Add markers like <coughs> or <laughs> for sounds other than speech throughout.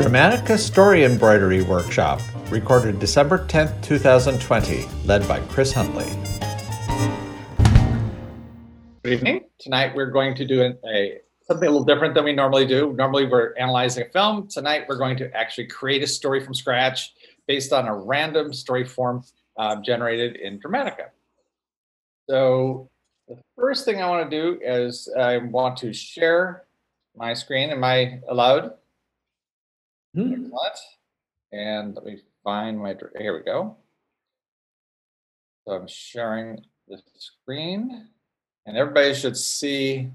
Dramatica Story Embroidery Workshop, recorded December 10th, 2020, led by Chris Huntley. Good evening. Tonight we're going to do a, something a little different than we normally do. Normally we're analyzing a film. Tonight we're going to actually create a story from scratch based on a random story form uh, generated in Dramatica. So the first thing I want to do is I want to share my screen. Am I allowed? Hmm. And let me find my, here we go. So I'm sharing the screen and everybody should see,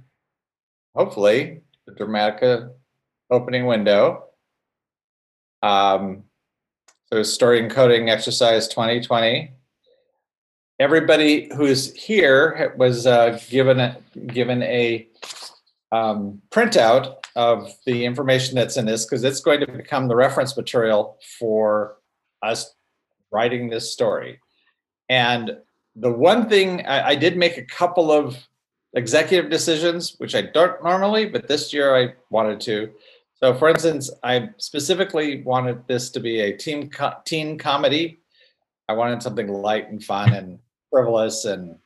hopefully, the Dramatica opening window. Um, so story encoding exercise 2020. Everybody who's here was uh, given a, given a um, printout of the information that's in this because it's going to become the reference material for us writing this story. And the one thing I, I, did make a couple of executive decisions, which I don't normally, but this year I wanted to. So, for instance, I specifically wanted this to be a team co- teen comedy. I wanted something light and fun and frivolous and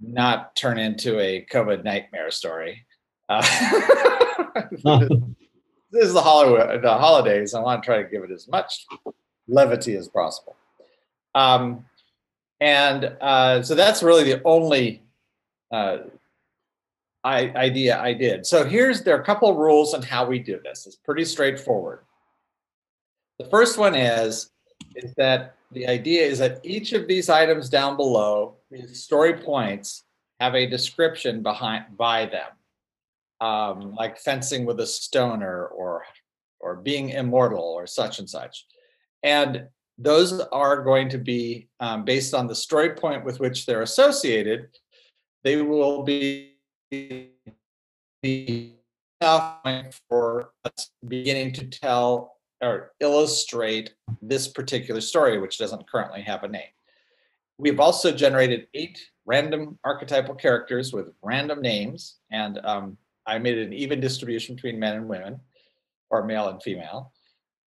not turn into a COVID nightmare story. Uh, <laughs> <laughs> this is the Hollywood, the holidays. I want to try to give it as much levity as possible. Um, and uh, so that's really the only uh, I, idea I did. So here's there are a couple of rules on how we do this. It's pretty straightforward. The first one is is that the idea is that each of these items down below, these story points, have a description behind by them um, like fencing with a stoner or or being immortal or such and such. And those are going to be um, based on the story point with which they're associated. They will be enough for us beginning to tell or illustrate this particular story, which doesn't currently have a name. We've also generated eight random archetypal characters with random names, and um, I made an even distribution between men and women, or male and female.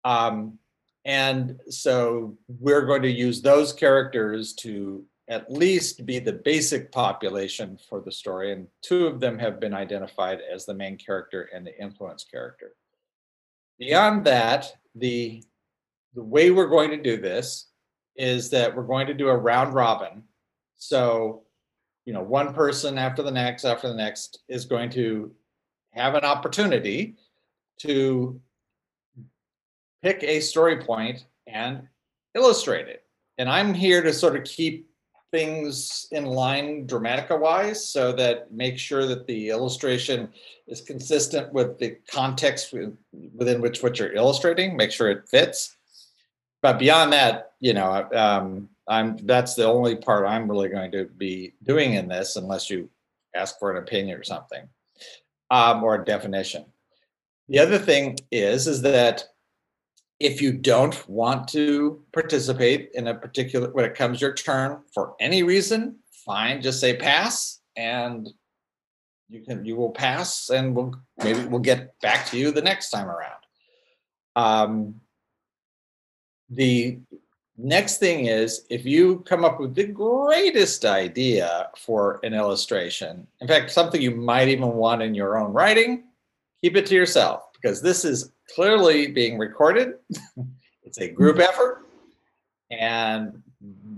Um, and so we're going to use those characters to at least be the basic population for the story. And two of them have been identified as the main character and the influence character. Beyond that, the, the way we're going to do this is that we're going to do a round robin. So, you know, one person after the next, after the next is going to have an opportunity to pick a story point and illustrate it. And I'm here to sort of keep things in line dramatica wise so that make sure that the illustration is consistent with the context within which what you're illustrating, make sure it fits. But beyond that, you know, um, I'm that's the only part I'm really going to be doing in this unless you ask for an opinion or something um, or a definition. The other thing is is that if you don't want to participate in a particular when it comes your turn for any reason, fine, just say pass and you can you will pass and we'll maybe we'll get back to you the next time around. Um, the next thing is if you come up with the greatest idea for an illustration, in fact, something you might even want in your own writing, keep it to yourself because this is clearly being recorded. <laughs> it's a group effort and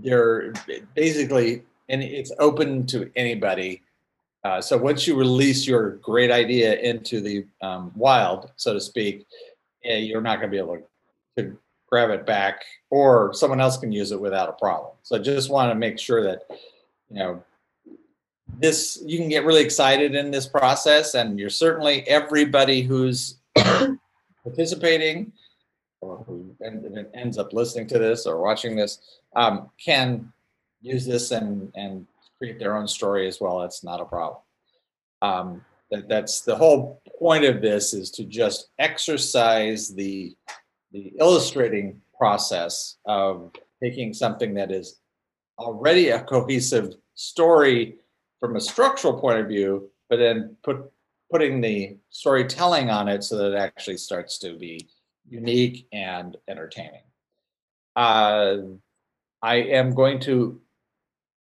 they're basically and it's open to anybody uh, so once you release your great idea into the um, wild so to speak eh, you're not going to be able to grab it back or someone else can use it without a problem. So I just want to make sure that, you know, this, you can get really excited in this process and you're certainly everybody who's <coughs> participating or who ends up listening to this or watching this um, can use this and, and create their own story as well. It's not a problem. Um, that, that's the whole point of this is to just exercise the the illustrating process of taking something that is already a cohesive story from a structural point of view, but then put putting the storytelling on it so that it actually starts to be unique and entertaining. Uh, I am going to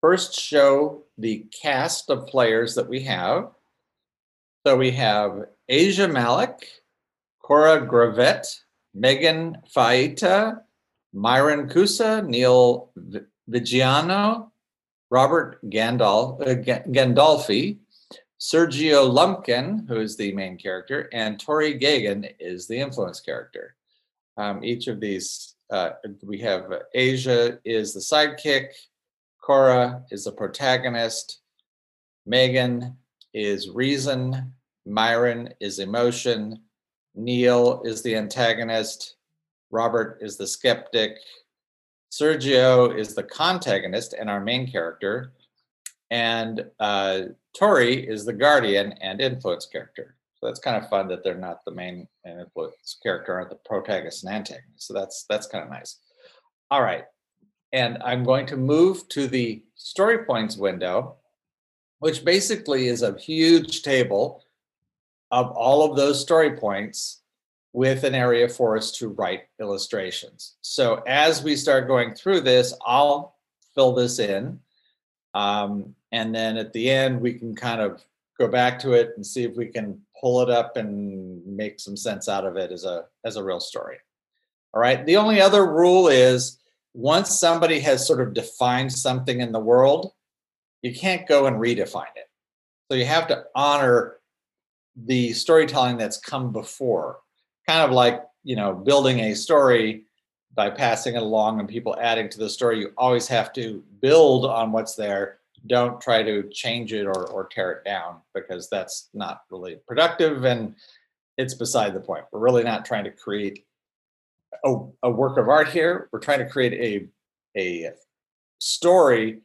first show the cast of players that we have. So we have Asia Malik, Cora Gravett, Megan Faita, Myron Kusa, Neil Vigiano, Robert Gandal, uh, Gandolfi, Sergio Lumpkin, who is the main character, and Tori Gagan is the influence character. Um, each of these, uh, we have Asia is the sidekick, Cora is the protagonist, Megan is reason, Myron is emotion, Neil is the antagonist, Robert is the skeptic, Sergio is the contagonist and our main character, and uh, Tori is the guardian and influence character. So that's kind of fun that they're not the main influence character, or the protagonist and antagonist. So that's that's kind of nice. All right, and I'm going to move to the story points window, which basically is a huge table of all of those story points with an area for us to write illustrations. So as we start going through this, I'll fill this in. Um, and then at the end, we can kind of go back to it and see if we can pull it up and make some sense out of it as a as a real story. All right. The only other rule is once somebody has sort of defined something in the world, you can't go and redefine it. So you have to honor the storytelling that's come before. Kind of like, you know, building a story by passing it along and people adding to the story. You always have to build on what's there don't try to change it or, or tear it down because that's not really productive and it's beside the point. We're really not trying to create a, a work of art here. We're trying to create a, a story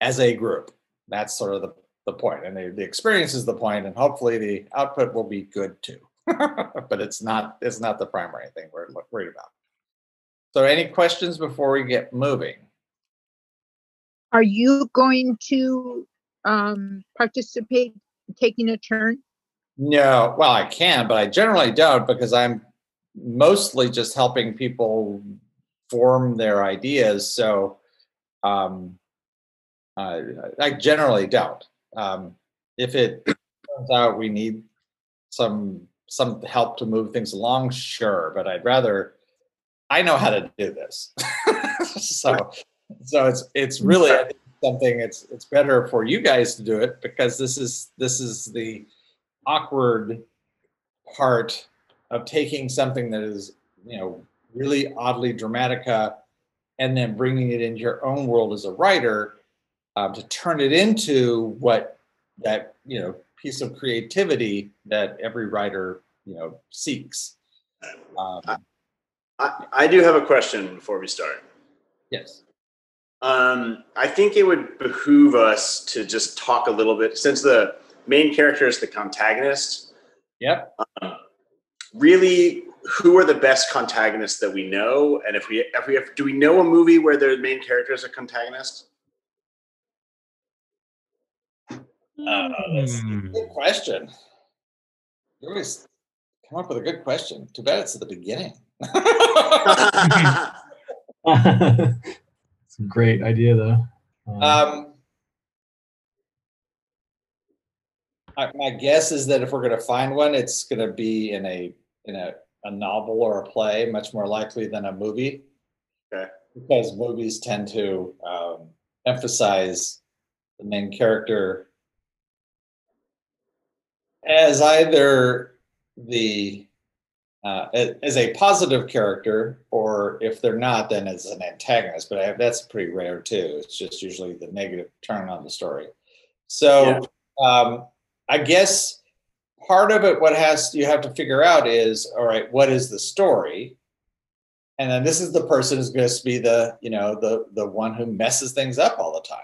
as a group. That's sort of the, the. And the, the experience is the point, and hopefully the output will be good too. <laughs> but it's not it's not the primary thing we're worried about. So any questions before we get moving? Are you going to um, participate, taking a turn? No, well, I can, but I generally don't because I'm mostly just helping people form their ideas. So um, uh, I generally don't. Um, if it turns out we need some some help to move things along, sure, but I'd rather I know how to do this. <laughs> so so it's it's really something it's it's better for you guys to do it because this is this is the awkward part of taking something that is you know really oddly dramatica and then bringing it into your own world as a writer um, to turn it into what that you know piece of creativity that every writer you know seeks um, I, I do have a question before we start yes um, I think it would behoove us to just talk a little bit since the main character is the contagonist. Yep. Um, really, who are the best contagonists that we know? And if we, if we have, do we know a movie where the main character is a contagonist? Uh, that's a good question. You always come up with a good question. Too bad it's at the beginning. <laughs> It's a great idea, though. Um, um I, my guess is that if we're going to find one, it's going to be in a in a, a novel or a play, much more likely than a movie. Okay. Because movies tend to um, emphasize the main character as either the uh, as a positive character, or if they're not, then as an antagonist. But I, that's pretty rare too. It's just usually the negative turn on the story. So yeah. um, I guess part of it, what has you have to figure out is, all right, what is the story? And then this is the person who's going to be the, you know, the the one who messes things up all the time.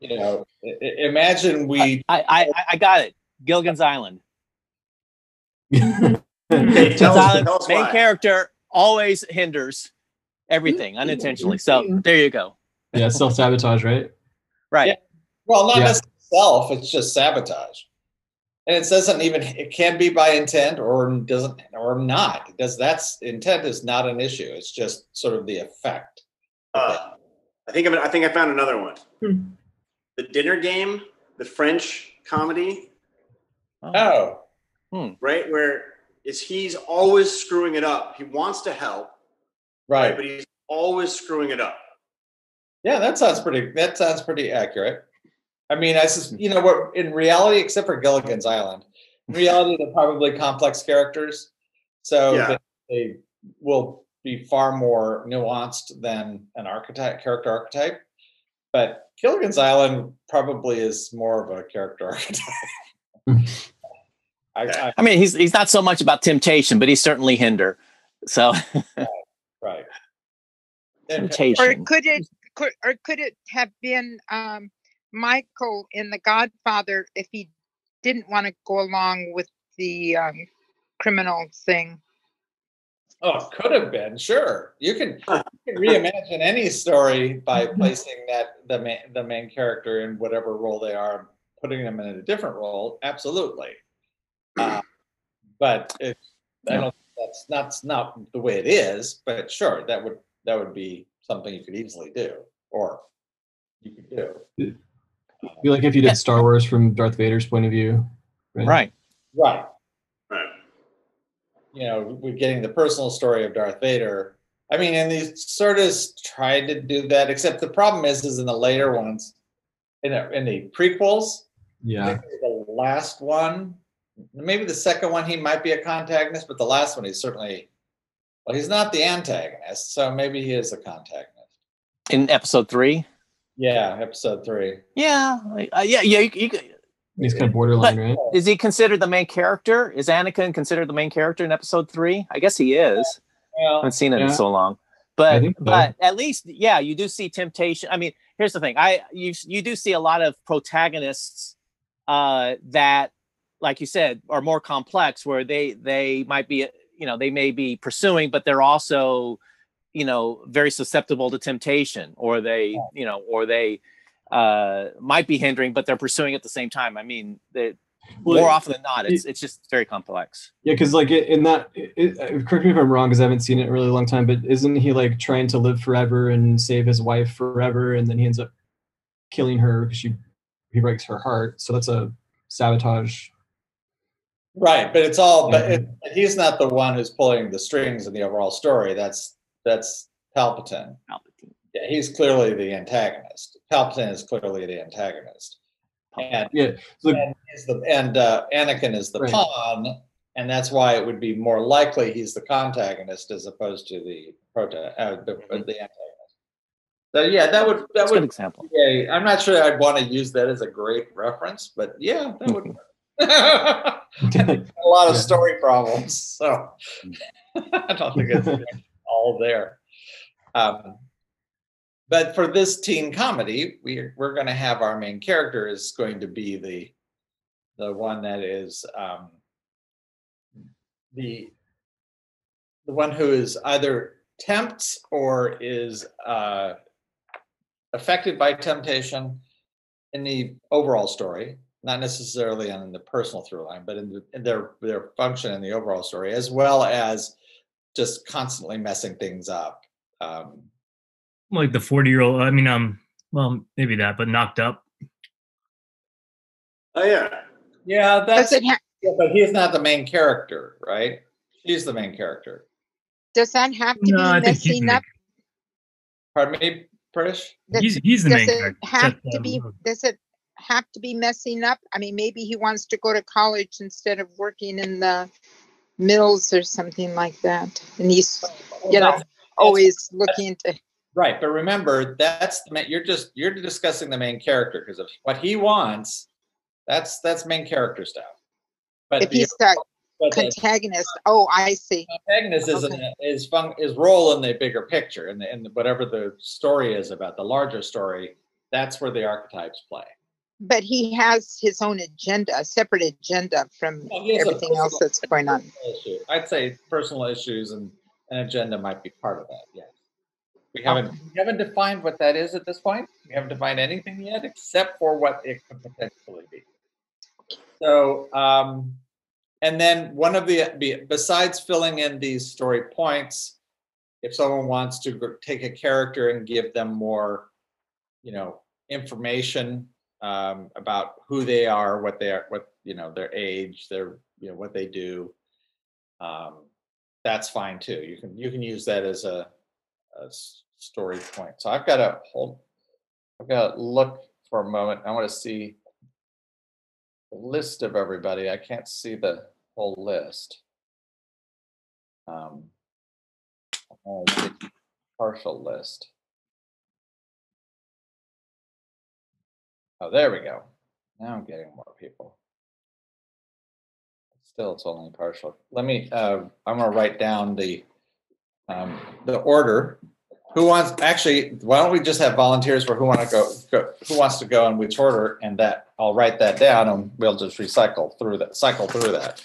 You know, imagine we. I I, I got it. Gilligan's Island. okay, tell us, tell us main why. character always hinders everything unintentionally. So there you go. Yeah, self sabotage, right? Right. Yeah. Well, not yeah. necessarily self. It's just sabotage. And it doesn't even, it can be by intent or doesn't, or not. Because that's, intent is not an issue. It's just sort of the effect. Uh, I think I, I think I found another one. Hmm. The dinner game, the French comedy, Oh, hmm. right? Where is he's always screwing it up. He wants to help, right. but he's always screwing it up. Yeah, that sounds pretty. That sounds pretty accurate. I mean, I just you know what? In reality, except for Gilligan's Island, in reality, they're probably complex characters, so Yeah. they, they will be far more nuanced than an archetype character archetype. But Gilligan's Island probably is more of a character archetype. <laughs> I, I, I mean, he's he's not so much about temptation, but he's certainly hinder. So <laughs> right. And- Or could it, could, or could it have been, um, Michael in The Godfather if he didn't want to go along with the, um, criminal thing? Oh, it could have been, sure. You can, you can reimagine any story by placing that the main the main character in whatever role they are, putting them in a different role. Absolutely. Uh, but it, I don't. That's not not the way it is. But sure, that would that would be something you could easily do, or you could do. Be like if you did Star Wars from Darth Vader's point of view. Right. Right. Right. You know, we're getting the personal story of Darth Vader. I mean, and they sort of tried to do that, except the problem is, is in the later ones, in the, in the prequels, Yeah. the last one, maybe the second one, he might be a contagonist, but the last one, he's certainly, well, he's not the antagonist, so maybe he is a contagonist. In episode three. Yeah, episode three. Yeah. uh, yeah. Yeah. You, you, could- He's kind of borderline, right? is he considered the main character? Is Anakin considered the main character in episode three? I guess he is. I haven't seen it in so long. But so. but at least yeah, you do see temptation. I mean, here's the thing. I you you do see a lot of protagonists uh that like you said are more complex where they they might be you know, they may be pursuing but they're also you know, very susceptible to temptation or they, you know, or they uh might be hindering but they're pursuing at the same time. I mean, they, Well, more often than not it's it's just very complex. Yeah, because like in that, it, it- correct me if I'm wrong, because I haven't seen it in a really long time. But isn't he like trying to live forever and save his wife forever, and then he ends up killing her because she he breaks her heart. So that's a sabotage. right, but it's all, but Mhm. it, he's not the one who's pulling the strings in the overall story. That's that's Palpatine. Palpatine. Yeah, he's clearly the antagonist. Palpatine is clearly the antagonist, and Yeah, so and, the, and uh, Anakin is the Right. pawn, and that's why it would be more likely he's the contagonist as opposed to the prota- uh, the, the antagonist. So yeah, that would that That's would. example. Yeah, I'm not sure I'd want to use that as a great reference, but yeah, that would. <laughs> a lot of story problems, so <laughs> I don't think it's <laughs> all there. Um, but for this teen comedy, we we're going to have our main character is going to be the the one that is um, the the one who is either tempts or is uh, affected by temptation in the overall story, not necessarily on the personal through line, but in, the, in their their function in the overall story, as well as just constantly messing things up. Um, like the 40 year old i mean um well maybe that but knocked up Oh yeah. yeah, that's it ha- yeah, but he's not the main character, right? She's the main character. does that have to no i be think he's the messing main, up? Pardon me, British? Does- he's, he's the Does main it character have Seth, to uh, be, does it have to be messing up? I mean, maybe he wants to go to college instead of working in the mills or something like that. And he's You know, always looking to, Right, but remember that's the main, you're just you're discussing the main character because of what he wants. That's that's main character stuff. But if he's the antagonist, oh, I see. antagonist is Okay. is fun, is role in the bigger picture and whatever the story is about the larger story. That's where the archetypes play. But he has his own agenda, a separate agenda from Well, he has a everything else that's going on. Issue. I'd say personal issues and an agenda might be part of that. Yes. We haven't we haven't defined what that is at this point. We haven't defined anything yet, except for what it could potentially be. So, um, and then one of the, besides filling in these story points, if someone wants to take a character and give them more, you know, information um, about who they are, what they are, what, you know, their age, their, you know, what they do, um, that's fine too. You can, you can use that as a, a s- story point. So I've got to hold, I've got to look for a moment. I want to see the list of everybody. I can't see the whole list. Um, partial list. Oh, there we go. Now I'm getting more people. Still, it's only partial. Let me, uh, I'm gonna write down the, um, the order. Who wants, actually, why don't we just have volunteers for who want to go, go, who wants to go in which order? And that, I'll write that down and we'll just recycle through that, cycle through that.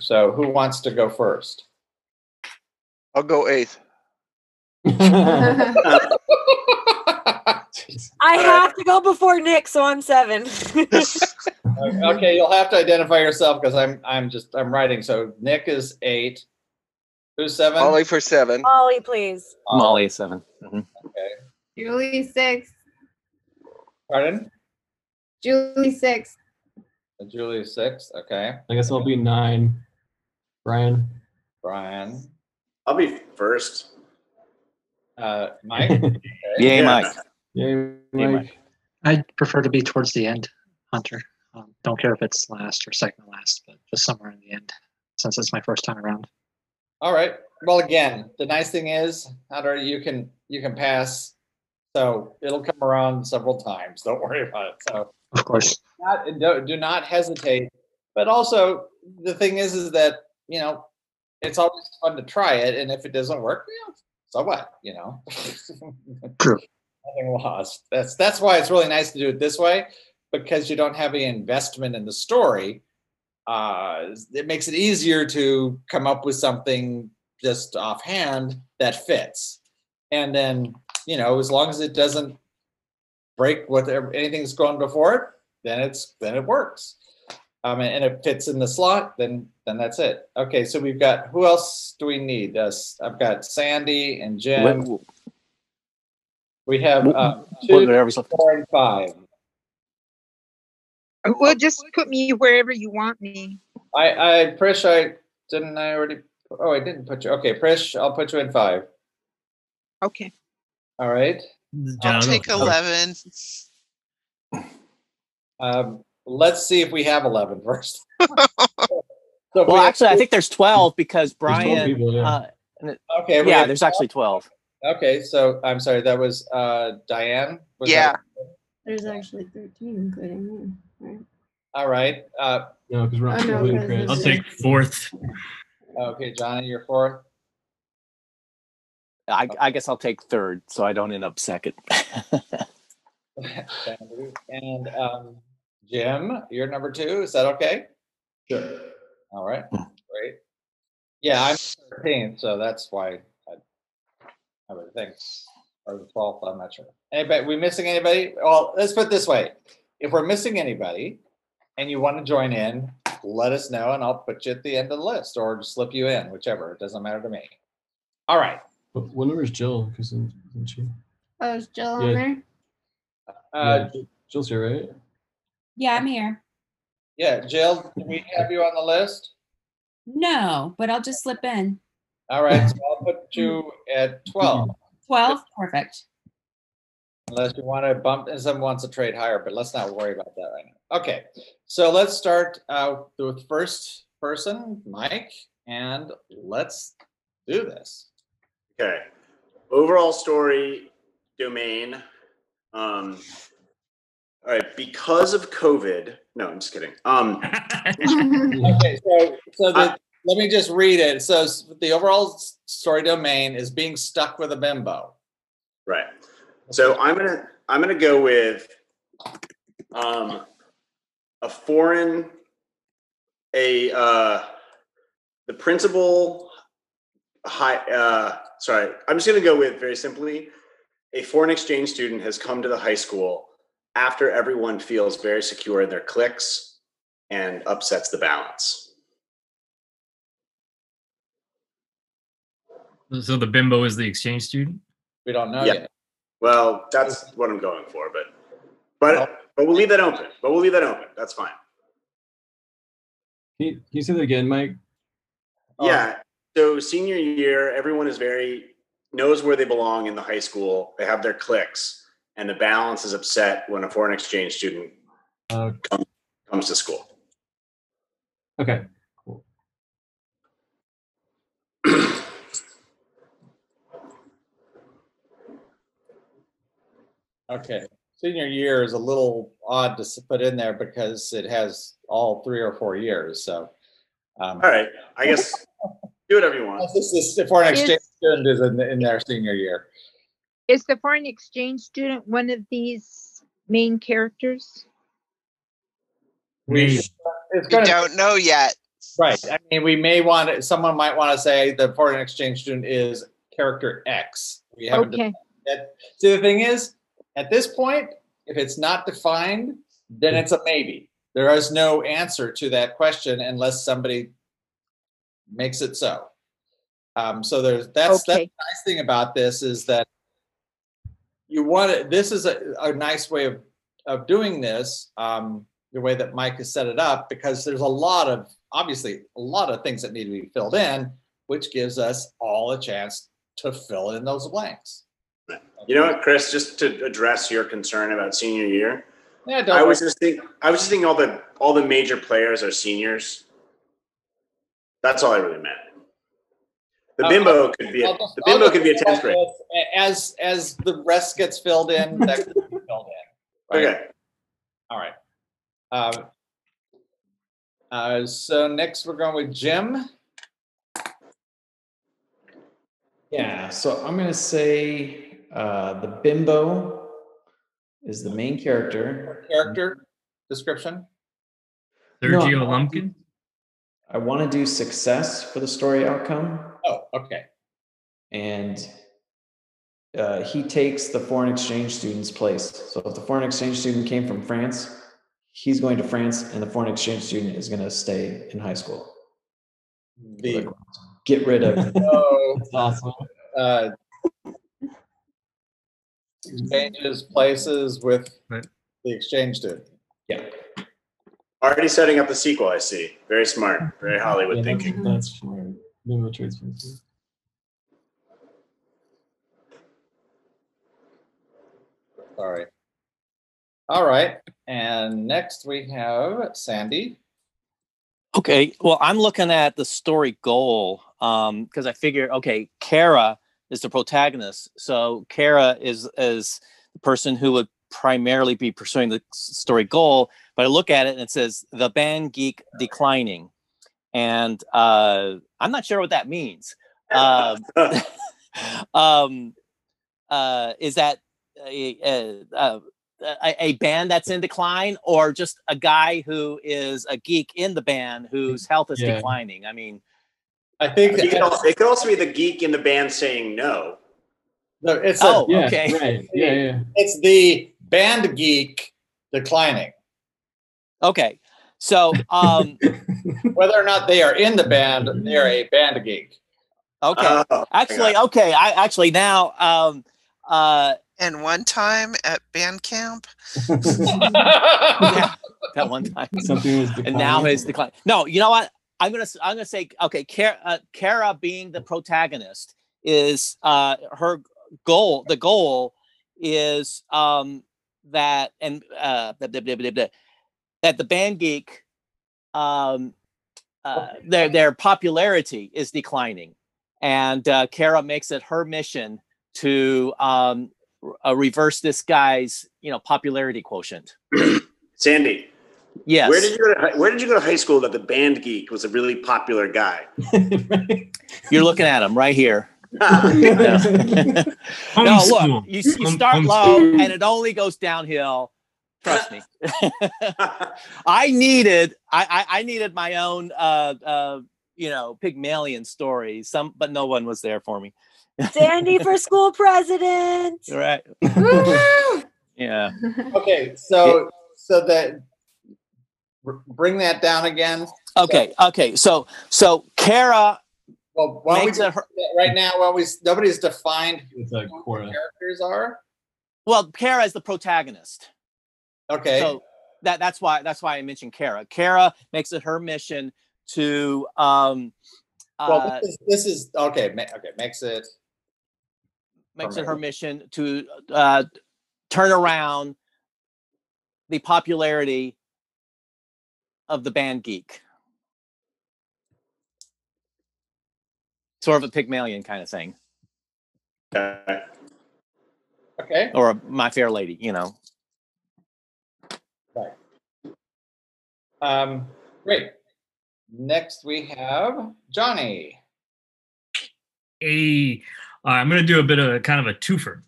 So who wants to go first? I'll go eighth. <laughs> I have to go before Nick, so I'm seven. <laughs> Okay, you'll have to identify yourself because I'm, I'm just, I'm writing. So Nick is eight. Who's seven? Molly for seven. Molly, please. Molly is 7 Mhm. Julie six. Pardon? Julie six. Julie is six. Okay. I guess I'll be nine. Brian. Brian. I'll be first. Uh, Mike. <laughs> Yay, Yeah. Mike. Yay, Yay, Mike. Mike. I'd prefer to be towards the end, Hunter. Um, don't care if it's last or second to last, but just somewhere in the end, since it's my first time around. All right. Well, again, the nice thing is, Hunter, you can you can pass, so it'll come around several times. Don't worry about it. So Of course. not, do, do not hesitate. But also, the thing is, is that you know, it's always fun to try it, and if it doesn't work, you know, so what? You know, <laughs> True. nothing lost. That's that's why it's really nice to do it this way because you don't have any investment in the story. Uh, it makes it easier to come up with something just offhand that fits, and then you know, as long as it doesn't break anything's gone before it, then it's then it works. Um, and it fits in the slot, then then that's it. Okay, so we've got who else do we need? Uh, I've got Sandy and Jim. What- We have uh, two, four, and five. Well, just put me wherever you want me. I, I, Prish, I didn't. I already. Oh, I didn't put you. Okay, Prish, I'll put you in five. Okay. All right. I'll take 11. Um, let's see if we have 11 first. <laughs> so if we Well, have actually, I think there's 12 because There's 12 Brian. people, yeah. Uh, okay. yeah, have- there's actually 12. Okay, so I'm sorry. That was uh, Diane. Was that- Yeah. There's actually 13, including me. Right? all right. Uh, no, because we're not Oh, no, including because Chris. I'll take fourth. okay, Johnny, you're fourth. I, I guess I'll take third so I don't end up second. <laughs> and um, Jim, you're number two. Is that okay? Sure. All right, great. Yeah, I'm 13th, so that's why I, I would think, or the 12th, I'm not sure. Anybody, we missing anybody? Well, let's put it this way. If we're missing anybody and you want to join in, let us know and I'll put you at the end of the list or slip you in, whichever. It doesn't matter to me. All right. What, what number is Jill? Because isn't she? Oh, is Jill Yeah. on there? Uh, yeah, Jill's here, right? Yeah, I'm here. yeah, Jill, do we have you on the list? No, but I'll just slip in. All right, so I'll put you at 12. 12, perfect. Unless you want to bump, and someone wants to trade higher, but let's not worry about that right now. Okay, so let's start out with the first person, Mike, and let's do this. Okay. Overall story domain. Um, all right. Because of COVID. No, I'm just kidding. Um, <laughs> Okay, so so the, let me just read it. So the overall story domain is being stuck with a bimbo. right. So I'm gonna I'm gonna go with um, a foreign a uh, the principal high uh, sorry I'm just gonna go with very simply a foreign exchange student has come to the high school after everyone feels very secure in their cliques and upsets the balance. So the bimbo is the exchange student. We don't know Yeah. yet. Well, that's what I'm going for, but but but we'll leave that open. But we'll leave that open. That's fine. Can you, can you say that again, Mike? Yeah. So senior year, everyone is very knows where they belong in the high school. They have their cliques, and the balance is upset when a foreign exchange student Uh, comes to school. okay. Okay, senior year is a little odd to s- put in there because it has all three or four years, so. um, All right. I guess do whatever you want. This is, the foreign Is- exchange student is in, in their senior year. Is the foreign exchange student one of these main characters? We, it's We gonna, don't know yet. right, I mean, we may want, to. someone might want to say the foreign exchange student is character X. We haven't Okay, That, see, the thing is, at this point, if it's not defined, then it's a maybe. There is no answer to that question unless somebody makes it so. Um, so there's that's that's the nice thing about this is that you want it. This is a, a nice way of of doing this. Um, the way that Mike has set it up, because there's a lot of obviously a lot of things that need to be filled in, which gives us all a chance to fill in those blanks. You know what, Chris? Just to address your concern about senior year, Yeah, don't I was just think I was just thinking all the all the major players are seniors. That's all I really meant. The Uh, bimbo could be a, I'll just- the bimbo could be a tenth grade. As as the rest gets filled in, that can be filled in. Right? Okay. All right. Um, uh, so next we're going with Jim. Yeah, so I'm gonna say uh, the bimbo is the main character. Character description. Sergio No. Lumpkin. I want to do success for the story outcome, Oh, okay. and uh, he takes the foreign exchange student's place. So if the foreign exchange student came from France, he's going to France, and the foreign exchange student is going to stay in high school. The Get rid of. <laughs> oh, awesome. uh, exchanges places with Right. the exchange student. Yeah. Already setting up the sequel. I see. Very smart. Very Hollywood Yeah, that's- thinking. That's smart. Bimbo transfer. Sorry. All right. And next we have Sandy. Okay, well, I'm looking at the story goal um because I figure okay, Kara is the protagonist, so Kara is is the person who would primarily be pursuing the story goal. But I look at it and it says the band geek declining, and uh, I'm not sure what that means. Um, <laughs> um, uh, is that a, a, a, a a band that's in decline, or just a guy who is a geek in the band whose health is Yeah. declining? I mean, I think It could, also, it could also be the geek in the band saying no. No, it's a, oh, Yeah, okay, right. Yeah, yeah. it's the band geek declining. okay. So, um, <laughs> Whether or not they are in the band, they're a band geek. okay, Oh, actually, got okay, I actually now, um, uh, And one time at band camp, <laughs> yeah, that one time. Something was declining. and now declining. his decline. No, you know what? I'm gonna s- I'm gonna say okay. Kara, uh, Kara being the protagonist is uh her goal. The goal is um that and uh blah, blah, blah, blah, blah, that the band geek um uh their their popularity is declining, and uh, Kara makes it her mission to um r- uh, reverse this guy's you know popularity quotient. Sandy, Yes. where did you go to, hi- where did you go to high school that the band geek was a really popular guy? <laughs> You're looking at him right here. <laughs> Homeschool. No, look, you, you start low and it only goes downhill. Trust me. <laughs> I needed, I, I, I needed my own, uh, uh, you know, Pygmalion story. Some, but no one was there for me. Sandy for school president. Right? Yeah. Okay, so so that r- bring that down again. Okay, okay. So so Kara Well, why don't we makes her, right now? While we nobody's defined It's like who the Cora. characters are. well, Kara is the protagonist. Okay. So that that's why that's why I mentioned Kara. Kara makes it her mission to um well, uh, this is, this is okay. Ma- okay, makes it. makes it her her mission to uh turn around the popularity of the band geek. Sort of a Pygmalion kind of thing. Okay. Okay. Or a My Fair Lady, you know. Right. Um. Great. Next we have Johnny. a uh, I'm going to do a bit of a kind of a twofer.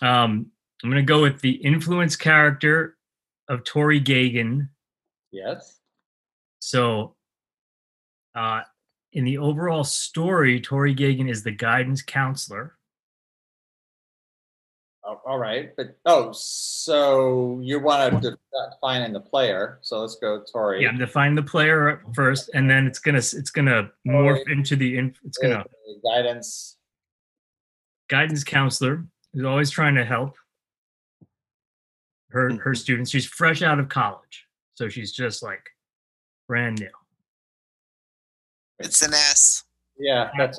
Um, I'm going to go with the influence character of Tori Gagan. Yes. So, uh, in the overall story, Tori Gagan is the guidance counselor. Oh, all right. But oh, so you want to define in the player? So let's go, Tori. Yeah, I'm defining the player first, and then it's gonna it's gonna morph into the inf- it's gonna guidance. guidance counselor who's always trying to help her her students. She's fresh out of college, so she's just like brand new. It's an S. Yeah, that's.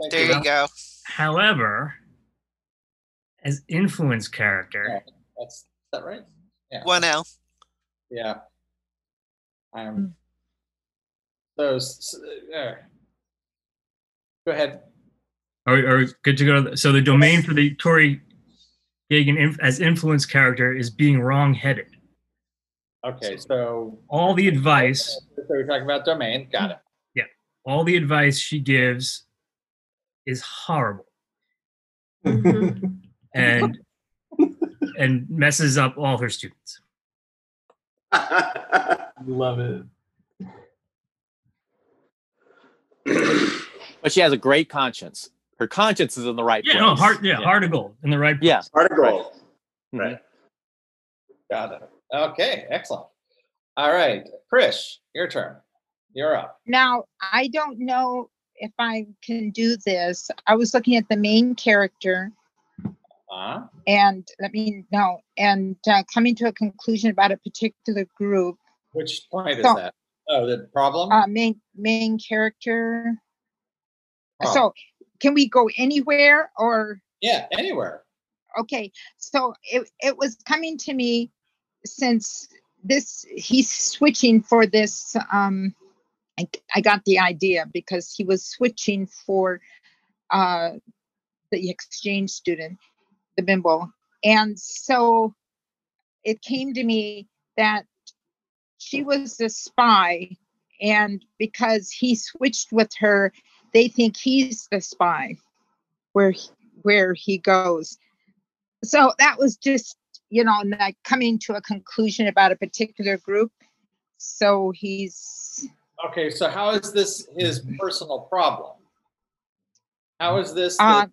Thank There you go. However, as influence character, That's is that right? Yeah. One L. Yeah. Um. So, s- s- uh, go ahead. are, we- are we good to go? So the domain for the Tori Gagan inf- as influence character is being wrong-headed. Okay, so All the advice, so we're talking about domain. Got it. yeah, all the advice she gives is horrible mm-hmm. and and messes up all her students. Love it. But she has a great conscience. Her conscience is in the right Yeah, place. no, heart, yeah, heart of gold in the right. Place. Yeah. Heart of gold. Right. Got it. Okay, excellent. All right, Krish, your turn. You're up. Now, I don't know if I can do this. I was looking at the main character Uh, and let me know, and uh, coming to a conclusion about a particular group. which point is that? Oh, the problem. Uh, main main character. Oh. So, can we go anywhere or? yeah, anywhere. okay so it, it was coming to me since this he's switching for this um I, I got the idea because he was switching for uh the exchange student the bimbo. And so it came to me that she was a spy and because he switched with her they think he's the spy where he, where he goes. So that was just you know like coming to a conclusion about a particular group so he's Okay, so how is this his personal problem? How is this? the- uh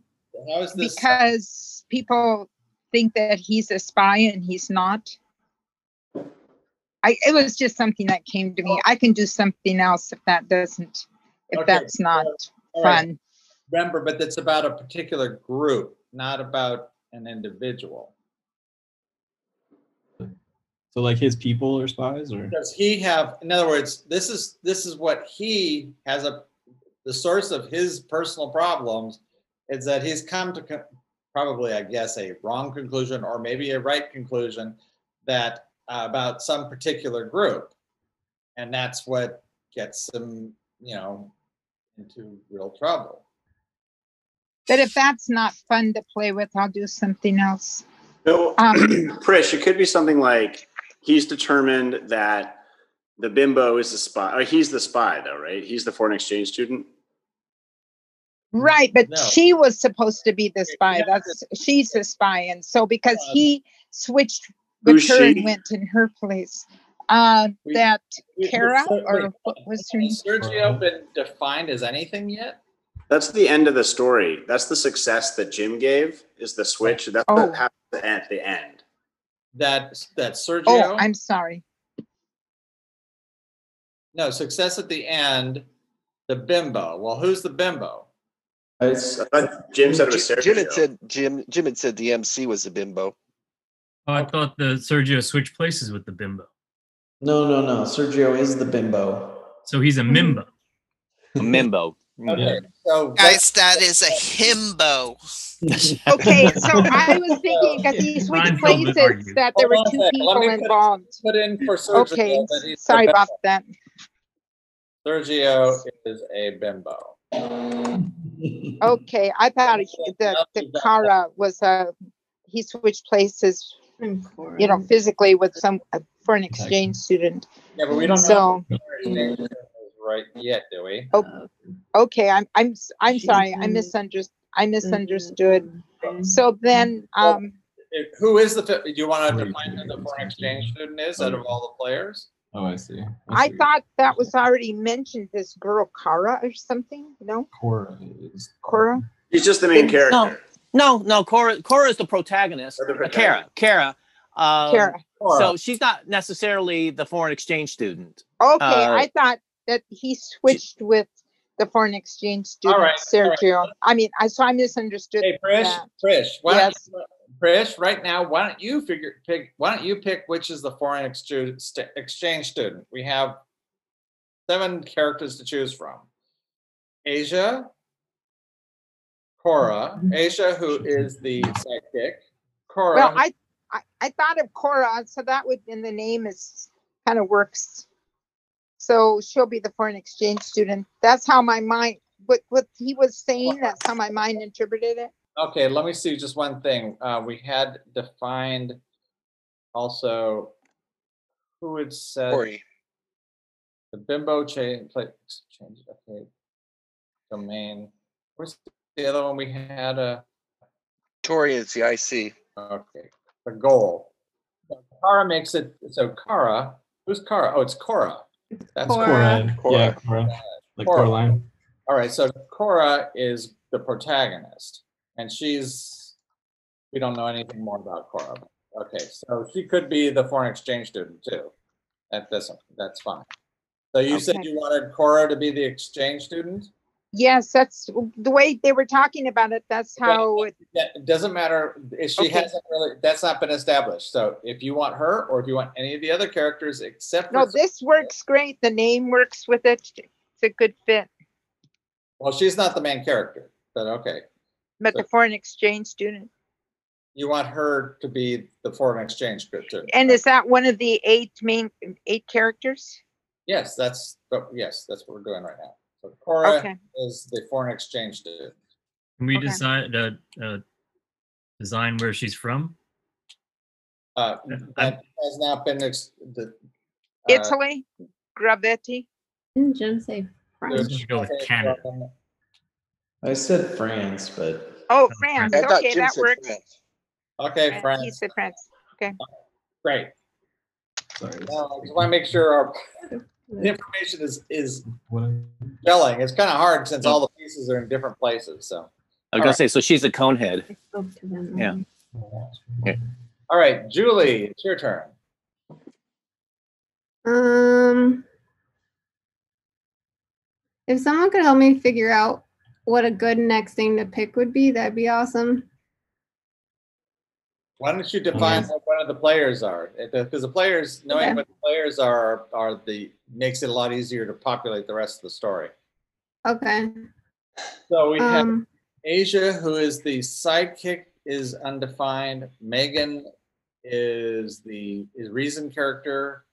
how is this? because people think that he's a spy and he's not i it was just something that came to me i can do something else if that doesn't if Okay, that's not right. fun Remember, but it's about a particular group, not about an individual. So like his people are spies or? Does he have, in other words, this is this is what he has a the source of his personal problems is that he's come to co- probably, I guess, a wrong conclusion or maybe a right conclusion that uh, about some particular group, and that's what gets him, you know, into real trouble. but if that's not fun to play with i'll do something else. No, Um, <clears throat> Prish, it could be something like he's determined that the bimbo is the spy. Or he's the spy, though, right? He's the foreign exchange student. Right, but No. she was supposed to be the spy. That's she's the spy, and so because he switched with Who's her she? and went in her place, uh, We- that we- Kara so- or what was her Has name? Sergio been defined as anything yet? That's the end of the story. That's the success that Jim gave. Is the switch? That's Oh. what happens at the end. That that Sergio. Oh, I'm sorry. no, success at the end, the bimbo. Well, who's the bimbo? It's, I thought Jim said it was Jim, Jim had said Jim. Jim had said the MC was a bimbo. Oh, I thought the Sergio switched places with the bimbo. no, no, no. Sergio is the bimbo. So he's a hmm. mimbo. A mimbo. Okay, so Guys, that is a himbo. <laughs> Okay, so I was thinking because he switched Reinfeldt would places argue. that there were Hold on two a. Let people me put- involved. put in for Sergio. Okay, that he's the sorry bimbo. about that. Sergio is a bimbo. Okay, I thought he- the, the Kara was a, he switched places, you know, physically with some, uh, for an exchange student. Yeah, but we don't So, know who his name is right yet, do we? oh, okay, I'm, I'm, s- I'm sorry, I misunderstood, I misunderstood. So then, um, If- Who is the, do you want to define who the foreign exchange student is out of all the players? Oh, I see. I thought that was already mentioned, this girl Kara or something, no? Cora is. Cora? He's just the main character. No, no, no. Cora. Cora is the protagonist. Or the Uh, Kara. Kara. Um, Kara. So she's not necessarily the foreign exchange student. Okay, Uh, I thought that he switched with the foreign exchange student, right, all right. Sergio. I mean, I, so I misunderstood Hey, Trish, that. Trish, why don't Yes. you, Trish, right now, why don't you figure, pick, why don't you pick which is the foreign exchange, exchange student? We have seven characters to choose from. Asia, Cora, mm-hmm. Asia, who is the sidekick, Cora. Well, I, I, I thought of Cora, so that would, in the name is, kind of works. So she'll be the foreign exchange student. That's how my mind, what, what he was saying, that's how my mind interpreted it. Okay, let me see just one thing. Uh, we had defined also who had said Tori. the bimbo change, play, change, okay. Domain. Where's the other one we had? Uh, Tori is the IC. okay, the goal. So Kara makes it, so Kara, who's Kara? Oh, it's Cora. That's Cora. Cora. Yeah, Cora. Like Cora. Coraline. All right, so Cora is the protagonist, and she's we don't know anything more about Cora. Okay, so she could be the foreign exchange student too. That doesn't that's fine. So you said you wanted Cora to be the exchange student? Yes, that's the way they were talking about it. That's how it, Yeah, it doesn't matter if she Okay. hasn't really that's not been established. So if you want her or if you want any of the other characters except no, this works great. The name works with it. It's a good fit. well, she's not the main character, but okay. But the foreign exchange student. You want her to be the foreign exchange student. And is that one of the eight main, eight characters? Yes, that's, but yes, that's what we're doing right now. So Cora Okay. is the foreign exchange student. Can we Okay. decide uh, uh, design where she's from? Uh, that has not been, ex- the. uh, Italy, Gravetti. Didn't Jim say there's France? should go with Canada. I said France, but Oh, France. I thought Okay, Jim that said works. France. Okay, He France, said France. Okay. great. Sorry. Now, I just want to make sure our, <laughs> the information is, is What? gelling. It's kind of hard since all the pieces are in different places, so. I was All gonna right. say, so she's a conehead. I spoke. Yeah. All right, Julie, it's your turn. Um, if someone could help me figure out what a good next thing to pick would be, that'd be awesome. Why don't you define what one of the players are? Because the players, knowing what the players are, are the, makes it a lot easier to populate the rest of the story. Okay. So we have Um, Asia, who is the sidekick, is undefined. Megan is the is reason character.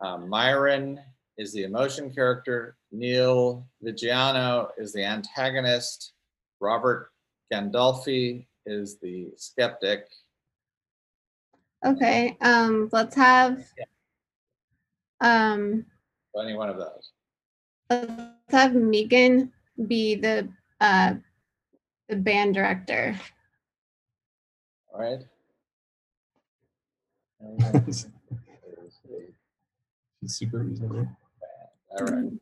Um, Myron is the emotion character. Neil Vigiano is the antagonist. Robert Gandolfi is the skeptic. Okay. Um, let's have. Um, any one of those. let's have Megan be the uh the band director. All right. <laughs> She's super reasonable. All right.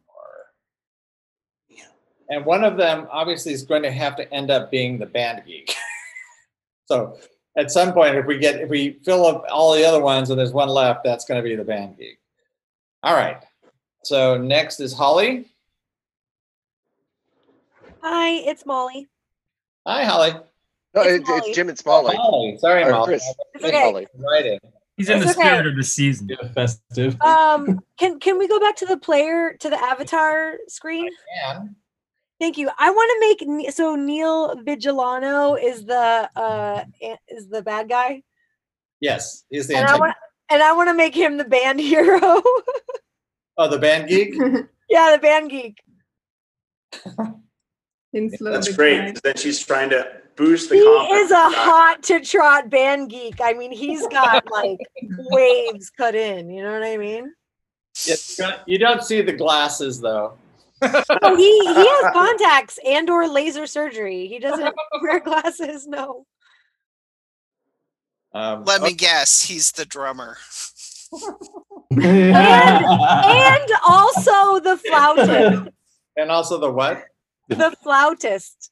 And one of them obviously is going to have to end up being the band geek. <laughs> so at some point, if we get if we fill up all the other ones and there's one left, that's going to be the band geek. All right. So next is Holly. Hi, it's Molly. Hi, Holly. No, It's it's, Molly. it's Jim and Smalley. Holly. Sorry, Or Molly. Chris. It's okay. Molly. Right in. He's in the It's okay. spirit of the season. festive. Um, can can we go back to the player to the avatar screen? And Thank you. I want to make so Neil Vigilano is the uh is the bad guy, yes, he's the and I want and I want to make him the band <laughs> hero. Oh, the band geek. <laughs> yeah, the band geek. <laughs> That's great. Then she's trying to boost the He confidence. is a of the guy. hot to trot band geek. I mean, he's got like waves cut in. You know what I mean? Yes, you don't see the glasses though. Oh, he he has <laughs> contacts and or laser surgery. He doesn't wear <laughs> glasses. No. Um, Let me guess, he's the drummer. And <laughs> and also the flautist. and also the what? The flautist.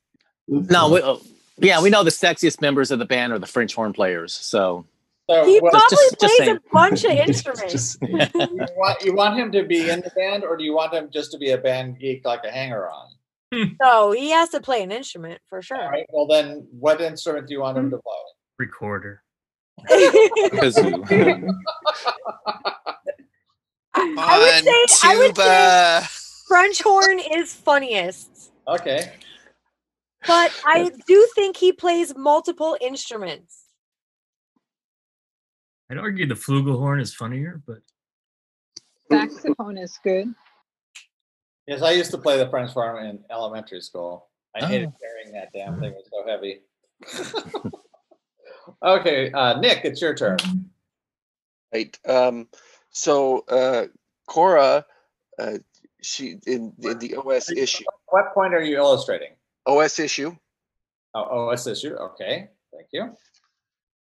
No, we, oh, yeah, we know the sexiest members of the band are the French horn players. So So He what- probably just- just plays saying. a bunch of <laughs> instruments. <laughs> you want you want him to be in the band, or do you want him just to be a band geek like a hanger on? Hmm. No, he has to play an instrument for sure. All right. Well, then, what instrument do you want him hmm. to play? Recorder. <laughs> because I would On say I would say. French horn is funniest, Okay. but I do think he plays multiple instruments. I'd argue the flugelhorn is funnier, but Saxophone is good. Yes, I used to play the French horn in elementary school. I hated Oh. carrying that damn thing; it was so heavy. <laughs> okay, uh, Nick, it's your turn. Right. Um, so uh, Cora, uh, she in, in the OS issue. What point are you illustrating? OS issue. Oh, OS issue. Okay, thank you.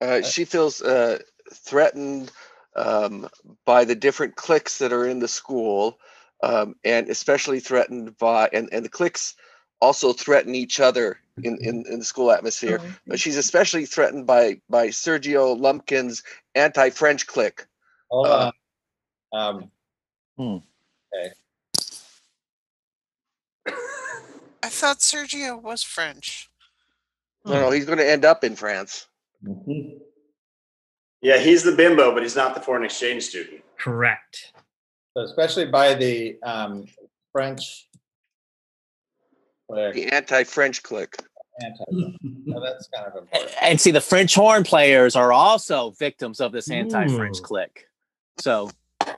Uh, she feels uh, threatened um, by the different cliques that are in the school, um, and especially threatened by and, and the cliques also threaten each other in, in, in the school atmosphere. But she's especially threatened by by Sergio Lumpkin's anti-French clique. Hold Uh, on. Um, Hmm. okay. <coughs> I thought Sergio was French. No, no, he's going to end up in France. Yeah, he's the bimbo, but he's not the foreign exchange student. correct. So especially by the um, French. Whatever, The anti-French clique. anti. so that's kind of important. and see the French horn players are also victims of this anti-French Ooh. clique. So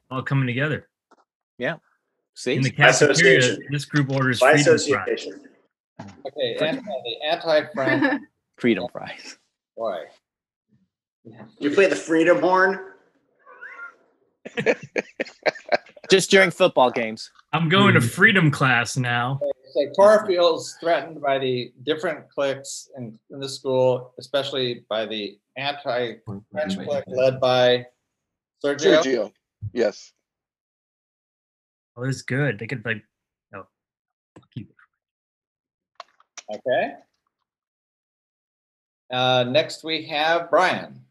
All coming together. Yeah. See, In the By cafeteria, this group orders By freedom fries. association. Okay, anti, the anti-French. <laughs> freedom fries. Boy. You play the freedom horn? <laughs> Just during football games. I'm going to freedom class now. So Cora feels threatened by the different cliques in, in the school, especially by the anti-French clique led by Sergio. Sergio. Yes. Oh, this is good. They could like, oh, keep it. Okay. Uh, next we have Brian.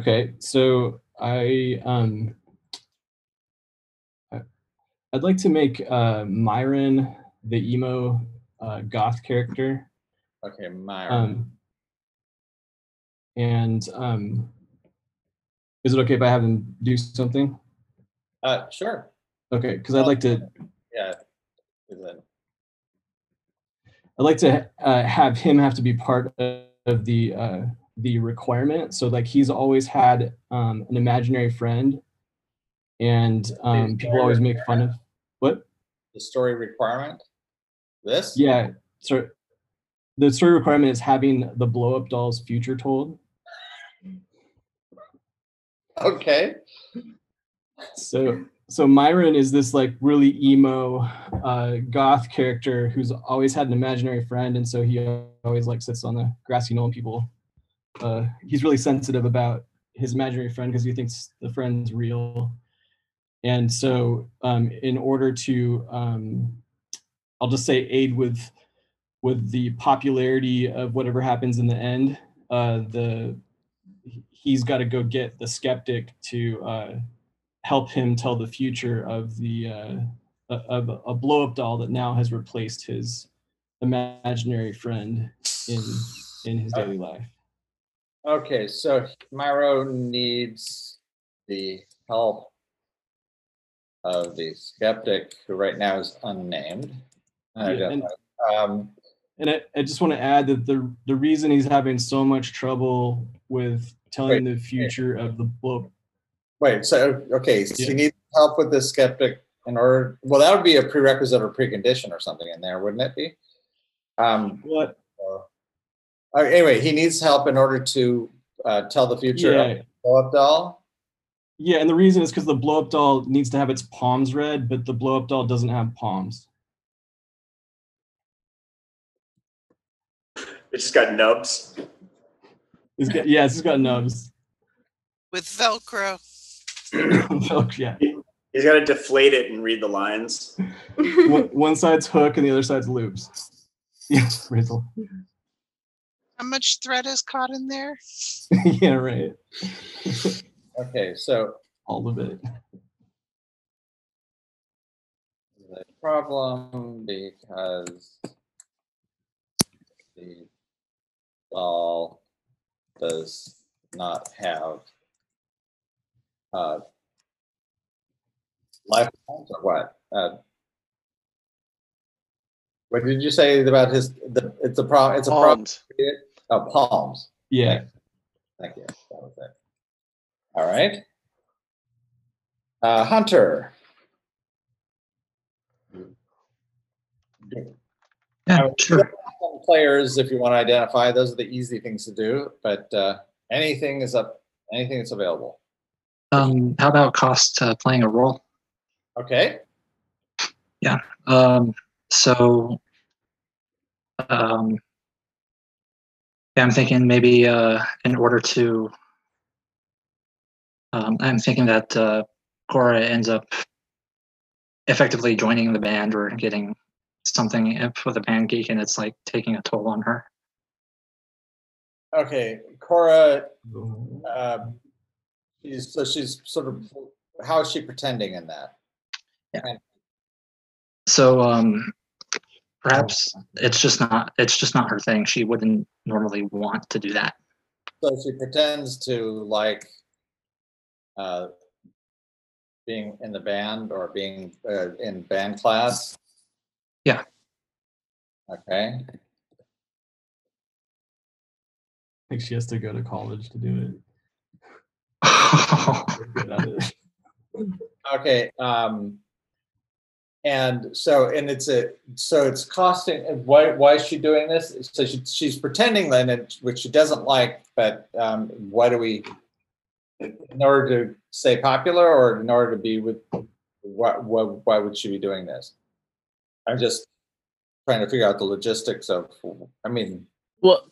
Okay, so I um I'd like to make uh Myron the emo uh, goth character. Okay, Myron. Um and um is it okay if I have him do something? Uh, sure. Okay, because I'd like to Yeah. Is it- I'd like to uh, have him have to be part of, of the uh, the requirement. So like he's always had um, an imaginary friend, and um, people always make fun of what? The story requirement. This. Yeah. So the story requirement is having the blow up doll's future told. Okay. So so Myron is this like really emo uh, goth character who's always had an imaginary friend, and so he always like sits on the grassy knoll and people. Uh, he's really sensitive about his imaginary friend because he thinks the friend's real, and so um, in order to um, I'll just say aid with with the popularity of whatever happens in the end, uh, the he's got to go get the skeptic to uh, help him tell the future of the uh, of a, a blow up doll that now has replaced his imaginary friend in in his daily life. Okay, so Myro needs the help of the skeptic, who right now is unnamed. Yeah, and- Um, And I, I just want to add that the the reason he's having so much trouble with telling the future of the book. Wait, so, okay, so Yeah. you need help with the skeptic in order, well, that would be a prerequisite or precondition or something in there, wouldn't it be? Um, what? Uh, anyway, he needs help in order to uh, tell the future of the blow-up doll. Yeah, and the reason is because the blow up doll needs to have its palms red, but the blow up doll doesn't have palms. It's just got nubs. It's got, yeah, it's just got nubs. With Velcro. <coughs> yeah. He's got to deflate it and read the lines. <laughs> one, one side's hook and the other side's loops. <laughs> Yes, Rizzle. How much thread is caught in there? <laughs> yeah, right. <laughs> Okay, so All of it. the problem because the doll does not have uh, life or what? Uh, what did you say about his? The, it's a problem. It's a problem. Palms. Oh, palms. Yeah. Thank you. That was it. All right. Uh, Hunter. Yeah, sure. Some Players, if you want to identify, those are the easy things to do. But uh, anything is up. Anything that's available. Um, how about cost uh, playing a role? Okay. Yeah. Um, so, um, yeah, I'm thinking maybe uh, in order to, um, I'm thinking that uh, Cora ends up effectively joining the band or getting something for the band geek, and it's like taking a toll on her. Okay, Cora. Um, she's so she's sort of. How is she pretending in that? Yeah. So um, perhaps it's just not it's just not her thing. She wouldn't normally want to do that. So she pretends to like uh, being in the band or being uh, in band class. Yeah. Okay. I think she has to go to college to do it. <laughs> It. Okay. Um, and so, and it's a, so it's costing, and why, why is she doing this? So she, she's pretending then, which she doesn't like, but um, why do we, in order to stay popular or in order to be with, what, what, why would she be doing this? I'm just trying to figure out the logistics of, I mean, Well,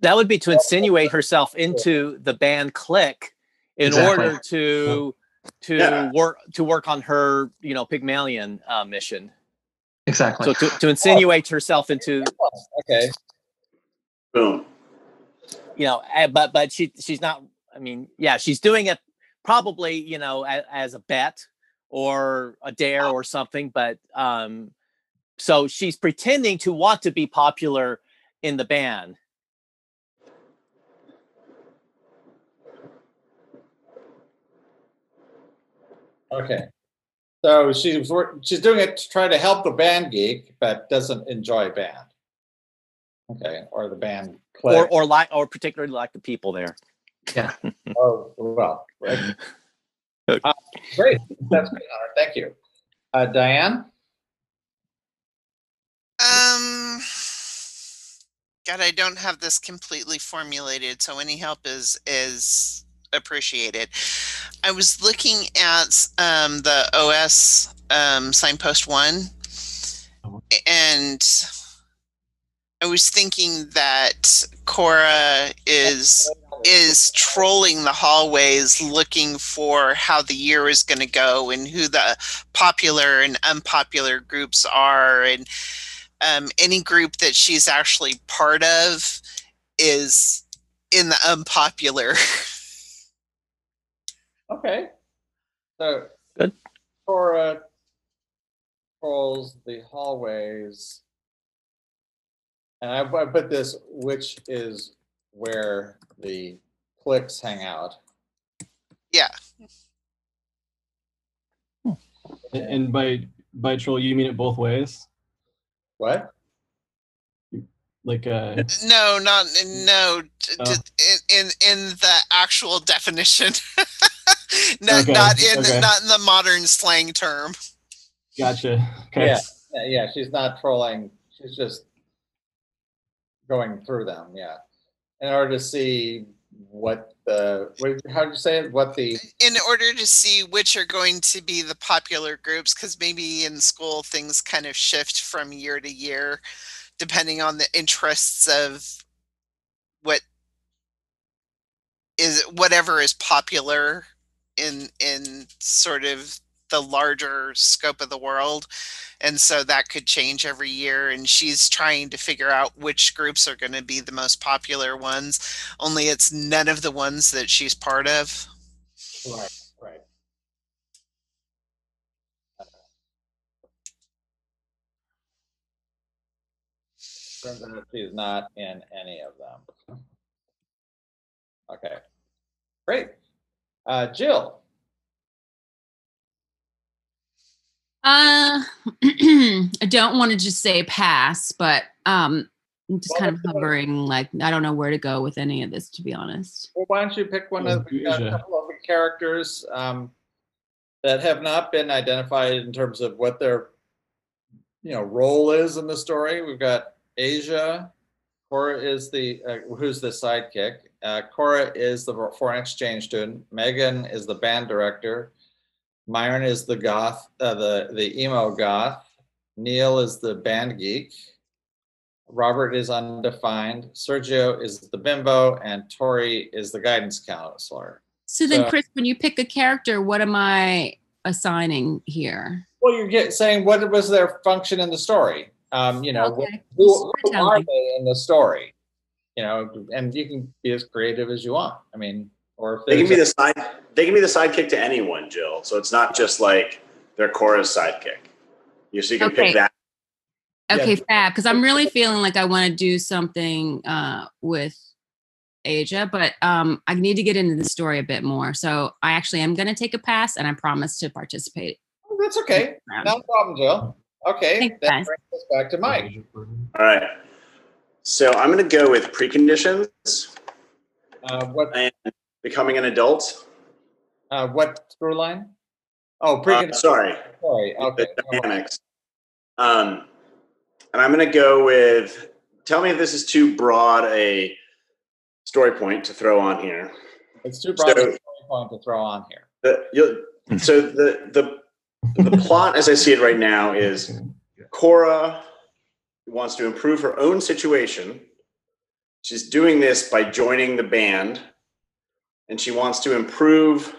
that would be to insinuate herself into the band clique in Exactly. order to to Yeah. work to work on her, you know, Pygmalion uh, mission. Exactly. So to, to insinuate herself into, okay. Boom. you know, eh, but but she she's not. I mean, yeah, she's doing it probably, you know, as, as a bet or a dare or something. But um, so she's pretending to want to be popular in the band. Okay. So she's she's doing it to try to help the band geek, but doesn't enjoy band. Okay, or the band or or like or particularly like the people there. Yeah. <laughs> oh well. right. <laughs> Uh, great, that's great, Hunter. Thank you, uh, Diane. Um, God, I don't have this completely formulated, so any help is is appreciated. I was looking at um, the OS um, signpost one, and I was thinking that Cora is is trolling the hallways looking for how the year is going to go and who the popular and unpopular groups are and um, any group that she's actually part of is in the unpopular <laughs> Okay. So Good. Cora controls the hallways. And I, I put this, which is where the clicks hang out. Yeah. And- And by by troll, you mean it both ways? What? Like uh No, not no. Oh. In in in the actual definition, <laughs> <laughs> not Okay, not in okay. not in the modern slang term. gotcha. Okay. Yeah, yeah, yeah, she's not trolling, she's just going through them, yeah. In order to see what the, what, how'd you say it, what the, in order to see which are going to be the popular groups because maybe in school things kind of shift from year to year depending on the interests of what is whatever is popular in in sort of the larger scope of the world and so that could change every year and she's trying to figure out which groups are going to be the most popular ones only it's none of the ones that she's part of right, right. She's not in any of them. Okay, great. Uh, Jill, Uh, <clears throat> I don't want to just say pass, but um, I'm just Well, kind of hovering. Like I don't know where to go with any of this, to be honest. well, why don't you pick one of, we've got a couple of the characters, um, that have not been identified in terms of what their, you know, role is in the story. We've got Asia, Cora is the, uh, who's the sidekick. Uh, Cora is the foreign exchange student. Megan is the band director. Myron is the goth, uh, the, the emo goth. Neil is the band geek. Robert is undefined. Sergio is the bimbo, and Tori is the guidance counselor. So then, So- Chris, when you pick a character, what am I assigning here? Well, you're get, saying what was their function in the story? Um, you know, Okay. who, who are they in the story? You know, and you can be as creative as you want. I mean, or if They can be the side. They can be the sidekick to anyone, Jill. So it's not just like they're Cora's sidekick. You so you can Okay. pick that. Okay, fab. Because I'm really feeling like I want to do something uh, with Asia, but um, I need to get into the story a bit more. So I actually am going to take a pass, and I promise to participate. a, that's okay. No problem, Jill. Okay, Thanks, that guys. brings us back to Mike. All right. So I'm going to go with preconditions Uh, what and becoming an adult. uh, what through line? Oh, Uh, sorry, Sorry. Okay. the dynamics. Um, and I'm going to go with. Tell me if this is too broad a story point to throw on here. It's too broad So- a story point to throw on here. The, so the the the plot, as I see it right now, is Cora wants to improve her own situation. She's doing this by joining the band, and she wants to improve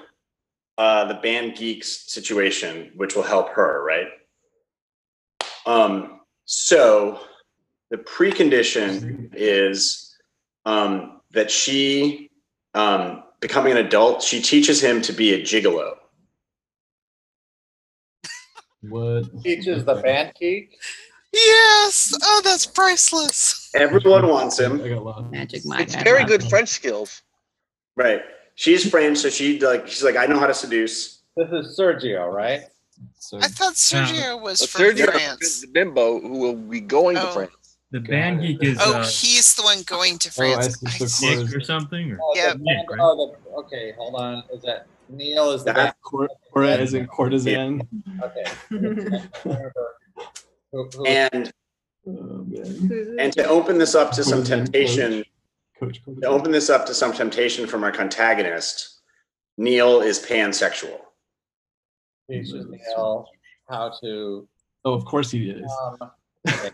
uh, the band geeks situation, which will help her, right? Um, so the precondition is um, that she, um, becoming an adult, she teaches him to be a gigolo. What? Teaches the band geek. Yes oh that's priceless Everyone wants him. I got lost. Magic Mike. It's I very love good it. French skills. Right. She's French, so she like she's like, I know how to seduce. This is Sergio, right? So i thought sergio was But from Sergio france the bimbo who will be going to Oh. France. The band geek is oh uh, he's the one going to Oh, I france see. I see. Nick or something. Or Oh, the Yeah. band- right? oh, the, okay, hold on. Is that Neil is the band? That- Cor- Cora as in courtesan. Okay. <laughs> Who- who- And man. Who's and to open this up to some temptation, to open this up to some temptation from our antagonist, Neil is pansexual. teaches Neil how to. Oh, of course he is. Um, okay. <laughs>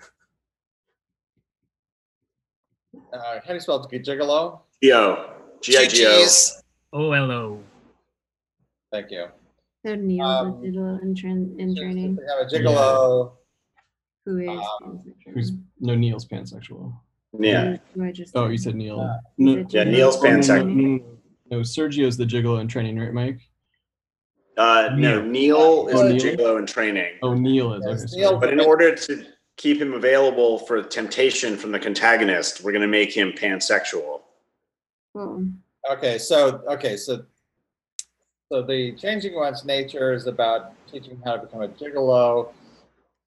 uh, how do you spell it? Gigolo? G-O. G-I-G-O. GGs. Oh, hello. Thank you. So Neil's Um, a digital in, train, in training. We have a gigolo. Who is um, pansexual? Who's no Neil's pansexual. Yeah. Who I just Oh, you said Neil. Uh, no, Yeah, Neil's oh, no, no, pansexual. no, no, no. No, Sergio's the gigolo in training, right, Mike? Uh, no, Neil is Oh, the Neil? gigolo in training. Oh, Neil is. Yes, Okay, Neil- But in order to keep him available for temptation from the contagonist, we're going to make him pansexual. Oh. Okay, so okay, so so the changing one's nature is about teaching how to become a gigolo,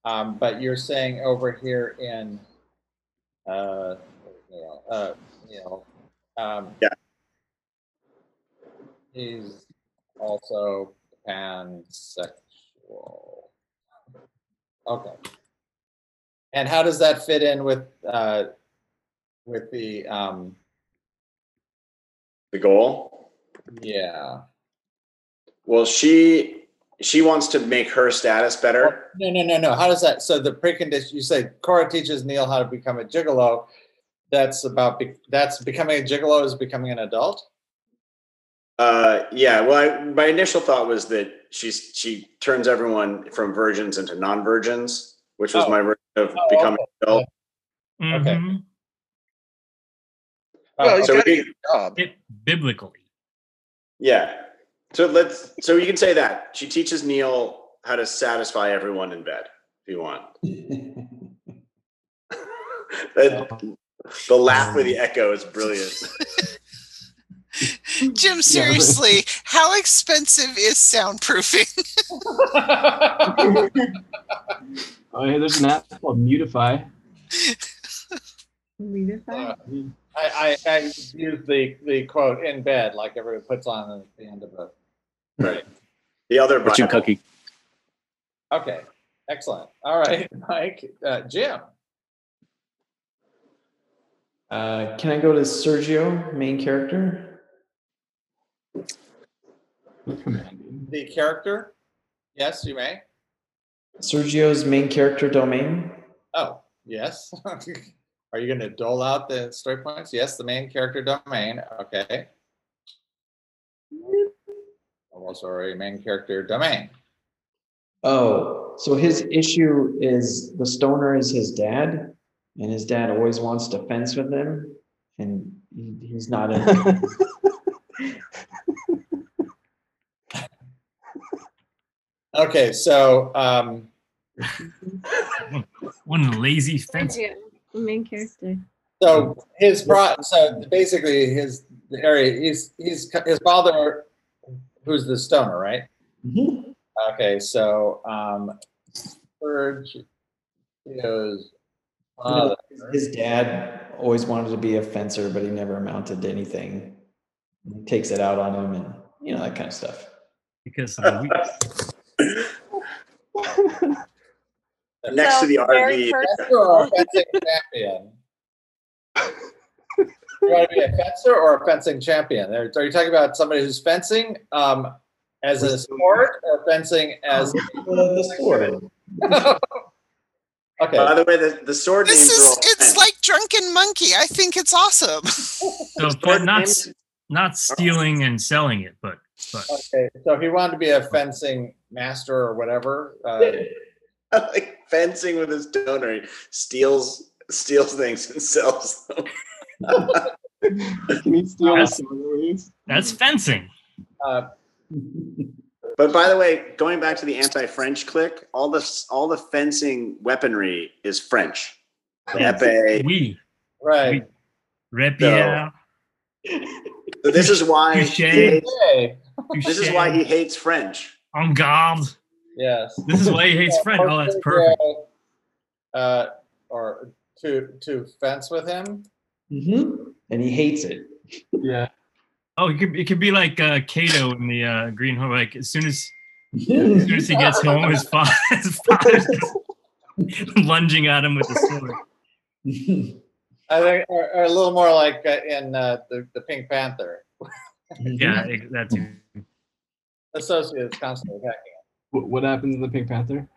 um, but you're saying over here in uh, you know, uh, you know, um, Yeah. he's also pansexual. Okay, and how does that fit in with uh, with the um, The goal? yeah? Well, she she wants to make her status better. No, no, no, no. How does that? So the precondition you say Cora teaches Neil how to become a gigolo. That's about be, that's becoming a gigolo is becoming an adult. Uh, yeah. Well, I, my initial thought was that she's she turns everyone from virgins into non-virgins, which was Oh. my version of Oh, becoming okay. adult. Okay. Mhm. Well, he's so we a can- job. It biblically. Yeah. So let's. So you can say that she teaches Neil how to satisfy everyone in bed. If you want. the, the laugh with the echo is brilliant. <laughs> Jim, seriously, how expensive is soundproofing? <laughs> Oh, yeah, there's an app called Mutify. Uh, I, I, I use the the quote in bed like everyone puts on at the end of a. Right. The other Fortune Bible. cookie. Okay, excellent. All right, <laughs> Mike, uh, Jim. Uh, can I go to Sergio, main character? The character. Yes, you may. Sergio's main character domain. Oh, yes. <laughs> Are you going to dole out the story points? Yes, the main character domain. Okay. Almost already main character domain. Oh, so his issue is the stoner is his dad, and his dad always wants to fence with him, and he, he's not in. <laughs> Okay, so um, <laughs> One lazy fence. Yeah, the main character. so his pro so basically his the area he's he's his father who's the stoner, right? Mhm. Okay, so um Serge is father. His dad always wanted to be a fencer, but he never amounted to anything. He takes it out on him, and you know that kind of stuff. Because of the weeks. <laughs> Next to the RV. Fencer or a fencing champion? You want to be a fencer or a fencing champion? Are are you talking about somebody who's fencing um, as a sport or fencing as The, <laughs> the sword. <laughs> okay? By the way, the, the sword This names are is it's fenced. like Drunken Monkey. I think it's awesome. <laughs> So, Sword but not not stealing and selling it, but but Okay, so if he wanted to be a fencing master or whatever, uh, like fencing with his donor. He steals steals things and sells them. <laughs> Can you steal the That's- sword that's fencing. uh, <laughs> But by the way, going back to the anti-French click, all the all the fencing weaponry is French. The épée. We right. rapier. So this is why he hates, this is why he hates French. En garde. yes. This is why he hates French. Oh, that's perfect. Uh, or to to fence with him. Hmm And he hates it. Yeah. Oh, it could, it could be like uh, Kato in the uh, Green Hornet. Like as soon as as soon as he gets home, his father his father's just <laughs> lunging at him with the sword. I think, or, or a little more like uh, in uh, the the Pink Panther. <laughs> Yeah, that's. Associates constantly attacking What, what happens in the Pink Panther?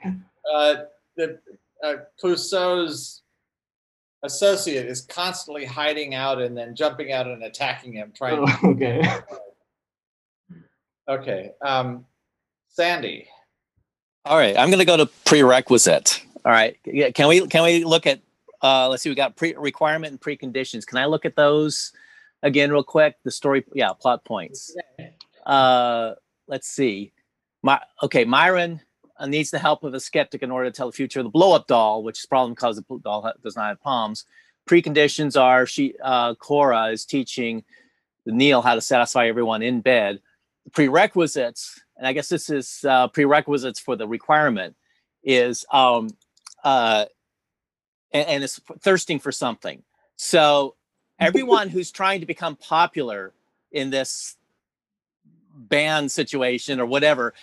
Uh, the uh, Clouseau's associate is constantly hiding out and then jumping out and attacking him. Trying. Oh, <laughs> okay. Okay. Um, Sandy. All right, I'm going to go to prerequisite. All right, yeah, can we can we look at? Uh, let's see, we got pre requirement and preconditions. Can I look at those again real quick? The story, yeah, plot points. Uh, let's see. My okay, Myron uh, needs the help of a skeptic in order to tell the future of the blow up doll, which is problem because the doll does not have palms. Preconditions are she uh, Cora is teaching Neil how to satisfy everyone in bed. Prerequisites, and I guess this is uh, prerequisites for the requirement, is um, uh, and, and thirsting for something. So everyone who's trying to become popular in this band situation or whatever,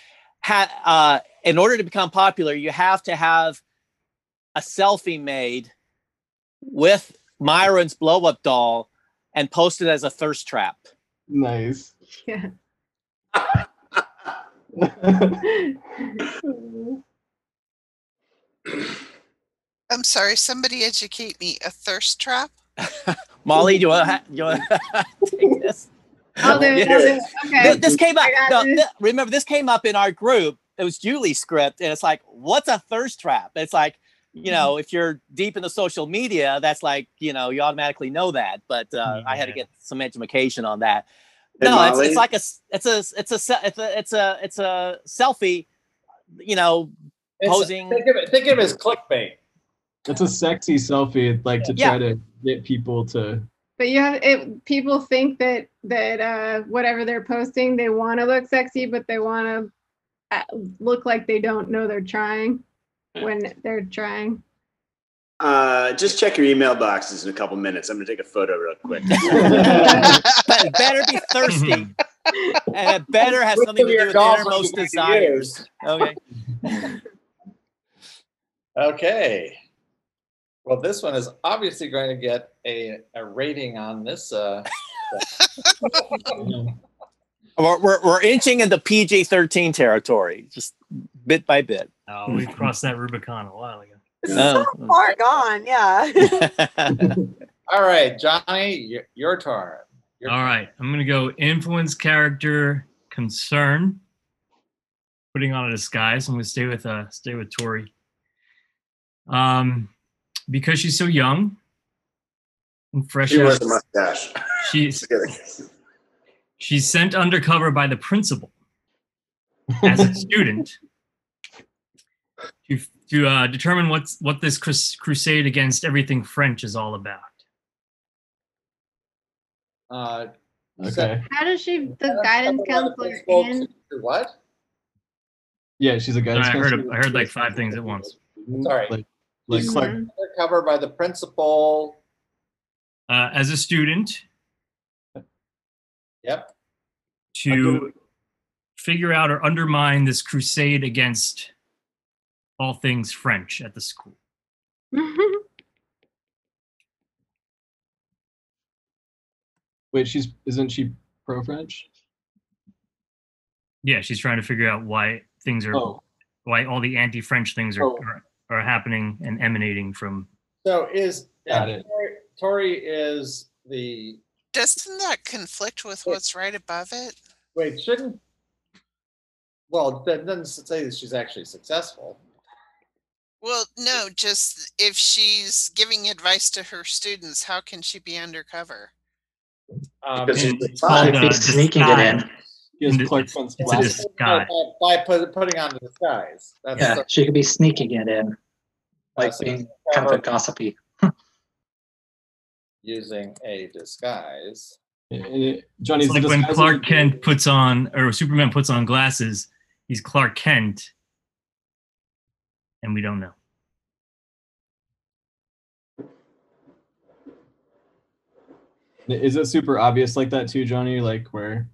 ha- uh, in order to become popular, you have to have a selfie made with Myron's blow up doll and post it as a thirst trap. Nice. Yeah. I'm sorry, somebody educate me. A thirst trap? <laughs> Molly, do you want to <laughs> take this? I'll do it. <laughs> I'll do. Okay. Th- This came up. I got no, this. th- remember, this came up in our group. It was Julie's script, and it's like, what's a thirst trap? It's like, you know, if you're deep in the social media, that's like, you know, you automatically know that. But uh, I had to get some education on that. Hey, no, it's, Molly? it's like a, s- it's a, it's a, it's a, it's a, it's a selfie. You know, It's- posing. Think of it, think of it as clickbait. It's a sexy selfie, like to Yeah. try to get people to. But you have it. People think that that uh, whatever they're posting, they want to look sexy, but they want to uh, look like they don't know they're trying when they're trying. Uh, just check your email boxes in a couple minutes. I'm gonna take a photo real quick. <laughs> but better be thirsty, <laughs> and it better have something of to your do with dolls are innermost you going to desires. Okay. <laughs> Okay. Well, this one is obviously going to get a, a rating on this. Uh, <laughs> We're, we're, we're inching into PG 13 territory, just bit by bit. Oh, we crossed that Rubicon a while ago. Oh. So far gone, yeah. <laughs> all right, Johnny, your, your turn. Your All right, I'm gonna go influence character concern. Putting on a disguise. I'm gonna stay with uh stay with Tori. Um, because she's so young and fresh. She out- wears a mustache. <laughs> She's she's sent undercover by the principal as a <laughs> student to to uh, determine what's what this crus- crusade against everything French is all about. Uh, Okay. How does she, the guidance counselor, Well, and What? Yeah, she's a Sorry, guidance I heard counselor. I heard like five things at once. Sorry. Like, like She's Clark. Undercover by the principal. Uh, as a student, Yep. to figure out or undermine this crusade against all things French at the school. Wait, she's isn't she pro French? Yeah, she's trying to figure out why things are Oh. why all the anti-French things are, Oh. are are happening and emanating from. So is Got it. Tori, Tori is the Doesn't that conflict with what's right above it? wait shouldn't well that doesn't say that she's actually successful. Well, no, just if she's giving advice to her students, how can she be undercover? Um, Because she's And the it's called, uh, sneaking it in. disguise. He has Clark Kent's it's a glasses. disguise. by, by putting on the disguise. That's Yeah, the- she could be sneaking it in, like so being kind of a gossipy. using a disguise. And it- Johnny's It's like when Clark Kent puts on or Superman puts on glasses, he's Clark Kent, and we don't know. Is it super obvious like that too, Johnny? Like where?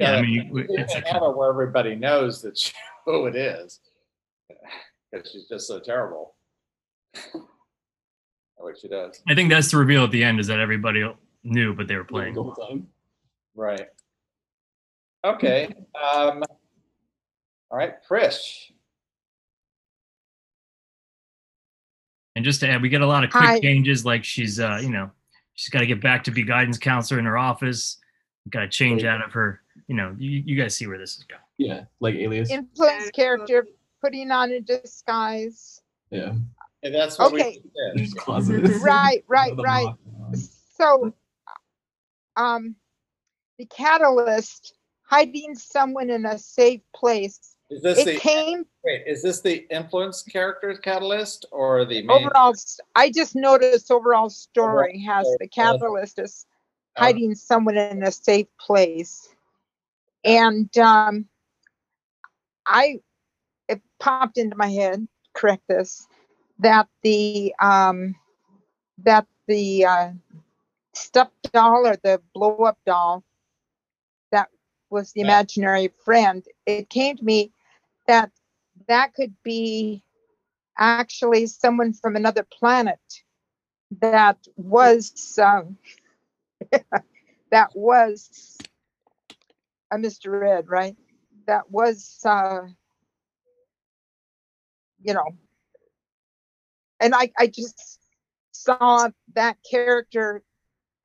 Yeah, I mean, you- You it's can a- have it where everybody knows that <laughs> she, who it is. Because she's just so terrible. <laughs> what she does. I think that's the reveal at the end is that everybody knew, but they were playing. The time. Right. Okay. Um, all right, Trish. And just to add, we get a lot of quick Hi. changes. Like she's, uh, you know, she's got to get back to be guidance counselor in her office. Got to change out of her. You know, you, you guys see where this is going. Yeah, like Alias. Influence character, putting on a disguise. Yeah. And that's what Okay. we did. <laughs> Right, right, right. So, um, the catalyst hiding someone in a safe place. Is this It the came wait? Is this the influence character catalyst or the main? overall, s- I just noticed overall story has the story, catalyst is hiding someone in a safe place. And um, I, it popped into my head, correct this, that the, um, that the uh, stuffed doll or the blow up doll that was the imaginary friend, it came to me that that could be actually someone from another planet that was um, <laughs> that was a Mr. Ed, right? That was uh, you know, and I I just saw that character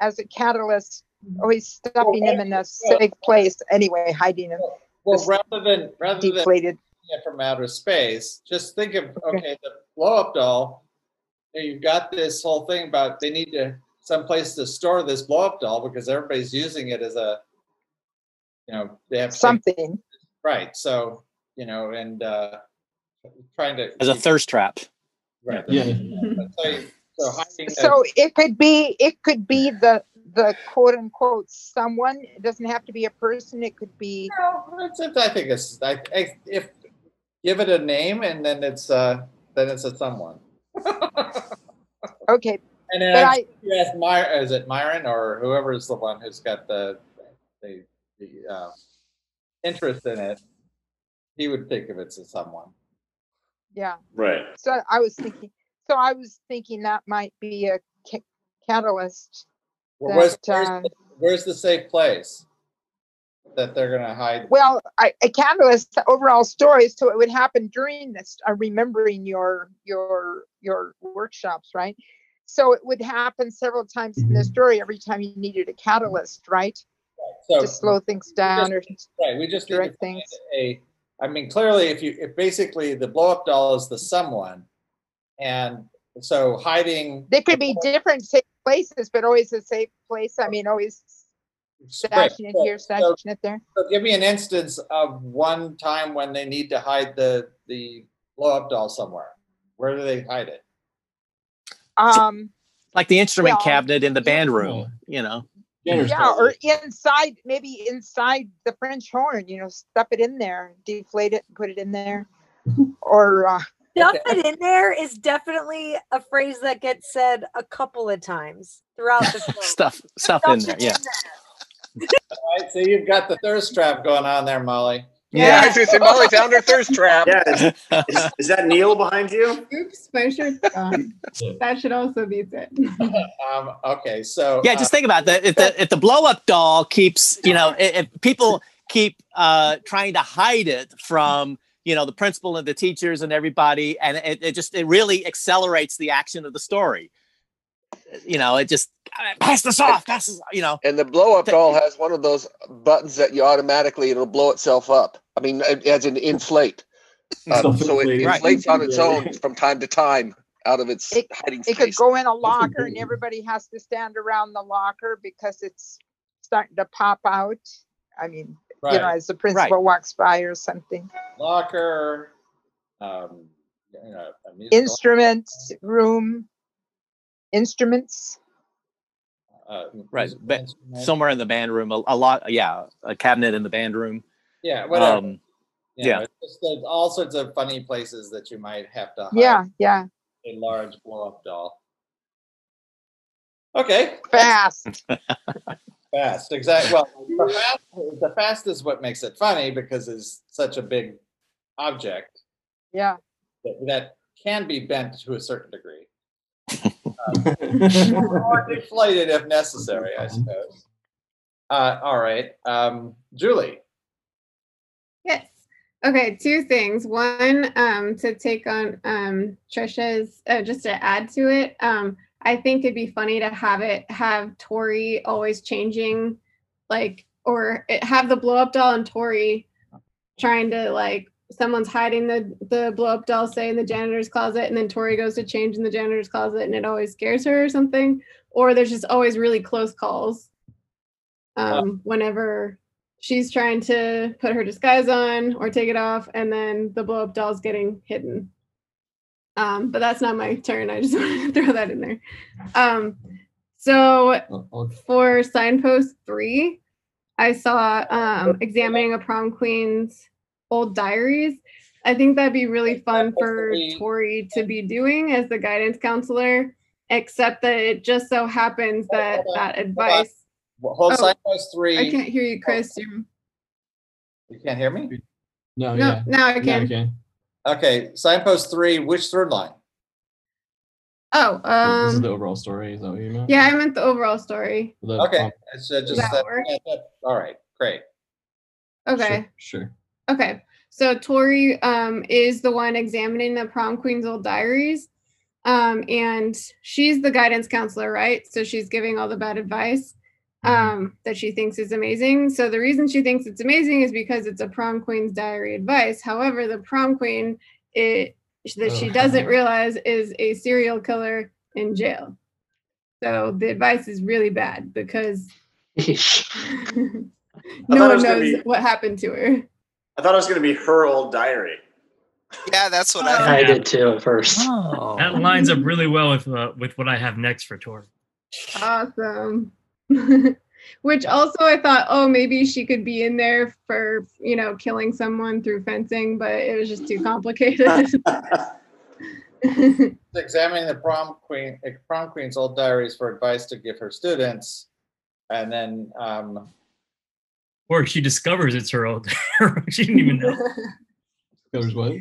as a catalyst, always stuffing him in a safe place anyway, hiding him Well, rather than rather than deflated. it from outer space, just think of okay, the blow up doll. You've got this whole thing about they need to some place to store this blow up doll because everybody's using it as a, you know, they have to take- Something. right. So you know, and uh, trying to as a thirst trap. right. Yeah. So, you- so a- So it could be it could be the the quote unquote someone. It doesn't have to be a person. It could be No, it's, it's, I think it's I, I, if give it a name and then it's uh then it's a someone. <laughs> okay. And then But I, I you ask Myron, is it Myron or whoever is the one who's got the the, the uh, interest in it? He would think of it as someone. yeah. Right. So I was thinking. So I was thinking that might be a ca- catalyst. Well, where's, That, where's, uh, the, where's the safe place that they're gonna hide? Well, I, a catalyst to overall story, so it would happen during this. I'm remembering your your your workshops, right? So it would happen several times in the story. Every time you needed a catalyst, right, So to slow things down or right, we just need direct things. a. I mean, clearly, if you if basically the blow up doll is the someone, and so hiding. They could be different safe places, but always a safe place. I mean, always Right, stashing it so- here, so- it there. So give me an instance of one time when they need to hide the the blow up doll somewhere. Where do they hide it? Um, Like the instrument Well, cabinet in the band room, you know. Yeah, or inside, maybe inside the French horn. You know, stuff it in there, deflate it, and put it in there, <laughs> or uh, Stuff it in there is definitely a phrase that gets said a couple of times throughout the <laughs> film. Stuff stuff in there, yeah. All right, so you've got the thirst trap going on there, Molly. Yeah, I was Molly found her thirst trap. Yeah. Is, is, is that Neil behind you? Oops, my shirt's gone. that should also be said. <laughs> Um, okay, so Yeah, just think about that. If the if the blow up doll keeps, you know, if, if people keep uh, trying to hide it from, you know, the principal and the teachers and everybody, and it, it just it really accelerates the action of the story. You know, it just uh, pass this off, pass this, you know. And the blow up doll has one of those buttons that you automatically it'll blow itself up. I mean, as an inflate. Um, so it Self-inflating. inflates on its own from time to time out of its It- hiding it could go in a locker, and everybody has to stand around the locker because it's starting to pop out. I mean, you know, as the principal walks by or something. locker, um, you know, a musical, Instruments room, instruments. uh, Right, musical ba- instrument. somewhere in the band room, a, a lot, yeah, a cabinet in the band room. Yeah, whatever. Um, You know, yeah. it's just there's all sorts of funny places that you might have to hide Yeah, yeah, a large blow up doll. Okay, fast. <laughs> fast, exactly. Well, the fast, the fast is what makes it funny because it's such a big object Yeah. that, that can be bent to a certain degree. Um, <laughs> or deflated if necessary, I suppose. Uh, all right, um, Julie. Yes. Okay, two things. One, um, to take on um Trisha's, uh, just to add to it, um, I think it'd be funny to have it have Tori always changing, like, or it, have the blow up doll and Tori trying to like someone's hiding the the blow up doll, say in the janitor's closet, and then Tori goes to change in the janitor's closet, and it always scares her or something. Or there's just always really close calls um, whenever she's trying to put her disguise on or take it off, and then the blow up doll's getting hidden. Um, but that's not my turn. I just <laughs> want to throw that in there. Um, so for signpost three, I saw um, examining a prom queen's old diaries. I think that'd be really fun for Tori to be doing as the guidance counselor, except that it just so happens that that advice. Hold Oh, signpost three. I can't hear you, Chris. You- You can't hear me? No, No, yeah. now I Now can. I can. Okay, signpost three, which third line? Oh, this is um, the overall story. Is that what you meant? yeah, I meant the overall story. The Okay, prom- it's uh, just, that that- work? yeah, that- all right, great. Okay. Sure. Okay, so Tori um, is the one examining the prom queen's old diaries, um, and she's the guidance counselor, right? So she's giving all the bad advice um, that she thinks is amazing. So the reason she thinks it's amazing is because it's a prom queen's diary advice. However, the prom queen it that she doesn't realize is a serial killer in jail. So the advice is really bad because <laughs> no one knows be- what happened to her. I thought it was going to be her old diary. Yeah, that's what Oh. I I did too at first. Oh. That lines up really well with uh, with what I have next for Tori. Awesome. <laughs> Which also I thought, oh, maybe she could be in there for, you know, killing someone through fencing, but it was just too complicated. <laughs> <laughs> Examining the prom queen, uh, prom queen's old diaries for advice to give her students. And then, um, Or she discovers it's her old. she didn't even know. Covers what?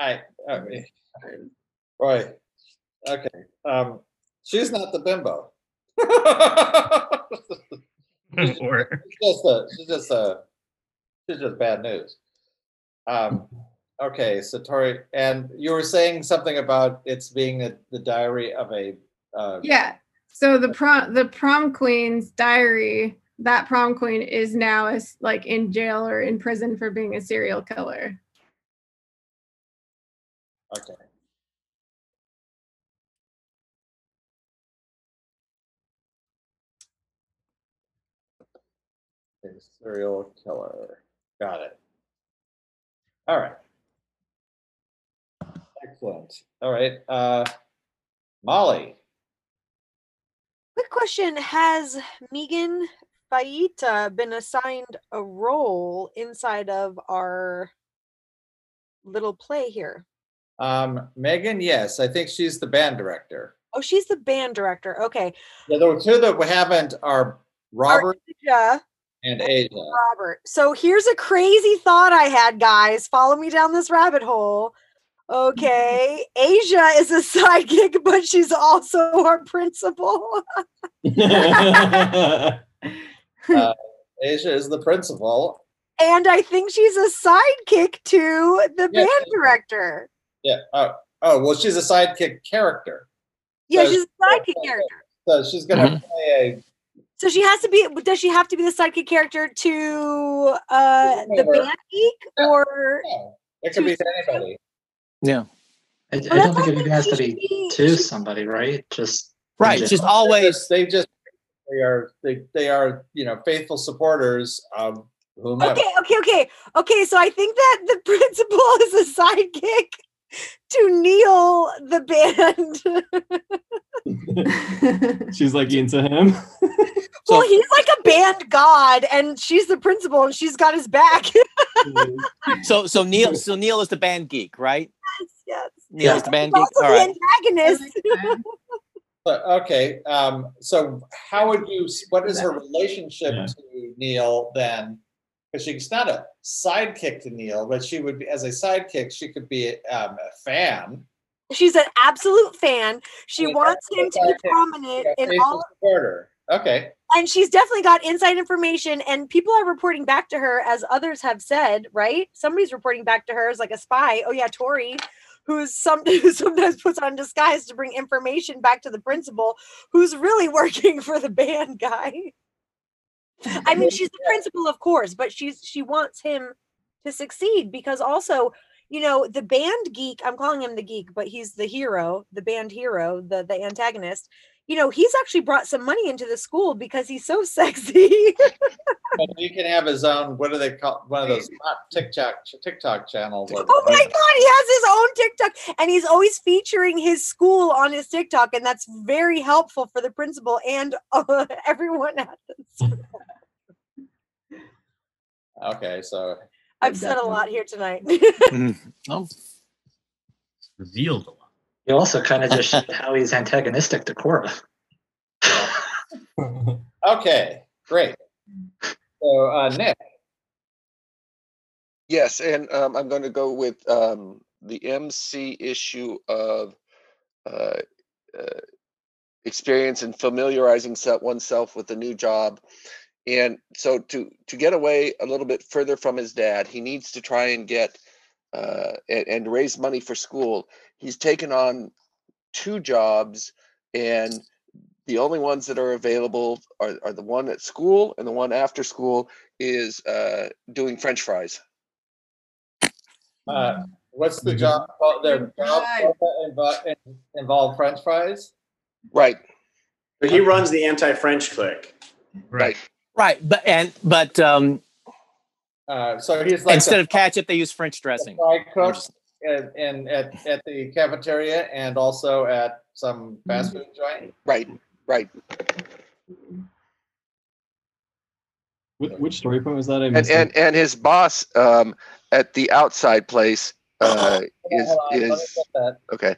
I, I mean, right, okay, um, she's not the bimbo. Or She's just a, she's just a, she's just bad news. Um, okay, so Tori, and you were saying something about it's being a, the diary of a, uh, yeah. So the prom the prom queen's diary, that prom queen is now is like in jail or in prison for being a serial killer. okay. A serial killer, got it. All right. Excellent, all right, uh, Molly. Quick question: Has Megan Faita been assigned a role inside of our little play here? Um, Megan, yes, I think she's the band director. Oh, she's the band director. Okay. Yeah, the two that we haven't are Robert Asia and Asia. Uh Robert. So here's a crazy thought I had, guys. Follow me down this rabbit hole. <laughs> Okay. Asia is a <laughs> sidekick, but she's also our principal. <laughs> Uh, Asia is the principal. and I think she's a sidekick to the Yeah, band director. Yeah. Oh, oh, well, she's a sidekick character. Yeah, So she's a sidekick character. So she's gonna mm-hmm. play So she has to be. Does she have to be the sidekick character to uh the band geek, or a. It could be to anybody. Yeah. I, I Well, don't think it even has to be to somebody, right? Just Right. Yeah. Just always. They just they are they they are you know faithful supporters of whomever. Okay, okay, okay, okay. So I think that the <laughs> principal is a sidekick to Neil, the band. <laughs> <laughs> She's like into him. Well, he's like a band god, and she's the principal, and she's got his back. <laughs> <laughs> So so Neil so Neil is the band geek, right? yes. Neil is the band He's geek. also All the right. antagonist. <laughs> Okay, um, so how would you, what is her relationship to Neil then? Because she's not a sidekick to Neil, but she would be, as a sidekick, she could be um, a fan. She's an absolute fan. She Yeah, wants him to be prominent in faithful all supporter. Okay, and she's definitely got inside information and people are reporting back to her as others have said right? Somebody's reporting back to her as like a spy. Oh yeah tori who's some <laughs> who sometimes puts on disguise to bring information back to the principal who's really <laughs> working for the band guy. I mean she's the principal of course but she's she wants him to succeed because also you know the band geek i'm calling him the geek but he's the hero the band hero the the antagonist you know, he's actually brought some money into the school because he's so <laughs> sexy. But he can have his own. What do they call one of those <laughs> not TikTok TikTok channels? oh my god, he has his own TikTok and he's always featuring his school on his TikTok and that's very helpful for the principal and uh, <laughs> everyone at the school. Okay, so I've said a lot here tonight. Oh, Revealed a lot. You also kind of just showed <laughs> how he's antagonistic to Cora. <laughs> okay, great. So uh, Nick, Yes, and um, I'm going to go with um, the MC issue of uh, uh, experience and familiarizing se- oneself with the new job. And so to to get away a little bit further from his dad, he needs to try and get uh, and, and raise money for school. He's taken on two jobs, and the only ones that are available are, are the one at school and the one after school is uh, doing French fries. uh, what's the job? Well, their job involve, involve French fries. Right. But he runs the anti-French clique. Right. right. But and but um, Uh, so he's like instead the of ketchup, they use French dressing. fry cook in, in at, at the cafeteria and also at some fast food joint. Right. Right. Which, which story point was that? I And missed it. and and his boss um, at the outside place uh, is Hold on, let me is get that. okay.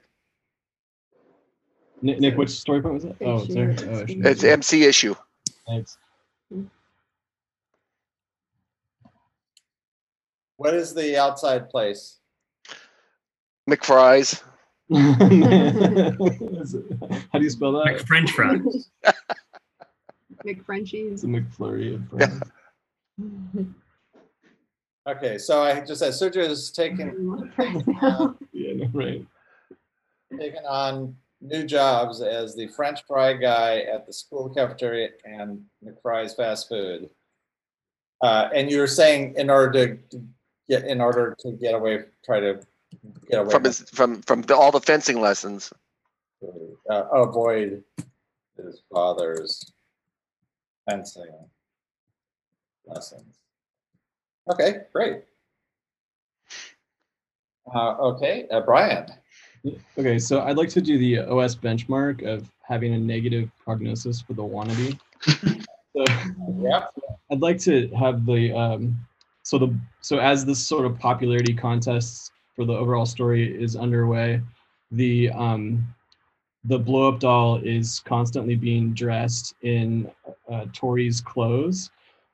Nick, Nick, which story point was that? Oh, it's there. Oh, issue. It's MC issue. Thanks. What is the outside place? McFries. <laughs> How do you spell that? French fries. <laughs> McFrenchies. It's a McFlurry of fries. Okay, so I just said Sergio is taking <laughs> yeah, no, right. taking on new jobs as the French fry guy at the school cafeteria and McFry's fast food. Uh, and you were saying in order to get in order to get away, try to get away from his from from the, all the fencing lessons. uh, avoid his father's fencing lessons. Okay, great. Uh, okay, uh, Brian. Okay, so I'd like to do the OS benchmark of having a negative prognosis for the wannabe. <laughs> so, yeah. I'd like to have the um, so the so as this sort of popularity contest for the overall story is underway, the um, the blow up doll is constantly being dressed in uh, Tori's clothes,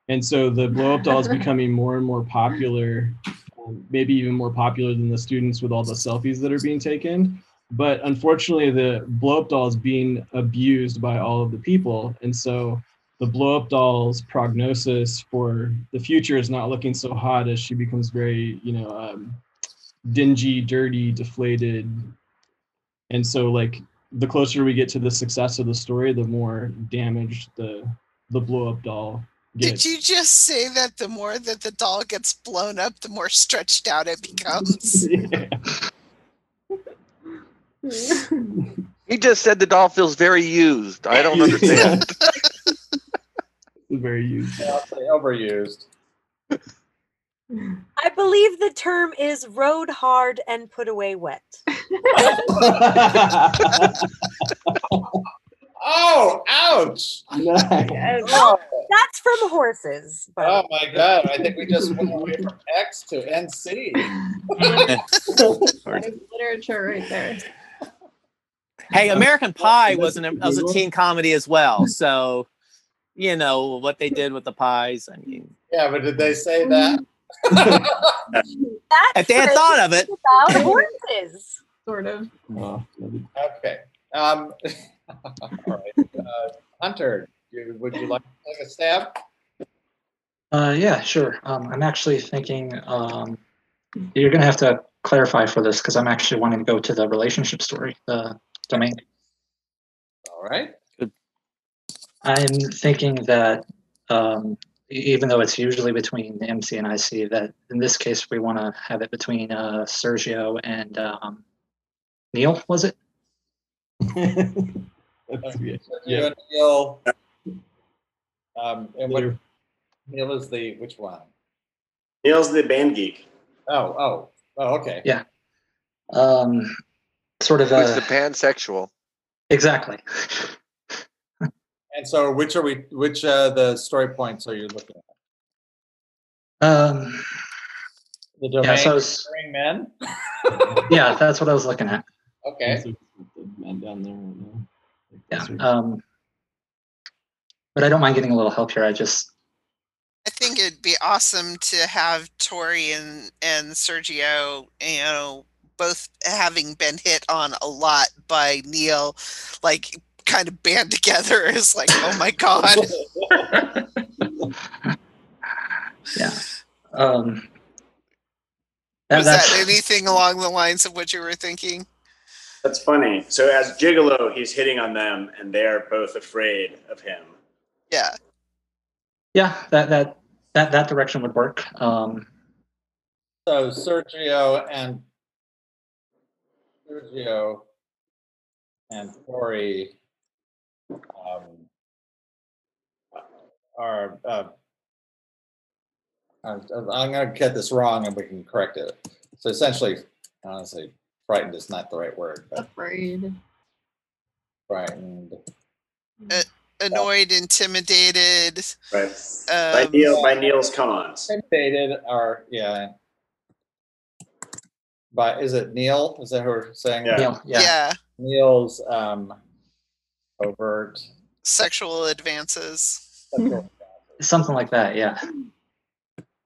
and so the blow up doll is <laughs> becoming more and more popular, um, maybe even more popular than the students with all the selfies that are being taken. But unfortunately, the blow up doll is being abused by all of the people, and so the blow up doll's prognosis for the future is not looking so hot as she becomes very, you know, um, dingy, dirty, deflated. And so, like, the closer we get to the success of the story, the more damaged the the blow up doll gets. Did you just say that the more that the doll gets blown up, the more stretched out it becomes? <laughs> He just said the doll feels very used. I don't understand. <laughs> very used. I'll say overused. <laughs> I believe the term is rode hard and put away wet. <laughs> Oh, ouch! <laughs> Oh, that's from horses. by oh the Oh my god, I think we just went away from X to NC. There's literature right there. Hey, American Pie was an was a teen comedy as well. So, you know what they did with the pies. I mean, Yeah, but did they say that? If they had thought of it, About horses. Sort of. Okay. Um, <laughs> all right. Uh, Hunter, you, would you like to take a stab? Uh, yeah, sure. Um, I'm actually thinking um, you're going to have to clarify for this because I'm actually wanting to go to the relationship story, the domain. All right. I'm thinking that um, even though it's usually between MC and IC, that in this case we want to have it between uh, Sergio and um, Neil. Was it? <laughs> That's, yeah. And Neil. Um, and what, Neil is the, which one? Neil's the band geek. Oh, oh, oh, okay. Yeah. Um, sort of Who's a the pansexual? exactly. And so which are we, which, uh, the story points are you looking at? Um, The Yeah, so I was- hearing men? <laughs> <laughs> yeah, that's what I was looking at. Okay. The man down there right now. Yeah. Um, but I don't mind getting a little help here. I just I think it'd be awesome to have Tori and and Sergio, you know, both having been hit on a lot by Neil, like kind of band together <laughs> is like, oh my god. <laughs> yeah. Um, that- Was that anything along the lines of what you were thinking? That's funny. So as Gigolo, he's hitting on them, and they're both afraid of him. Yeah. yeah, that that that that direction would work. Um, So Sergio and Sergio and Corey um, are. Uh, I'm, I'm going to get this wrong, and we can correct it. So essentially, honestly, frightened is not the right word, but Afraid. frightened. Uh, annoyed, intimidated. Right. by Um, Neil, by Neil's cons. Intimidated are yeah. But is it Neil? Is that who we're saying? Yeah. Neil, yeah. yeah. Neil's um, overt. Sexual advances. sexual- <laughs> something like that. Yeah.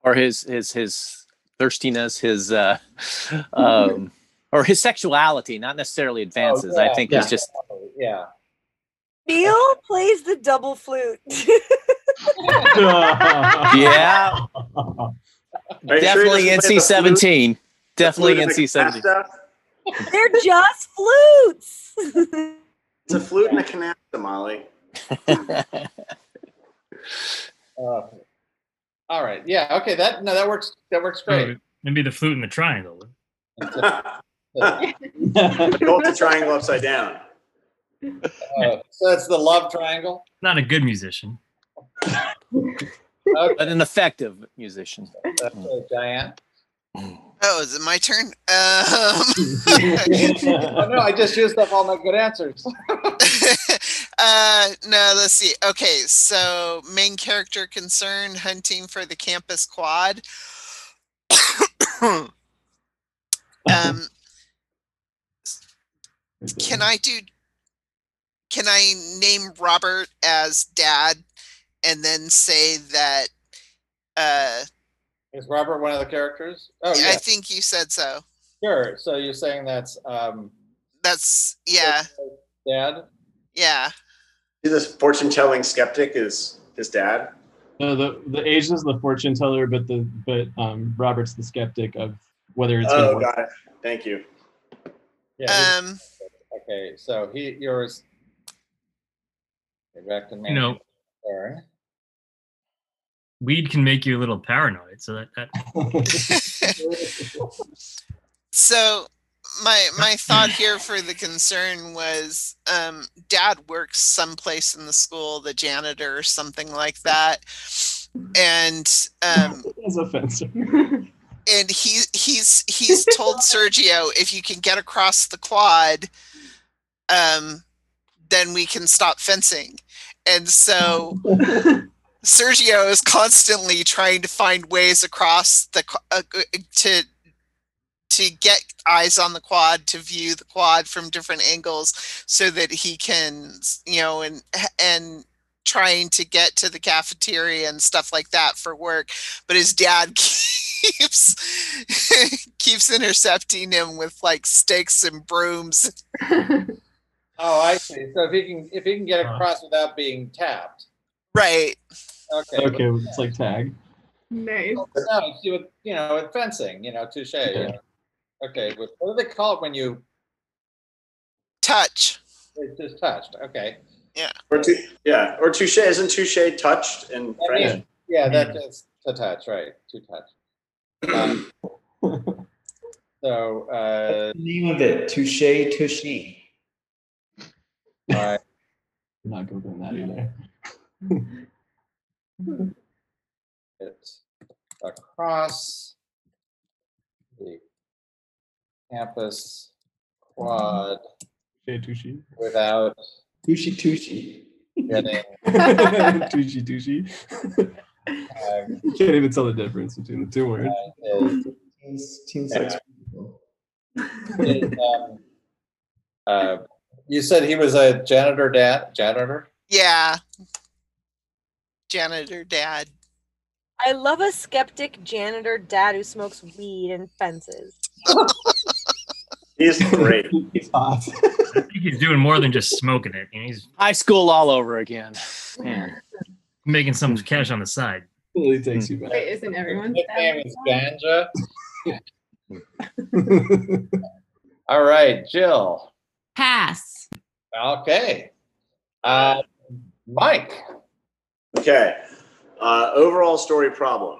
or his his his thirstiness, his uh, <laughs> um, or his sexuality, not necessarily advances. I yeah. think Yeah. he's just yeah. Neil plays the double flute. <laughs> yeah, Are you sure definitely NC seventeen. definitely flute and the NC seventeen. They're just flutes. It's a flute and a canasta, Molly. <laughs> Uh, all right. Yeah. Okay. That no, that works. That works great. Maybe the flute and the triangle. <laughs> Hold the triangle upside down. Uh, so that's the love triangle. Not a good musician. Okay. but an effective musician. That's, uh, Diane. Oh, is it my turn? Um, <laughs> oh, no, I just used up all my good answers. <laughs> uh, no, let's see. Okay, so main character concern hunting for the campus quad. <coughs> um, can I do? Can I name Robert as dad, and then say that? Uh, Is Robert one of the characters? Oh yeah. I think you said so. Sure. So you're saying that's um, That's yeah, Dad. yeah. See, this fortune telling skeptic is his dad. No, the the agent is the fortune teller, but the but um Robert's the skeptic of whether it's gonna Oh, work. got it. Thank you. Yeah. Um, okay. So he yours. Okay, back to me. You know, Turn. Weed can make you a little paranoid. So that, that <laughs> so my my thought here for the concern was um dad works someplace in the school the janitor or something like that and um <laughs> That's offensive. and he he's he's told <laughs> sergio if you can get across the quad um then we can stop fencing and so Sergio is constantly trying to find ways across the uh, to to get eyes on the quad to view the quad from different angles so that he can you know and and trying to get to the cafeteria and stuff like that for work but his dad <laughs> keeps keeps intercepting him with like stakes and brooms <laughs> Oh, I see. So if he can if he can get across without being tapped. right Okay. okay, it's like tag. nice. No, see with you know with fencing, you know, touche. you know. Okay. But what do they call it when you touch it's just touched? Okay. yeah Or tou- yeah, or touche. Isn't touche touched in I French? mean, yeah, that is just to touch, right? To touch. <clears throat> Um, so uh, Name of it, touche, tushy. all right. I'm <laughs> not googling that either. <laughs> It's across the campus quad Okay, Tushy. without Tushy tushy. getting. Tushy tushy. um, You can't even tell the difference between the two words. Teens, teen sex. is, um, uh, you said he was a janitor dad, janitor? Yeah. Janitor dad. I love a skeptic janitor dad who smokes weed and fences. <laughs> He's great. He's hot. I think he's doing more than just smoking it. and He's High school all over again. Man. making some cash on the side. really takes you back. Wait, isn't everyone? Nickname is Ganja. <laughs> All right, Jill. Pass. Okay. Uh, Mike. Okay. Uh, overall story problem.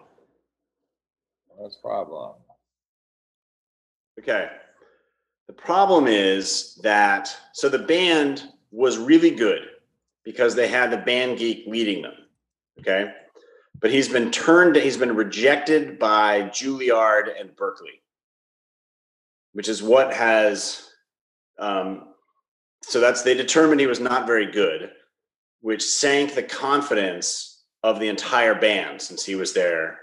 What's the problem? Okay. The problem is that so the band was really good because they had the band geek leading them. Okay. But he's been turned, he's been rejected by Juilliard and Berklee, which is what has, um, so that's, they determined he was not very good, which sank the confidence of the entire band since he was their,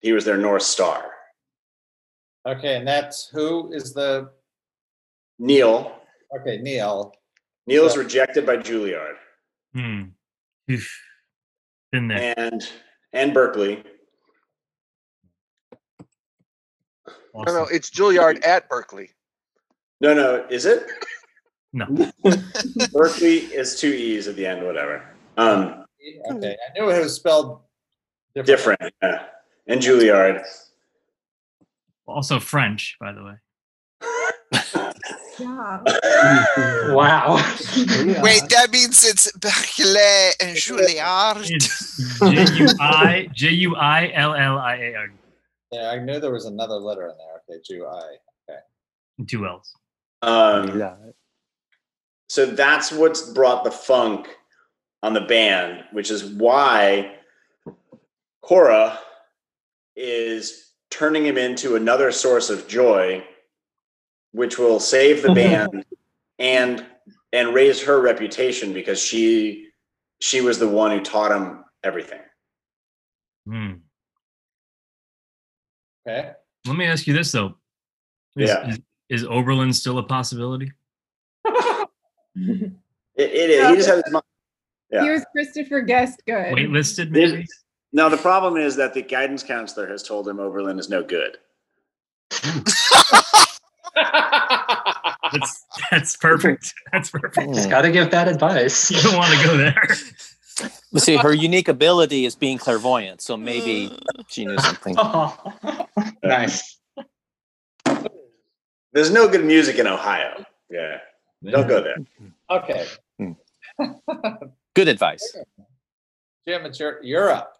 he was their North Star. Okay, and that's who is the Neil, okay, Neil. Neil is Yeah. rejected by Juilliard Hmm. Oof. Been there. and and Berklee. No, no, it's Juilliard at Berklee. No, no, is it? No. <laughs> Berklee is two E's at the end, whatever. Um, Okay, I knew it was spelled different. Yeah. And Juilliard. Also French, by the way. <laughs> Yeah. Wow. Wait, that means it's Berklee and Juilliard. It's J U I J U I L L I A R. Yeah, I knew there was another letter in there. Okay, Jew I. Okay. Two L's. Um, so that's what's brought the funk on the band, which is why Cora is turning him into another source of joy, which will save the <laughs> band and and raise her reputation because she she was the one who taught him everything. Hmm. Okay. Let me ask you this though. Is, Yeah. is, is Oberlin still a possibility? <laughs> It, it is. He just had his mind. Yeah. Here's Christopher Guest good. Waitlisted, maybe? Now the problem is that the guidance counselor has told him Oberlin is no good. That's that's perfect. That's perfect. Just got to give that advice. You don't want to go there. Let's see, her unique ability is being clairvoyant, so maybe uh. she knew something. <laughs> nice. There's no good music in Ohio. Yeah. Don't go there. Okay. <laughs> Good advice. Jim, it's your you're up.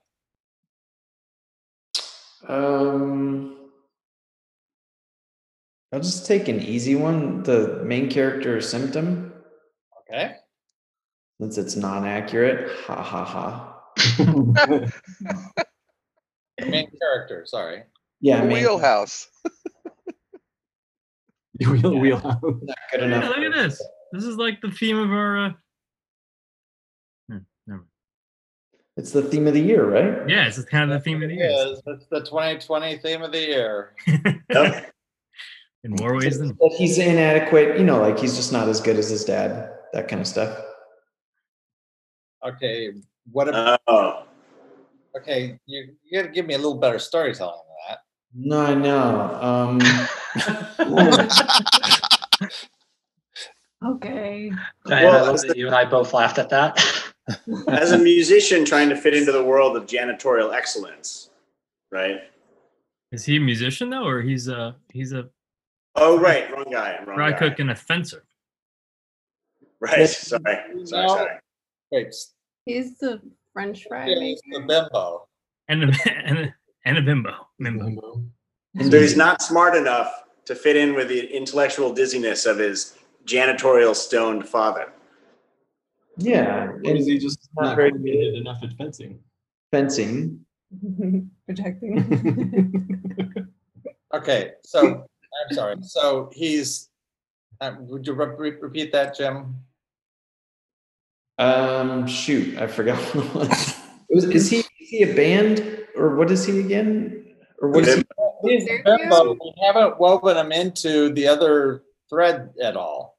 Um, I'll just take an easy one. The main character symptom, Okay. since it's non-accurate. Ha ha ha. <laughs> Main character, sorry. Yeah, main, Wheelhouse. <laughs> <laughs> Wheel, wheelhouse. not good Yeah, <laughs> enough. look at this. This is like the theme of our. Uh... hmm, never. It's the theme of the year, right? Yeah, it's kind of the theme of the year. Yes, it's the 2020 theme of the year. <laughs> Yep. In more ways than That he's inadequate. You know, like he's just not as good as his dad. That kind of stuff. Okay. What about Oh. okay, you you gotta give me a little better storytelling than that. No, I know. Um, <laughs> Okay. Diana, Well, I love as that you and I both laughed at that. <laughs> As a musician trying to fit into the world of janitorial excellence, right? Is he a musician though, or he's a he's a Oh, right. Wrong guy. Wrong fry guy. cook and a fencer? Right. Sorry. Sorry. Sorry. Wait, He's the French fry it's maker. the bimbo. And a <laughs> and a, and a bimbo. Bimbo. So he's not smart enough to fit in with the intellectual dizziness of his janitorial stoned father. Yeah, Or is he just not not very good enough at fencing? fencing. <laughs> protecting. <laughs> Okay, so, I'm sorry, so he's, uh, would you re- re- repeat that, Jim? Um, shoot, I forgot. <laughs> what it was. Was- Is he, is he a band or what is he again? Or what is he? He's bimbo, we haven't woven him into the other thread at all.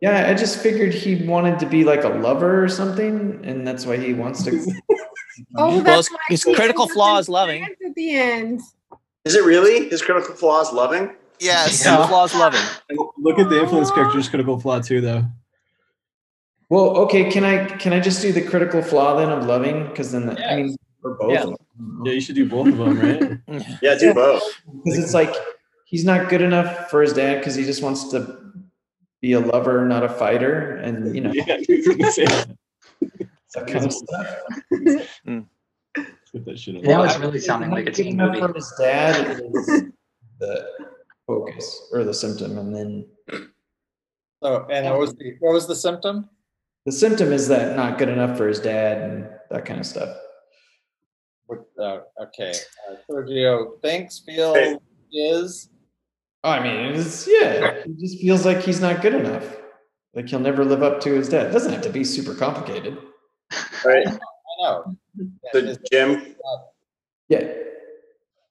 Yeah, I just figured he wanted to be like a lover or something, and that's why he wants to. <laughs> Oh, Well, that's his, why his critical flaw is loving. At the end. Is it really his critical flaw is loving? Yes. Critical flaw is loving. <laughs> Look at the influence character's critical flaw too, though. Well, okay, can I can I just do the critical flaw then of loving? Because then I mean for both Yeah. of them. Yeah, you should do both of them, right? <laughs> Yeah, do both. Because it's like he's not good enough for his dad because he just wants to be a lover, not a fighter, and you know <laughs> yeah, I was gonna say that. <laughs> that kind of stuff. Mm. Put that shit in it's really sounding like a teen movie. From his dad is the focus or the symptom, and then So, and what was the, what was the symptom? the symptom is that not good enough for his dad and that kind of stuff. What, uh, okay, uh, Sergio thinks, feels, Hey. is, Oh, I mean, it's yeah, he just feels like he's not good enough. Like he'll never live up to his dad. It doesn't have to be super complicated. Right. <laughs> I know. So Jim, Yeah.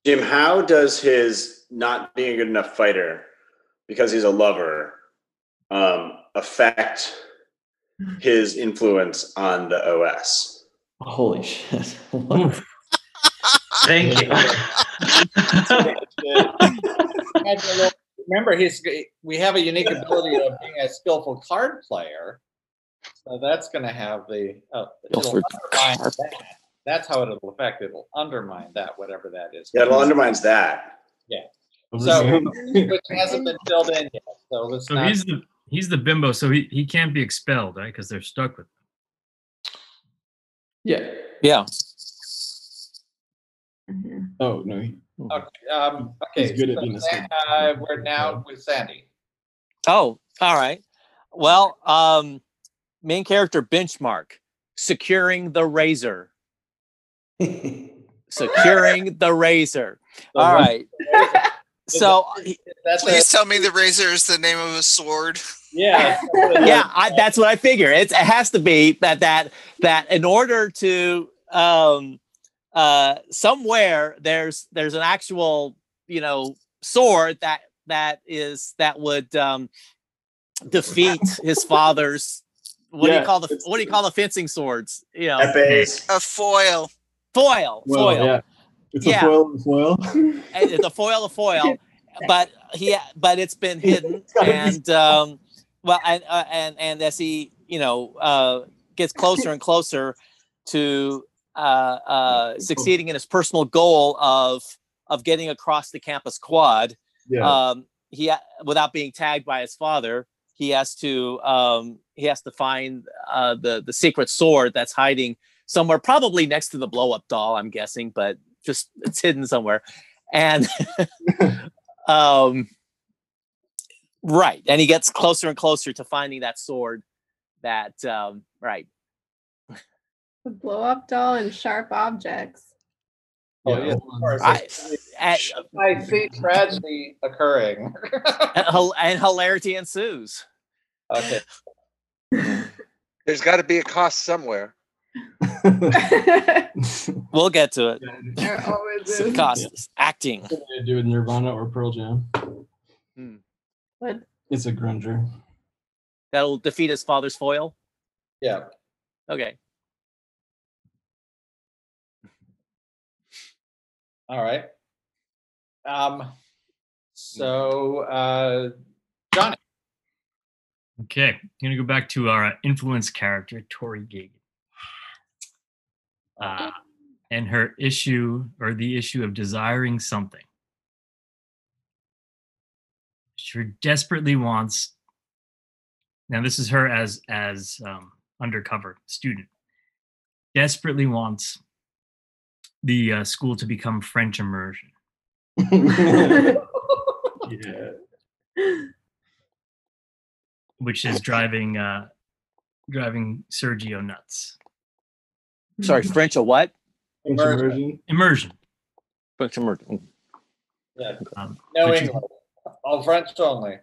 Jim, how does his not being a good enough fighter because he's a lover um, affect his influence on the OS? Holy shit. <laughs> Thank you. <laughs> Remember, he's, we have a unique ability of being a skillful card player. So that's gonna have the, uh, it'll Skillful undermine card that. That's how it'll affect, it'll undermine that, whatever that is. Yeah, it'll undermines that. Yeah. So, <laughs> which hasn't been filled in yet, so let's So not. he's the he's the bimbo, so he, he can't be expelled, right? Because they're stuck with him. Yeah. Yeah. Oh no, he- Okay, um, okay, He's good at so being a Sa- skilled uh, we're now with Sandy. Oh, all right. Well, um, main character benchmark securing the razor. <laughs> Securing the razor. The All what? right. <laughs> So he- That's a, Please tell me the razor is the name of a sword. yeah. <laughs> yeah, I, that's what I figure. It's, it has to be that that that in order to um uh somewhere there's there's an actual you know sword that that is that would um defeat his father's what do you call the what do you call the fencing swords? You know, Épées. A foil. foil, well, foil. yeah. It's Yeah. a foil and foil. and it's a foil a foil <laughs> but he but it's been hidden It's gotta be and um well and uh, and and as he you know uh gets closer and closer to uh uh succeeding in his personal goal of of getting across the campus quad yeah. um he without being tagged by his father he has to um he has to find uh the the secret sword that's hiding somewhere probably next to the blow up doll i'm guessing but just it's hidden somewhere and <laughs> um right and he gets closer and closer to finding that sword that um right The blow up doll and sharp objects. Oh, Yeah, yeah, of hold on. course. I, and, I see tragedy occurring. <laughs> and and hilarity ensues Okay, <laughs> There's got to be a cost somewhere. <laughs> we'll get to it there always It's the is. cost acting Something to do with Nirvana or Pearl Jam. Hmm. What? It's a grunger. that'll defeat his father's foil yeah. okay All right. Um, so, uh, Johnny, Okay, I'm gonna go back to our uh, influence character, Tori Gagan. Uh, and her issue or the issue of desiring something. She desperately wants. Now, this is her as as um, undercover student. Desperately wants the uh, school to become French immersion. <laughs> yeah. which is driving uh, driving Sergio nuts. Sorry, French or what? French Immersion. immersion. Immersion. French immersion. Yeah, Um, no which is- English, all French only.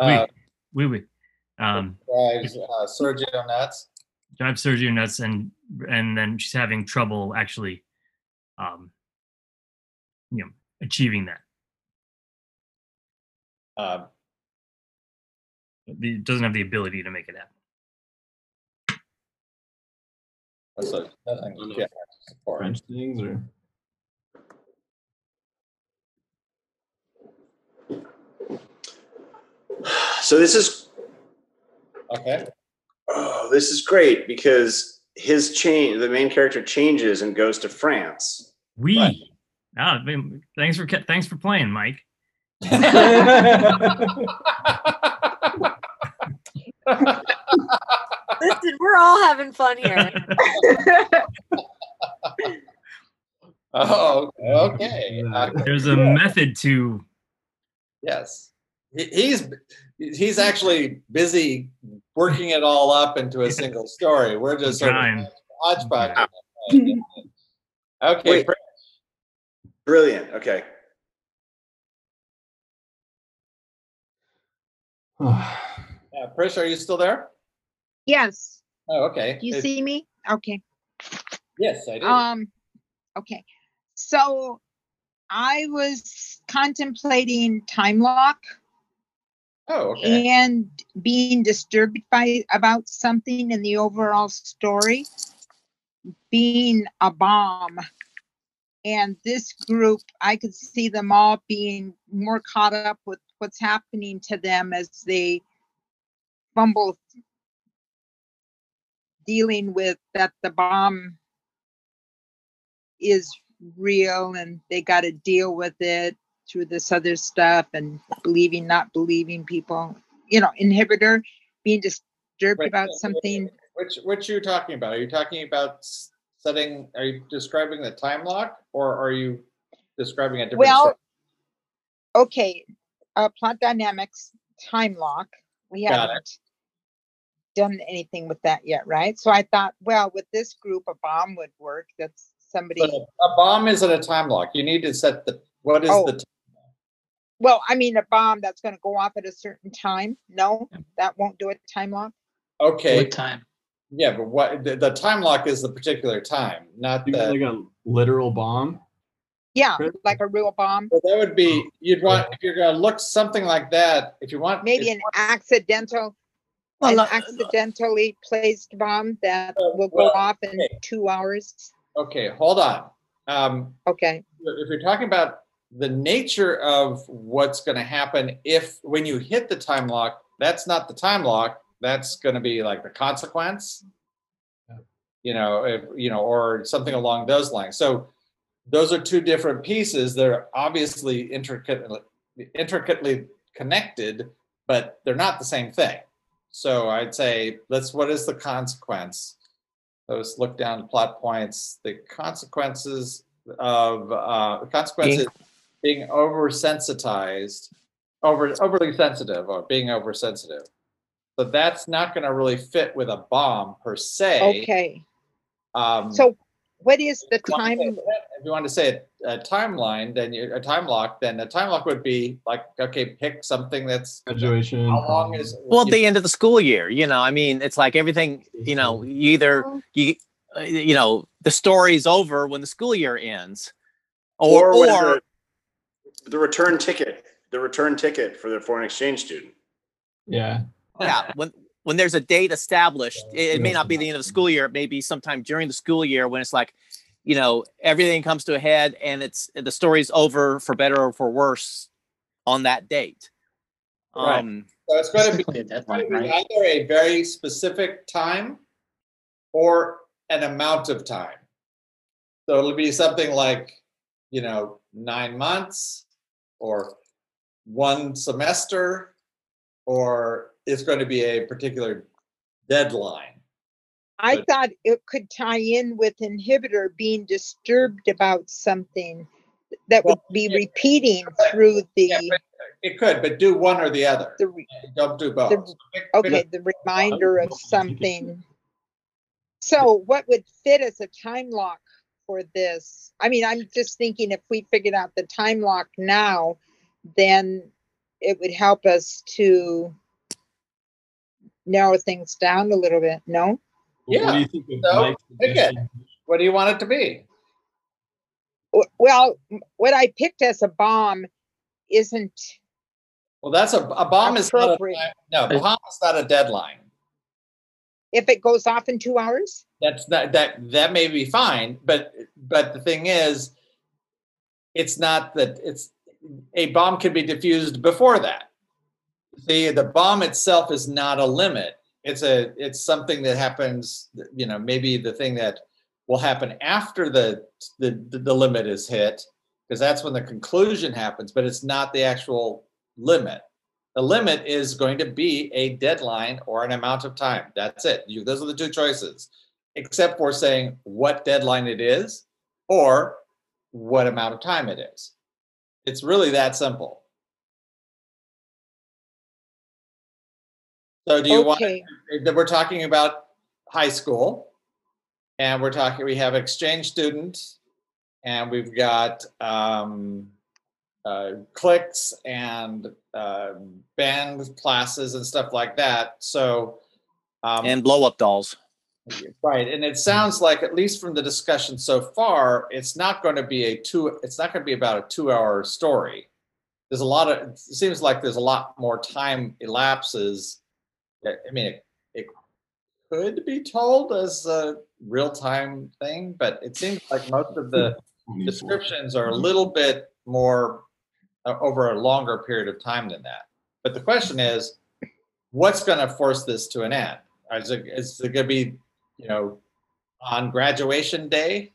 Uh, Oui, oui. Um, drives uh, Sergio nuts. drive Sergio nuts, and and then she's having trouble actually, um, you know, achieving that. Um, It doesn't have the ability to make it happen. so nothing you can't support. French things or So this is Okay. oh, this is great because his change, the main character changes and goes to France. We. Right. Ah, I mean, thanks for thanks for playing, Mike. <laughs> Listen, we're all having fun here. <laughs> Oh, okay. Uh, There's a method to yes. He- He's he's actually busy working it all up into a single story. We're just sort of Trying. hodgepodge. Okay. Wait. Brilliant. Okay. <sighs> Uh, Trish, are you still there? Yes, Oh, okay. do you It- see me? Okay. Yes, I do. Um, okay. So I was contemplating time lock oh, okay. and being disturbed by about something in the overall story being a bomb. And this group, I could see them all being more caught up with what's happening to them as they fumble dealing with that the bomb is real and they got to deal with it through this other stuff and believing, not believing people. You know, inhibitor being disturbed Wait, about something. Which which are you talking about? Are you talking about setting? Are you describing the time lock, or are you describing a different? Well, okay, uh, plot dynamics, time lock. We Got haven't done anything with that yet, right? So I thought, well, with this group, a bomb would work. That's somebody. But a bomb isn't a time lock. You need to set the what is Oh. the Well, I mean, a bomb that's going to go off at a certain time. No, that won't do a time lock. okay? What time? Yeah, but what the, the time lock is the particular time, not the. like a literal bomb. Yeah, like a real bomb. Well, that would be you'd want if you're going to look something like that. If you want Maybe if- an accidental, Well, an no- accidentally placed bomb that Uh, will go off in okay. two hours. Okay, hold on. Um, Okay. if you're talking about the nature of what's going to happen if when you hit the time lock, that's not the time lock. That's going to be like the consequence. You know, if, you know, or something along those lines. So those are two different pieces. They're obviously intricately intricately connected, but they're not the same thing. So I'd say let's what is the consequence? Let's look down plot points. The consequences of uh, consequences being oversensitized, over overly sensitive, or being oversensitive. So that's not going to really fit with a bomb per se. Okay. Um, So what is the if you want to time? If you want to say a, a timeline, then you, a time lock, then a time lock would be like, okay, pick something that's Graduation. how long is Well, you- the end of the school year, you know, I mean, it's like everything, you know, you either you uh, you know, the story's over when the school year ends. Or Or, when or the, the return ticket, the return ticket for the foreign exchange student. Yeah. yeah, when when there's a date established, it, it may not be the end of the school year, it may be sometime during the school year when it's like, you know, everything comes to a head and it's the story's over for better or for worse on that date. Right. Um So it's going to be Basically a It's going deadline, to be right? either a very specific time or an amount of time. So it'll be something like, you know, nine months or one semester, or it's going to be a particular deadline. I But- thought it could tie in with inhibitor being disturbed about something that would be repeating through the, It could, but do one or the other. the, re- Don't do both. the, So pick- pick a- okay, the reminder of something. So what would fit as a time lock for this? I mean, I'm just thinking if we figured out the time lock now, then it would help us to narrow things down a little bit, no? Yeah. What do you think of so Mike's pick it. suggestion? What do you want it to be? Well, what I picked as a bomb isn't, Well, that's a, a bomb is not a, Appropriate. no, a bomb is not a deadline. If it goes off in two hours? That's not, that that may be fine, but but the thing is, it's not that it's a bomb can be diffused before that. See, the bomb itself is not a limit. It's a it's something that happens. You know, maybe the thing that will happen after the the the limit is hit, because that's when the conclusion happens. But it's not the actual limit. The limit is going to be a deadline or an amount of time. That's it. You, those are the two choices, except for saying what deadline it is or what amount of time it is. It's really that simple. So do you want, Okay, that we're talking about high school and we're talking, we have exchange students and we've got um, uh, cliques and uh, band classes and stuff like that. So, um, and blow up dolls. right, and it sounds like at least from the discussion so far, it's not going to be a two. It's not going to be about a two-hour story. There's a lot of. It seems like there's a lot more time elapses. I mean, it, it could be told as a real-time thing, but it seems like most of the <laughs> descriptions are a little bit more over a longer period of time than that. But the question is, what's going to force this to an end? Is it, is it going to be, you know, on graduation day,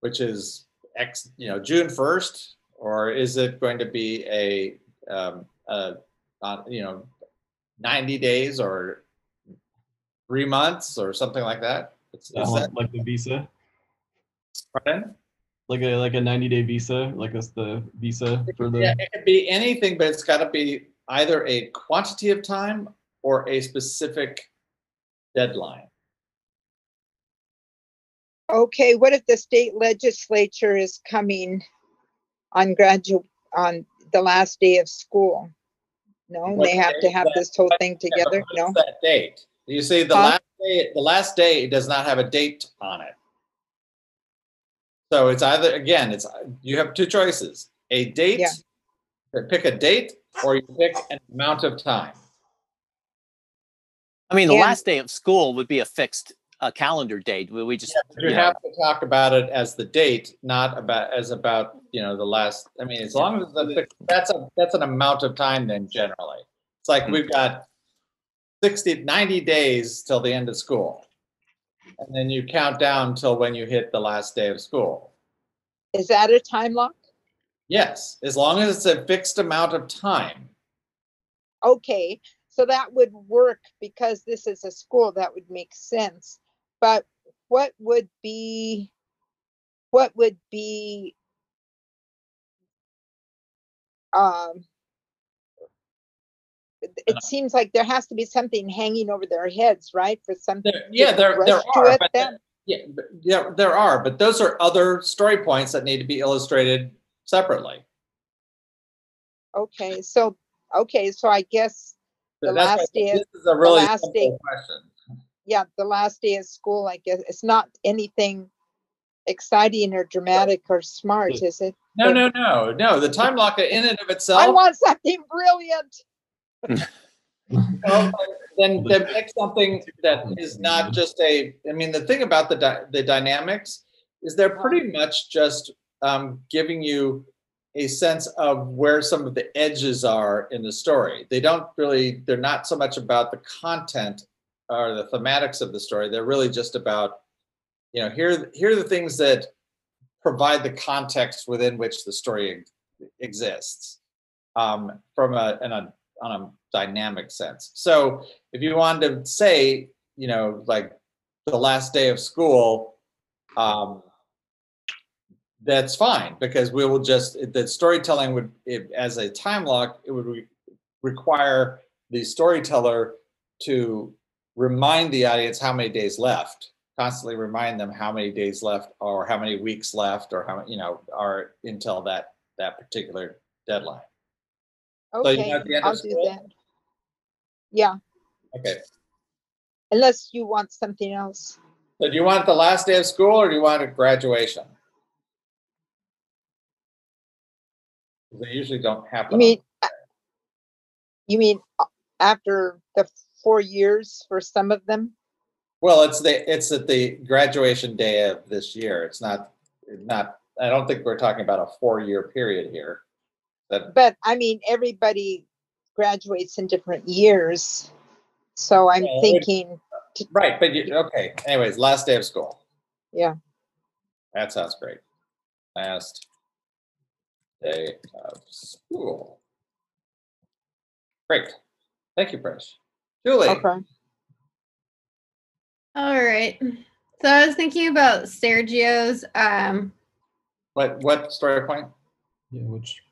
which is X, you know, June 1st, or is it going to be a, um, uh, uh, you know, 90 days or three months or something like that? Uh, is that, like the visa, pardon? Like a like a 90 day visa, like that's the visa for the. Yeah, it could be anything, but it's got to be either a quantity of time or a specific deadline. okay, what if the state legislature is coming on graduate on the last day of school? No, What they have to have That- this whole thing together, no? That date. You see, the Huh? last day, the last day does not have a date on it. So it's either, again, it's, you have two choices, a date, Yeah. pick a date, or you pick an amount of time. I mean, the And- last day of school would be a fixed uh, calendar date. We we just But You you know, have to talk about it as the date, not about, as about, you know, the last, I mean, as long as the, that's a, that's an amount of time then generally. It's like we've got 60, 90 days till the end of school. And then you count down till when you hit the last day of school. Is that a time lock? Yes, as long as it's a fixed amount of time. Okay, so that would work because this is a school, that would make sense. But what would be, what would be um it- it seems like there has to be something hanging over their heads, right? For something. There- Yeah, there, there are, it but, then? yeah, yeah, there are, but those are other story points that need to be illustrated separately. Okay, so, okay, so I guess the last day, This is is a really last day- question. yeah, the last day of school, I guess, it's not anything exciting or dramatic or smart, is it? No, no, no, no. The time locker in and of itself. I want something brilliant. Well, then, then pick something that is not just a, I mean, the thing about the, dy- the dynamics is they're pretty much just um, giving you a sense of where some of the edges are in the story. They don't really, they're not so much about the content or the thematics of the story. They're really just about, you know, here, here are the things that provide the context within which the story exists um, from a, in a, on a dynamic sense. So if you wanted to say, you know, like the last day of school, um, that's fine because we will just the storytelling would if, as a time lock it would re- require the storyteller to remind the audience how many days left constantly remind them how many days left or how many weeks left or how you know are until that that particular deadline So you Okay, know the end I'll do school? that. Yeah, okay unless you want something else. so do you want the last day of school or do you want a graduation? they usually don't happen You mean, you mean uh, after the four years for some of them? Well, it's the, it's at the graduation day of this year. It's not, not, I don't think we're talking about a four-year period here. That, But I mean, everybody graduates in different years. So I'm Well, it- thinking, right, but you, okay, anyways, last day of school. yeah, That sounds great. Last day of school. Great. Thank you, Trish. Julie, okay. All right. So I was thinking about Sergio's um what, what story point? Yeah, which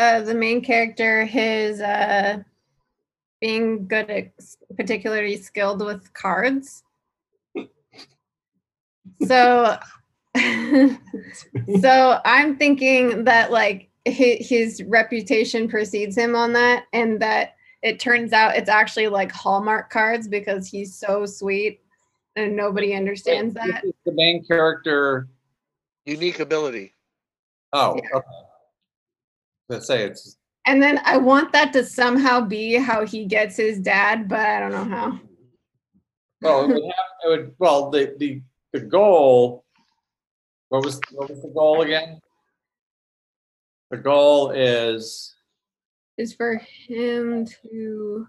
uh the main character, his uh being good at particularly skilled with cards. So <laughs> so I'm thinking that like his, his reputation precedes him on that and that it turns out it's actually like Hallmark cards because he's so sweet and nobody understands that. The main character, Unique ability. oh, okay. Let's say it's, And then I want that to somehow be how he gets his dad, but I don't know how. well, it would have, it would, well, the, the, the goal, what was, what was the goal again? The goal is, Is for him to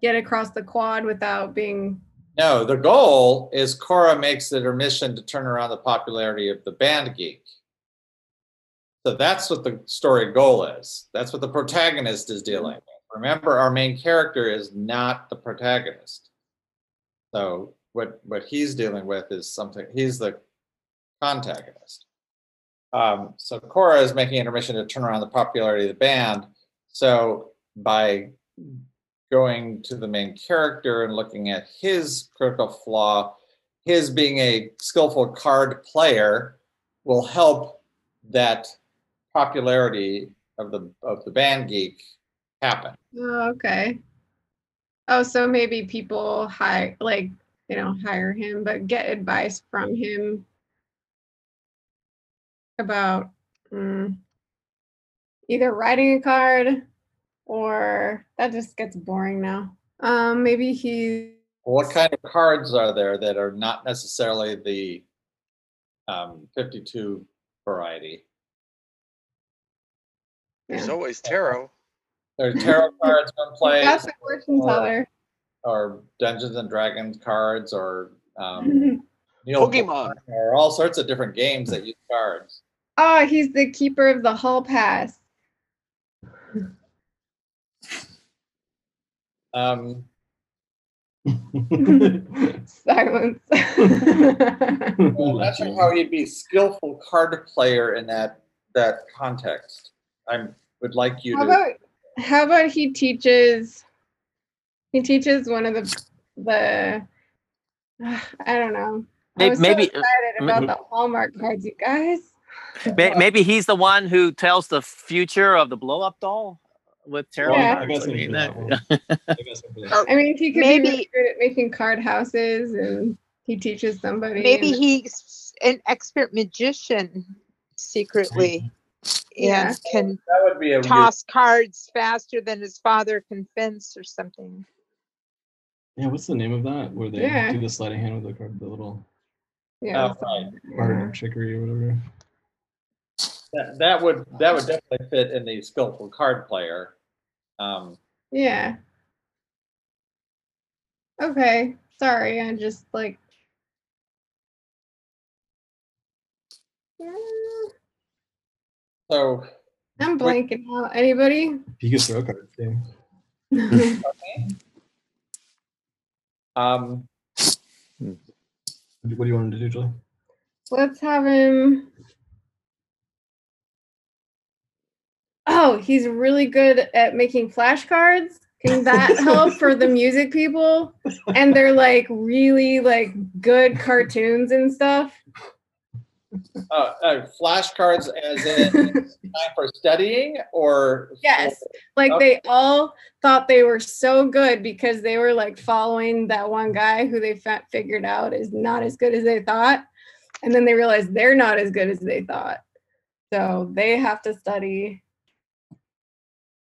get across the quad without being no, the goal is Cora makes it her mission to turn around the popularity of the band geek. So that's what the story goal is. That's what the protagonist is dealing with. Remember, our main character is not the protagonist. So what what he's dealing with is something. He's the contagonist. Um, so Cora is making her to turn around the popularity of the band. So by going to the main character and looking at his critical flaw, his being a skillful card player will help that popularity of the of the band geek happen. Oh, okay. Oh, so maybe people hire like they don't hire him, but get advice from him about mm, either writing a card or that just gets boring now. Um, maybe he What kind of cards are there that are not necessarily the um, 52 variety? There's always tarot. There are tarot <laughs> cards one plays, that's a fortune or- teller. or Dungeons and Dragons cards, or um, <laughs> Neil Pokemon. or all sorts of different games that use cards. oh, he's the keeper of the hall pass. Um, <laughs> Silence. well, I'm not sure how he'd be a skillful card player in that that context. I would like you How to. about how about he teaches he teaches one of the the <sighs> I don't know. I May- was maybe- so excited about the Hallmark cards, you guys. Maybe he's the one who tells the future of the blow up doll with tarot Yeah. I I mean, I'm that- I guess I'm for that. I mean, he could Maybe- be really good at making card houses, and he teaches somebody. Maybe and- he's an expert magician secretly Yeah. and can That would be a weird- toss cards faster than his father can fence or something. Yeah, what's the name of that? Where they Yeah. do the sleight of hand with the card, the little yeah, right. card trickery or whatever. That, that would that would definitely fit in the skillful card player. Um, yeah. Okay, sorry, I just like. Yeah, so I'm blanking out. Anybody? You could throw cards too. <laughs> um, What do you want him to do, Julie? Let's have him oh, he's really good at making flashcards. Can that <laughs> help for the music people? And they're like really like good cartoons and stuff. Uh, <laughs> uh, flashcards as in <laughs> time for studying or Yes. Like Okay. they all thought they were so good because they were like following that one guy who they fa- figured out is not as good as they thought. And then they realized they're not as good as they thought. So they have to study.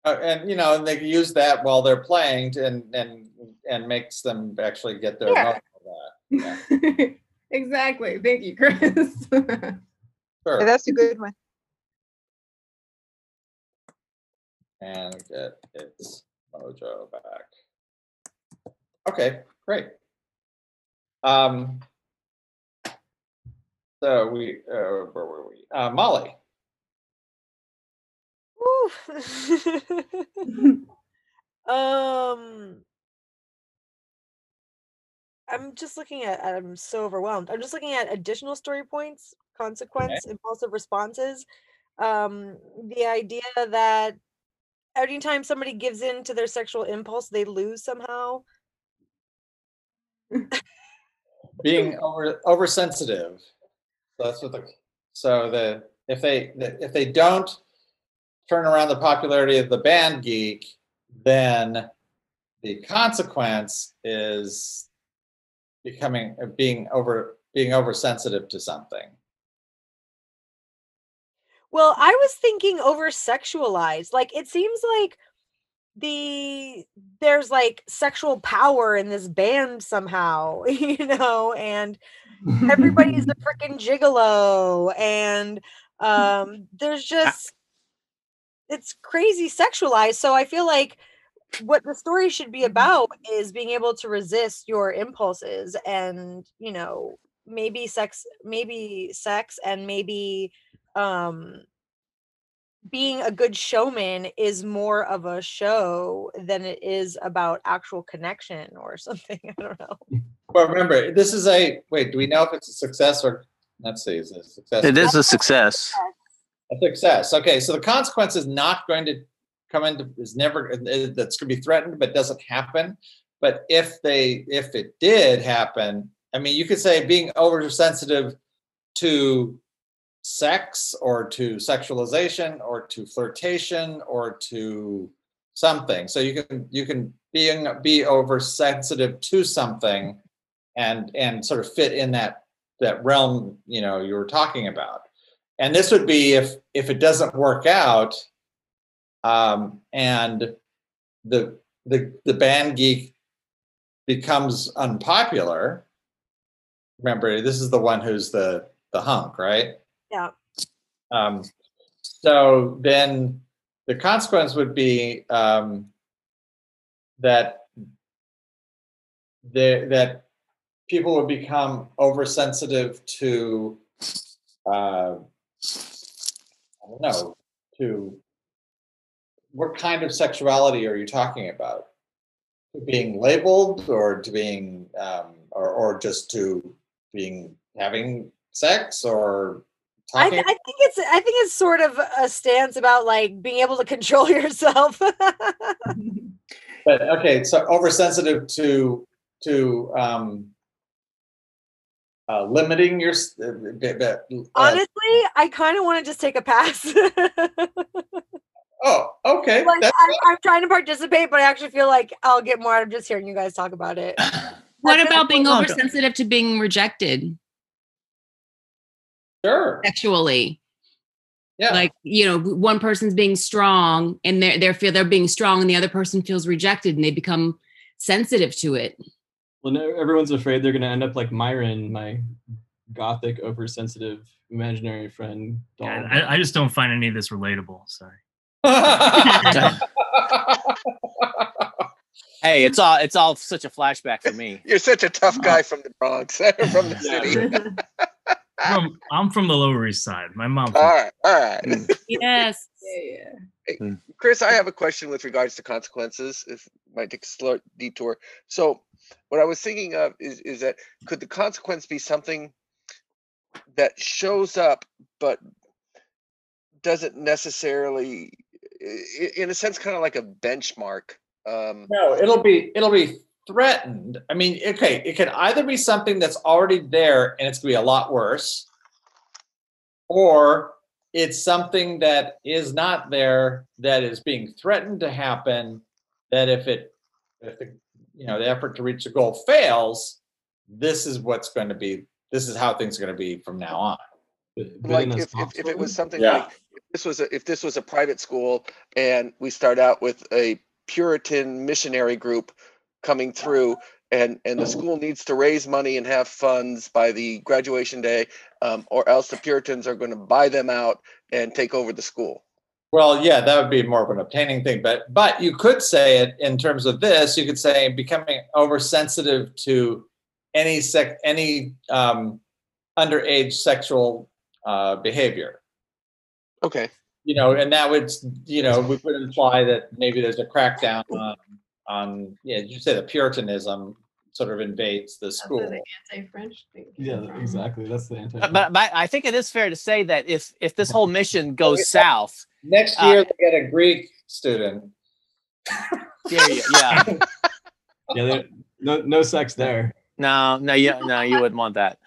Uh, and you know, and they use that while they're playing to, and and and makes them actually get their Yeah. that. <laughs> exactly. Thank you, Chris. <laughs> Sure. Yeah, that's a good one. and get its mojo back. Okay, great. Um, so we, uh, where were we? Uh, Molly. <laughs> <laughs> um I'm just looking at I'm so overwhelmed. I'm just looking at additional story points, consequence, impulsive responses. Um the idea that anytime somebody gives in to their sexual impulse, they lose somehow. <laughs> <laughs> being over oversensitive. So that's what the so the if they the, if they don't turn around the popularity of the band geek, then the consequence is becoming being over being oversensitive to something. Well, I was thinking over sexualized. Like it seems like the there's like sexual power in this band somehow, <laughs> you know, and everybody's a <laughs> freaking gigolo and <laughs> um there's just it's crazy sexualized. So I feel like what the story should be about is being able to resist your impulses and, you know, maybe sex maybe sex and maybe um being a good showman is more of a show than it is about actual connection or <laughs> something. I don't know. But remember, this is a wait. Do we know if it's a success or let's see? Is it a success? It is a success. A success. Okay, so the consequence is not going to come into is never uh, that's going to be threatened, but doesn't happen. But if they if it did happen, I mean, you could say being oversensitive to sex or to sexualization or to flirtation or to something. So you can you can being be oversensitive to something and and sort of fit in that that realm you know you were talking about and this would be if if it doesn't work out um, and the the the band geek becomes unpopular remember this is the one who's the the hunk right Yeah. um, so then the consequence would be um, that the, that people would become oversensitive to uh, I don't know to what kind of sexuality are you talking about? To being labeled or to being um, or or just to being having sex or I, th- I think it's I think it's sort of a stance about like being able to control <laughs> yourself. But okay, so oversensitive to to um, uh, limiting your. Uh, uh, Honestly, I kind of want to just take a pass. <laughs> oh, okay. like I'm, I'm trying to participate, but I actually feel like I'll get more out of just hearing you guys talk about it. <laughs> What That's about being cool. oversensitive to being rejected Sure. sexually? Yeah. Like, you know, one person's being strong and they're they feel they're being strong and the other person feels rejected and they become sensitive to it. Well, no, everyone's afraid they're going to end up like Myron, my gothic, oversensitive imaginary friend. Doll. Yeah, I, I just don't find any of this relatable. Sorry. Hey, it's all it's all such a flashback for me. You're such a tough guy uh, from the Bronx, <laughs> from the city. <laughs> From, I'm from the Lower East Side. My mom. all right, all right. Mm. Yes. <laughs> Yeah, Hey, hmm. Chris, I have a question with regards to consequences. If might take a slow detour. So, what I was thinking of is is that could the consequence be something that shows up but doesn't necessarily i- in a sense, kind of like a benchmark. Um, No, it'll be it'll be threatened. I mean, okay, it can either be something that's already there and it's gonna be a lot worse, or it's something that is not there that is being threatened to happen. That if it if the you know the effort to reach the goal fails, this is what's going to be. This is how things are going to be from now on. like if, if, if it was something Yeah. like if this was a, if this was a private school and we start out with a Puritan missionary group coming through and and the school needs to raise money and have funds by the graduation day um, or else the Puritans are going to buy them out and take over the school. Well, yeah, that would be more of an obtaining thing, but but you could say it in terms of this. You could say becoming oversensitive to any sec any um, underage sexual uh, behavior. Okay. You know, and that would you know we would imply that maybe there's a crackdown on on yeah. You say the Puritanism sort of invades the school. Anti-French thing. Yeah, exactly. That's the anti. But, but, but I think it is fair to say that if if this whole mission goes south, Next uh, year they get a Greek student. <laughs> yeah, yeah, yeah. yeah, no no sex there. No, no, you no, you wouldn't want that.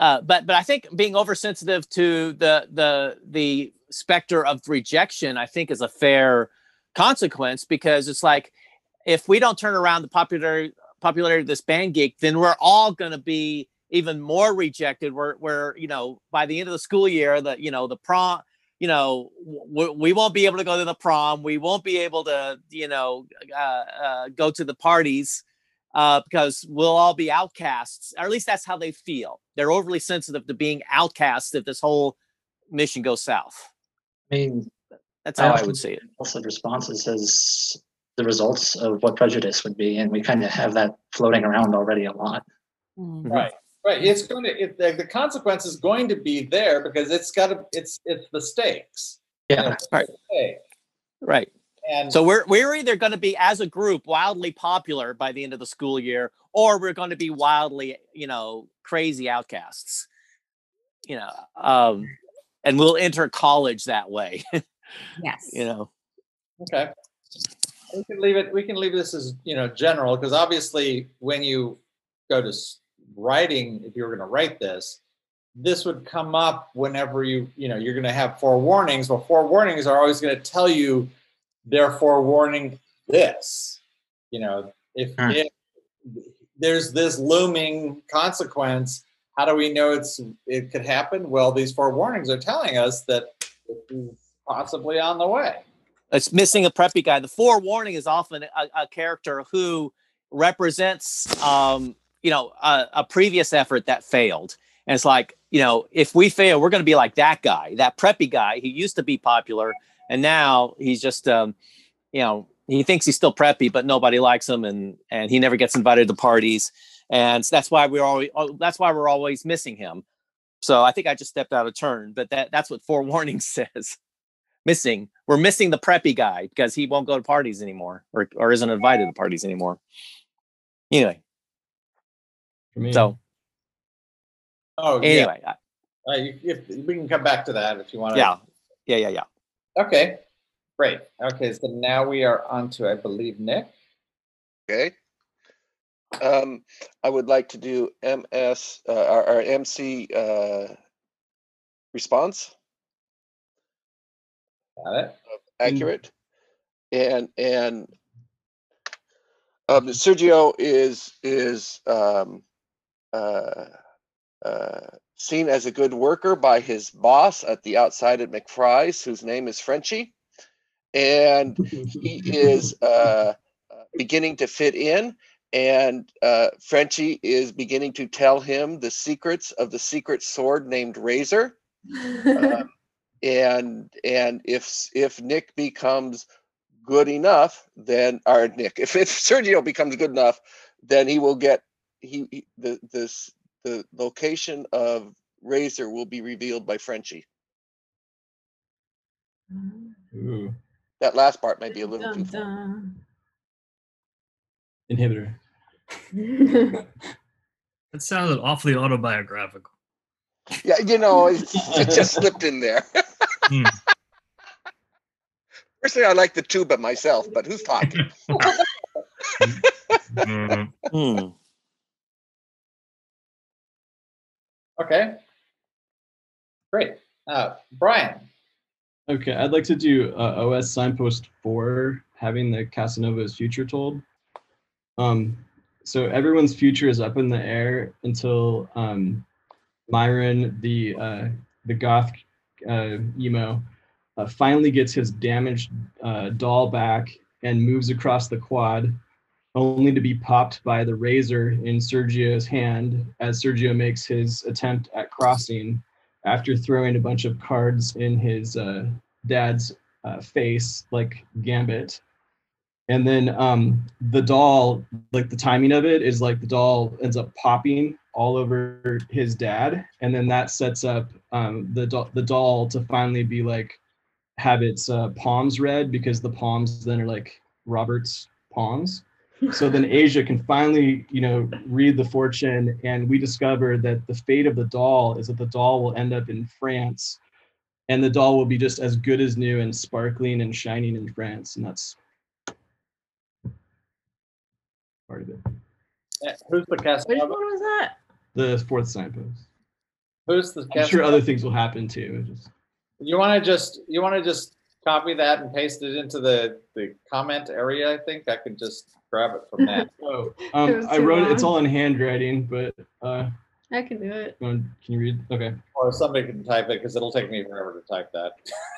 Uh, but but I think being oversensitive to the the the specter of rejection, I think, is a fair consequence because it's like if we don't turn around the popularity popularity of this band geek, then we're all going to be even more rejected. We're we're you know by the end of the school year, the you know the prom, you know we won't be able to go to the prom. We won't be able to you know uh, uh, go to the parties uh, because we'll all be outcasts, or at least that's how they feel. They're overly sensitive to being outcasts if this whole mission goes south. I mean, That's how I often would see it. Also, responses as the results of what prejudice would be, and we kind of have that floating around already a lot. Right. Right. It's going to it, the, the consequence is going to be there because it's got to it's it's the stakes. Yeah. Right. Okay. Right. And So we're we're either going to be as a group wildly popular by the end of the school year, or we're going to be wildly, you know, crazy outcasts. You know, um, and we'll enter college that way. <laughs> yes. You know. Okay. We can leave it. We can leave this as you know general because obviously when you go to writing, if you were going to write this, this would come up whenever you you know you're going to have forewarnings. Well, forewarnings are always going to tell you they're forewarning this. You know, if, Hmm. if there's this looming consequence, how do we know it's it could happen? Well, these forewarnings are telling us that it is possibly on the way. it's missing a preppy guy. The forewarning is often a, a character who represents, um, you know, a, a previous effort that failed. And it's like, you know, if we fail, we're going to be like that guy, that preppy guy. He used to be popular, and now he's just, um, you know, he thinks he's still preppy, but nobody likes him, and and he never gets invited to parties, and so that's why we're always oh, that's why we're always missing him. So I think I just stepped out of turn, but that that's what forewarning <laughs> says missing. We're missing the preppy guy because he won't go to parties anymore or, or isn't invited to parties anymore. Anyway, For me. so Oh, anyway, yeah. Uh, you- if, we can come back to that if you want. yeah, yeah, yeah, yeah. Okay. Great. Okay. So now we are on to, I believe, Nick. Okay. Um, I would like to do MS, uh, our, our MC, uh, response, Got it. accurate. And, and, um, <laughs> Sergio is, is, um, uh, uh, seen as a good worker by his boss at the outside at McFry's, whose name is Frenchie. And he is, uh, uh, beginning to fit in and uh, Frenchie is beginning to tell him the secrets of the secret sword named Razor. Um, <laughs> and and if if Nick becomes good enough, then or Nick, <laughs> if, if Sergio becomes good enough, then he will get he, he the this the location of Razor will be revealed by Frenchie. Ooh, That last part might be a little too. Dun, inhibitor. <laughs> That sounded awfully autobiographical. Yeah, you know, it, it just slipped in there. Hmm. Personally, I like the tuba myself, but who's talking? <laughs> Hmm. <laughs> Okay. Great. Uh, Brian. Okay, I'd like to do uh, OS signpost four, having the Casanova's future told. Um, so everyone's future is up in the air until um, Myron, the uh, the goth uh, emo, uh, finally gets his damaged uh, doll back and moves across the quad, only to be popped by the razor in Sergio's hand as Sergio makes his attempt at crossing after throwing a bunch of cards in his uh, dad's uh, face, like Gambit. And then um, the doll, like the timing of it is like the doll ends up popping all over his dad, and then that sets up um, the doll, the doll to finally be like have its uh, palms read because the palms then are like Robert's palms. So then Asia can finally, you know, read the fortune, and we discover that the fate of the doll is that the doll will end up in France, and the doll will be just as good as new and sparkling and shining in France, and that's part of it. Uh, Who's the cast? Which one was that? The fourth signpost. Who's the I'm sure other things will happen too. Just You want to just you want to just copy that and paste it into the the comment area. I think I could just grab it from that. <laughs> oh, um, I wrote it. It's all in handwriting, but uh, I can do it. can you read? Okay, or somebody can type it because it'll take me forever to type that.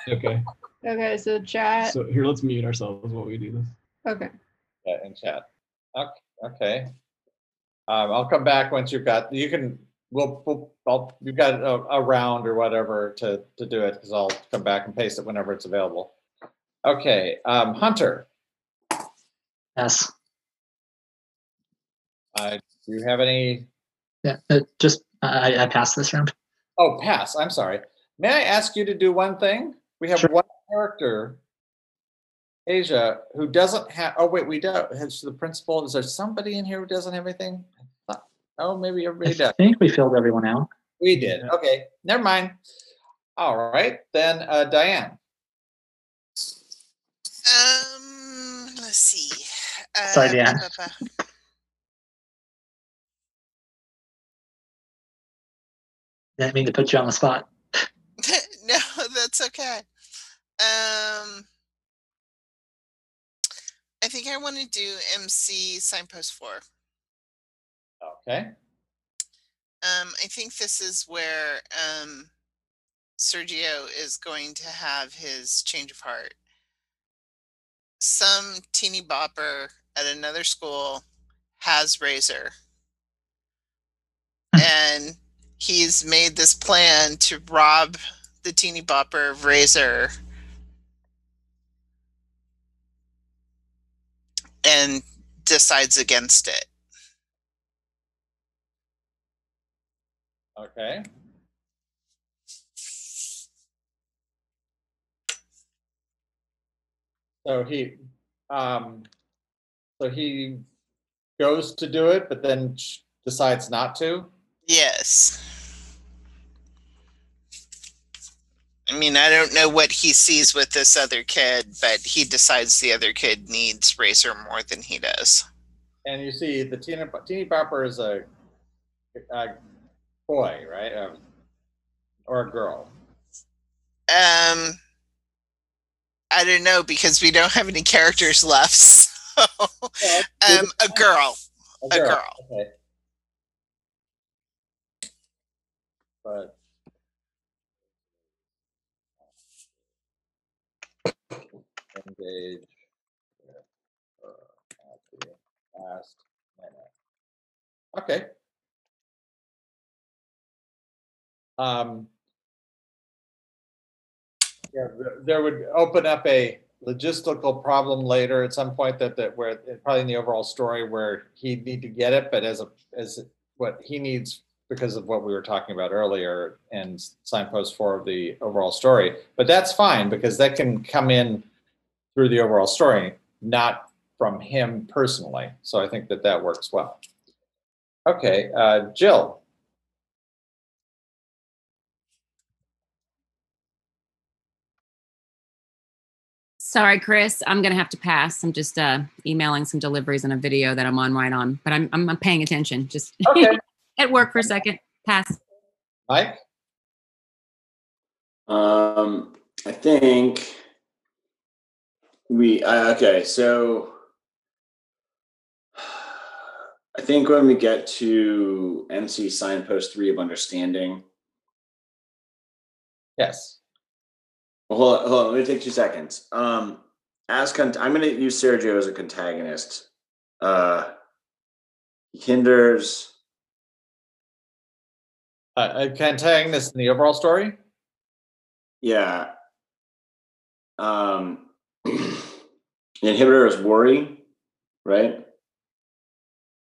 okay. <laughs> Okay, so chat. So here, let's mute ourselves while we do this. Okay. Yeah, in chat. Okay. okay. Um, I'll come back once you've got. You can. We'll. we'll I'll, you've got a, a round or whatever to to do it because I'll come back and paste it whenever it's available. Okay. Um, Hunter. Yes. Uh, do you have any? Yeah. Uh, just I, I passed this round. Oh, pass. I'm sorry. May I ask you to do one thing? We have one character, Asia, who doesn't have. Oh wait, we don't. Has the principal? Is there somebody in here who doesn't have anything? I thought- Oh, maybe everybody does. I think we filled everyone out. We did. Okay, never mind. All right, then uh, Diane. Um, let's see. Uh, Sorry, Deanne. ba- ba- ba. Didn't mean to put you on the spot. <laughs> no, that's okay. Um, I think I want to do MC signpost four. Okay. Um, I think this is where um, Sergio is going to have his change of heart. Some teeny bopper at another school has Razor. <laughs> and he's made this plan to rob the teeny bopper of Razor and decides against it. Okay. So he, um, so he goes to do it, but then decides not to. Yes. I mean, I don't know what he sees with this other kid, but he decides the other kid needs Razor more than he does. And you see, the teeny, teeny bopper is a, a boy, right? Um, or a girl. Um, I don't know because we don't have any characters left. <laughs> So, um, a girl. A girl. Okay. But. Engage. her at the last minute. Okay. Um. Yeah, there- would open up a logistical problem later at some point that, that where, probably in the overall story where he'd need to get it, but as a, as what he needs because of what we were talking about earlier and signpost four of the overall story. But that's fine because that can come in through the overall story, not from him personally. So I think that that works well. Okay, uh, Jill. Sorry, Chris. I'm gonna have to pass. I'm just uh, emailing some deliveries on a video that I'm on right on, but I'm I'm, I'm paying attention. Just Okay. <laughs> at work for a second. Pass. Mike? Um, I think we uh, okay. So <sighs> I think when we get to MC signpost three of understanding, Yes. Hold on, hold on, let me take two seconds. Um, as con- I'm going to use Sergio as a contagonist. Uh, he hinders. Uh, a antagonist in the overall story? Yeah. Um, <clears throat> the inhibitor is worry, right?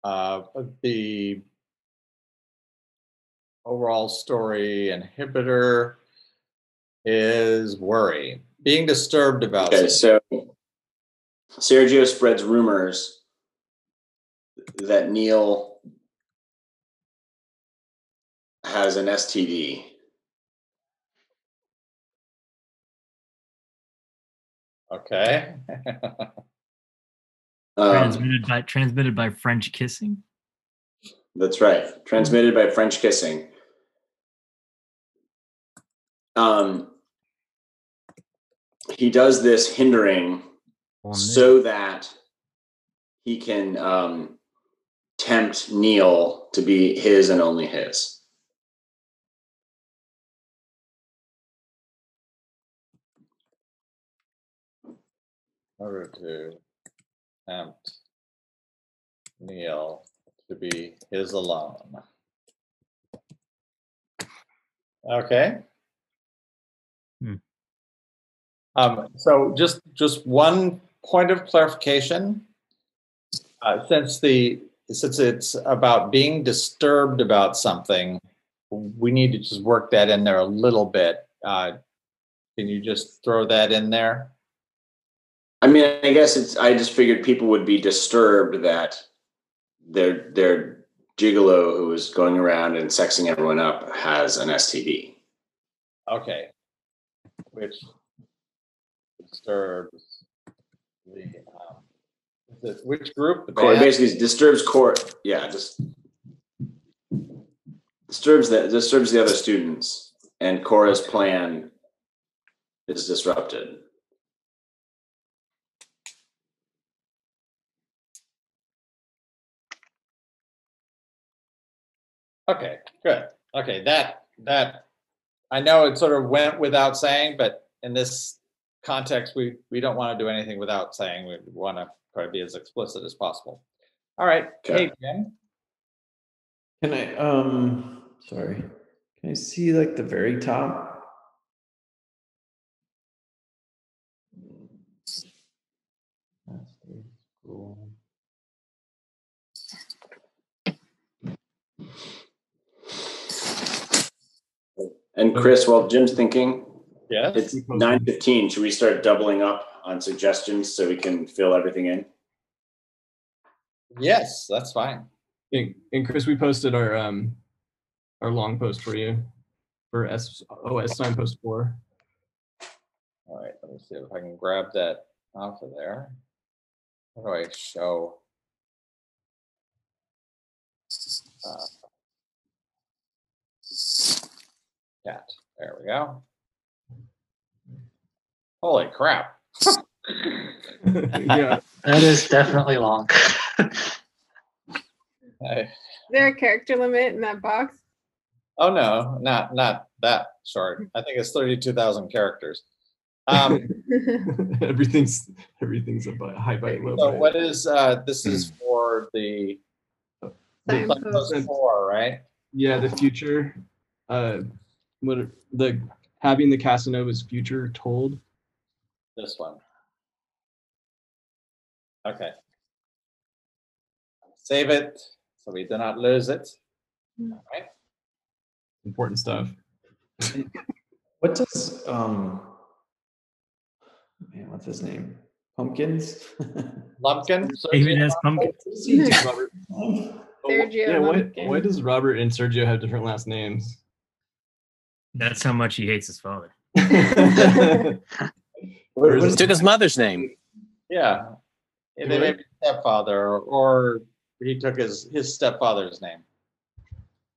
Uh, the overall story inhibitor is worry. Being disturbed about Okay, something. so Sergio spreads rumors that Neil has an STD. Okay. <laughs> Um, transmitted by transmitted by French kissing. That's right. Transmitted by French kissing. Um, he does this hindering so that he can um, tempt Neil to be his and only his. In order to tempt Neil to be his alone. Okay. Um, so just just one point of clarification. Uh, since the since it's about being disturbed about something, we need to just work that in there a little bit. Uh, can you just throw that in there? I mean, I guess it's. I just figured people would be disturbed that their their gigolo who is going around and sexing everyone up has an STD. Okay. Which disturbs the, um, which group? The Core basically disturbs core. Yeah, just disturbs the disturbs the other students, and Cora's plan is disrupted. Okay, good. Okay, that, that, I know it sort of went without saying, but in this context, we, we don't want to do anything without saying. We want to try to be as explicit as possible. All right, Okay. hey, Jim. Can I, um, sorry, can I see like the very top? And Chris, while Jim's thinking, Yes. it's nine fifteen. Should we start doubling up on suggestions so we can fill everything in? Yes, that's fine. And, and Chris, we posted our um our long post for you for S OS signpost four. All right, let me see if I can grab that off of there. How do I show? uh, Cat, there we go. Holy crap. <laughs> yeah. That is definitely long. <laughs> I- Is there a character limit in that box? Oh, no, not, not that short. I think it's thirty-two thousand characters. Um, <laughs> everything's everything's a bi- high byte low so byte. what is, uh, this is for the the Signpost. signpost four, right? Yeah, the future. Uh, what the having the Casanova's future told. This one. Okay. Save it so we do not lose it. All right. Important stuff. <laughs> What does, um, man, what's his name? Pumpkins? Lumpkin? David S. Pumpkin. Robert. <laughs> Sergio <laughs> yeah, why, why does Robert and Sergio have different last names? That's how much he hates his father. He took his mother's name. Yeah. Yeah, They may be stepfather or, or he took his, his stepfather's name.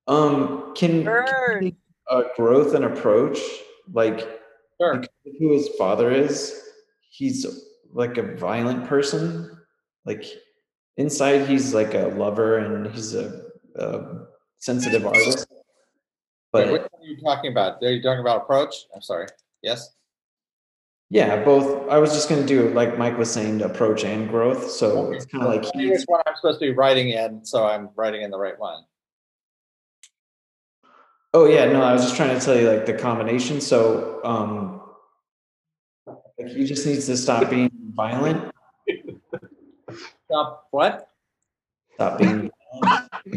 Um, can, can uh, growth and approach like Sure. who his father is? He's like a violent person. Like inside, he's like a lover and he's a, a sensitive artist. Wait, But which one are you talking about? Are you talking about approach? I'm sorry. Yes? Yeah, both. I was just gonna do like Mike was saying, approach and growth. So it's kind of like which one I'm supposed to be writing in, so I'm writing in the right one. Oh yeah, no, I was just trying to tell you like the combination. So um like he just needs to stop being violent, <laughs> Stop, what? stop being <laughs>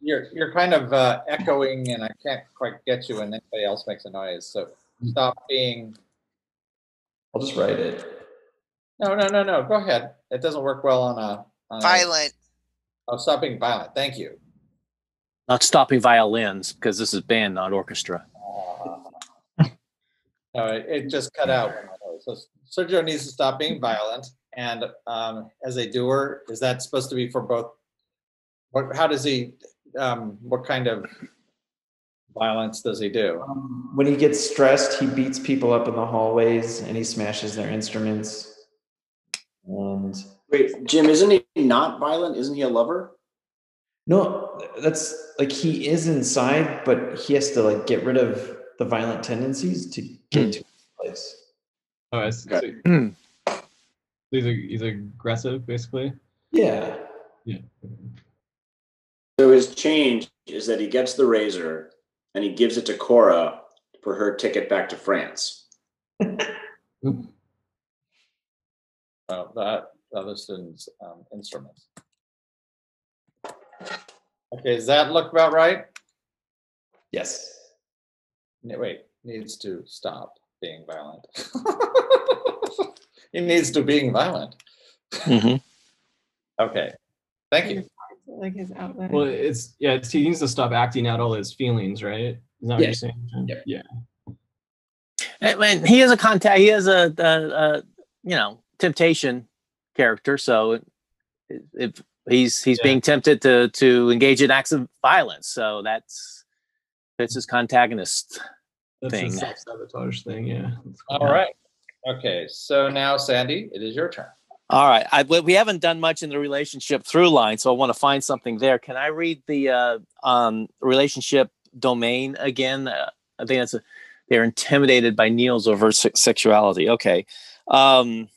You're, you're kind of uh, echoing and I can't quite get you when anybody else makes a noise, so stop being, I'll just write it. no, no, no, no, go ahead. It doesn't work well on a. on a- Violent. Oh, stop being violent, thank you. Not stopping violins because this is band, not orchestra. <laughs> No, it, it just cut out. So Sergio needs to stop being violent, and um, as a doer, is that supposed to be for both? What, how does he, um, what kind of violence does he do? When he gets stressed, he beats people up in the hallways and he smashes their instruments. And Wait, Jim, isn't he not violent? Isn't he a lover? no, that's like he is inside, but he has to like get rid of the violent tendencies to get to his place. Oh, I see. Okay. Hmm. <clears throat> He's, a, he's aggressive, basically. Yeah. Yeah. So his change is that he gets the razor and he gives it to Cora for her ticket back to France. <laughs> Uh, that other students' um, instruments. Okay, does that look about right? Yes. Ne- Wait, needs to stop being violent. <laughs> he needs to being violent. Mhm. <laughs> Okay, thank you. Like his outlet. Well, it's yeah, it's, he needs to stop acting out all his feelings, right? Is that what Yeah. you're saying? Jim? Yep. Yeah. And- and he is a contact. He has a, a, a you know temptation character. So if, if he's he's Yeah. being tempted to to engage in acts of violence, so that's fits his contagonist That's thing. a self sabotage thing. Yeah. That's cool. All right. Okay, so now Sandy, it is your turn. All right. I, we haven't done much in the relationship through line, so I want to find something there. Can I read the uh, um, relationship domain again? Uh, I think that's a, they're intimidated by Neil's overt se- sexuality. Okay. Um,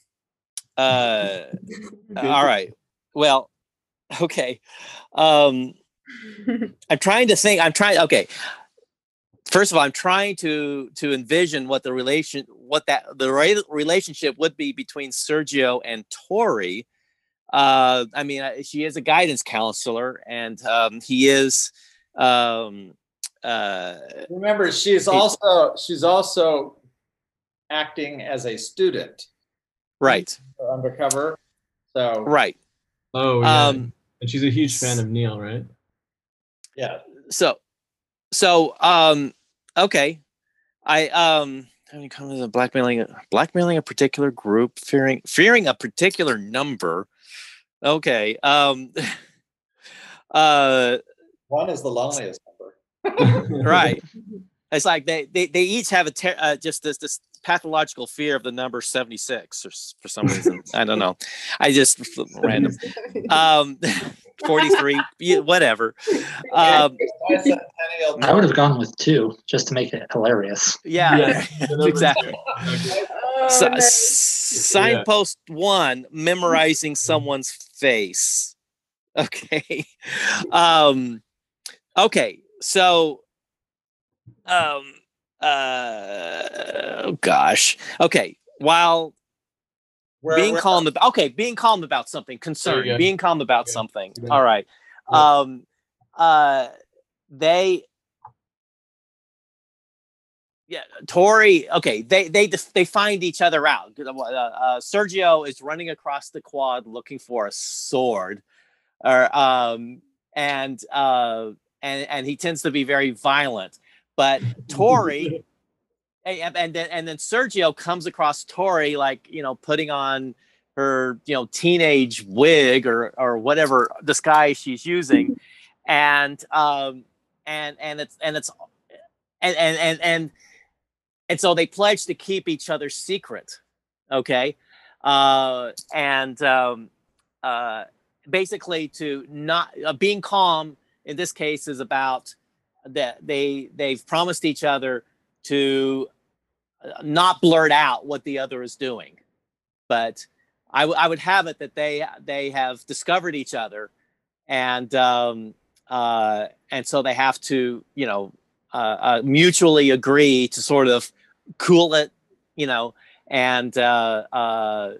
uh, all right. Well, okay. Um, <laughs> I'm trying to think. I'm trying. Okay. First of all, I'm trying to to envision what the relation, what that the re- relationship would be between Sergio and Tori. Uh, I mean, she is a guidance counselor, and um, he is. Um, uh, Remember, she's also she's also acting as a student right. undercover. So Right. Oh, yeah. Um, and she's a huge fan of Neil, right? yeah, so so um okay i um having come to the blackmailing blackmailing a particular group fearing fearing a particular number. Okay um <laughs> uh one is the loneliest number. <laughs> <laughs> right. It's like they they, they each have a ter- uh, just this this pathological fear of the number 76 or for some reason. I don't know. I just random. Um 43 whatever. Um I would have gone with two just to make it hilarious. yeah, <laughs> exactly. Oh, Si- nice. signpost one memorizing someone's face. Okay. Um okay so um uh oh gosh. Okay while Where- being where- calm about okay being calm about something concern go. being calm about Okay. something Good. all right um uh they yeah tori okay they they just they find each other out uh, uh, sergio is running across the quad looking for a sword or um and uh and and he tends to be very violent but <laughs> tori and, and then and then Sergio comes across Tori like you know putting on her you know teenage wig or or whatever disguise she's using, <laughs> and um and and it's and it's and and and and, and so they pledge to keep each other secret, okay, uh, and um, uh, basically to not uh, being calm in this case is about that they they've promised each other to not blurt out what the other is doing. But I, w- I would have it that they they have discovered each other and um, uh, and so they have to you know uh, uh, mutually agree to sort of cool it you know and uh, uh,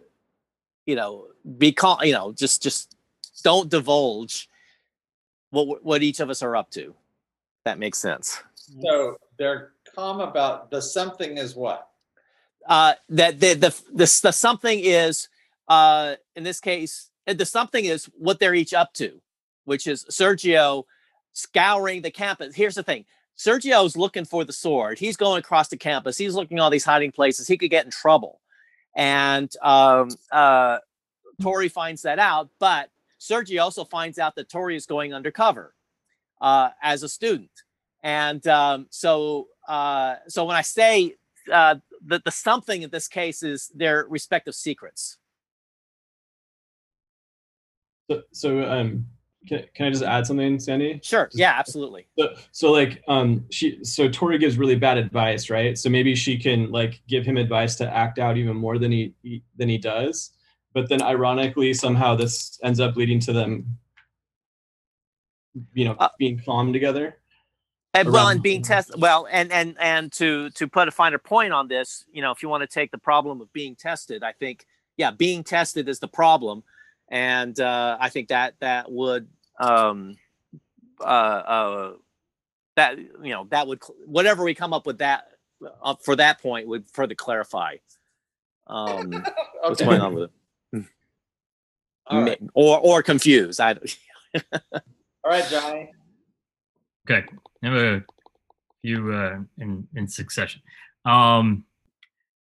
you know be calm you know just just don't divulge what what each of us are up to. That makes sense. So they're calm about the something is what? uh, that the, the the the something is uh, in this case uh, the something is what they're each up to, which is Sergio scouring the campus. Here's the thing: Sergio's looking for the sword. He's going across the campus. He's looking all these hiding places. He could get in trouble, and um, uh, Tori finds that out. But Sergio also finds out that Tori is going undercover uh, as a student, and um, so uh, so when I say uh, the the something in this case is their respective secrets. So, so um, can, can I just add something, Sandy? Sure. Yeah, absolutely. So, so like um she so Tori gives really bad advice, right? So maybe she can like give him advice to act out even more than he, he than he does. But then ironically somehow this ends up leading to them you know being calm together. And well, and being tested. Well, and and and to to put a finer point on this, you know, if you want to take the problem of being tested, I think yeah, being tested is the problem, and uh, I think that that would um, uh, uh, that you know that would whatever we come up with that uh, for that point would further clarify um, <laughs> what's going on with it, right. or or confuse. I <laughs> All right, Johnny. Okay, I have a few uh, in in succession. Um,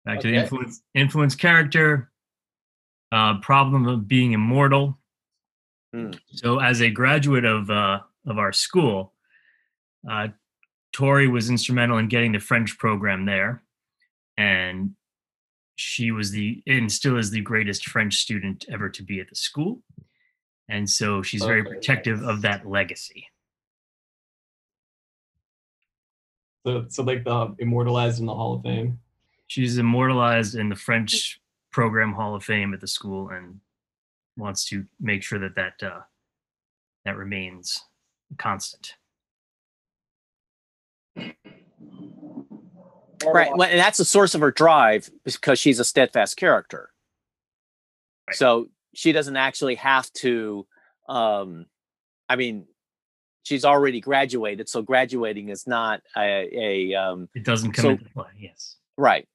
back to the influence influence character. Uh, problem of being immortal. So, as a graduate of uh, of our school, uh, Tori was instrumental in getting the French program there, and she was the and still is the greatest French student ever to be at the school, and so she's very Okay, protective of that legacy. So so like the immortalized in the Hall of Fame. She's immortalized in the French program Hall of Fame at the school and wants to make sure that that uh, that remains constant. right well, and that's the source of her drive because she's a steadfast character so she doesn't actually have to um i mean she's already graduated so graduating is not a, a um It doesn't come so- into play. Yes. right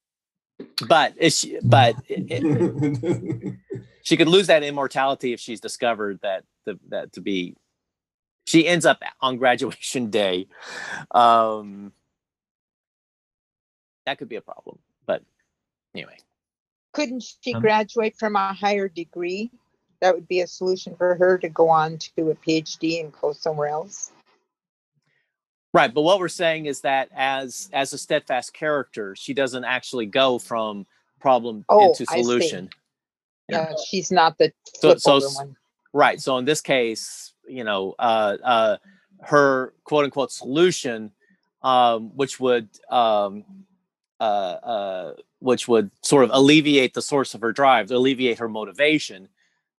but is she, but it, it- she could lose that immortality if she's discovered that the, that to be she ends up on graduation <laughs> day um that could be a problem but anyway Couldn't she Um, graduate from a higher degree? That would be a solution for her to go on to a PhD and go somewhere else. Right, but what we're saying is that as as a steadfast character, she doesn't actually go from problem Oh, into solution. Yeah, she's not the So so one. right, so in this case, you know, uh uh her quote unquote solution um which would um uh uh which would sort of alleviate the source of her drive, alleviate her motivation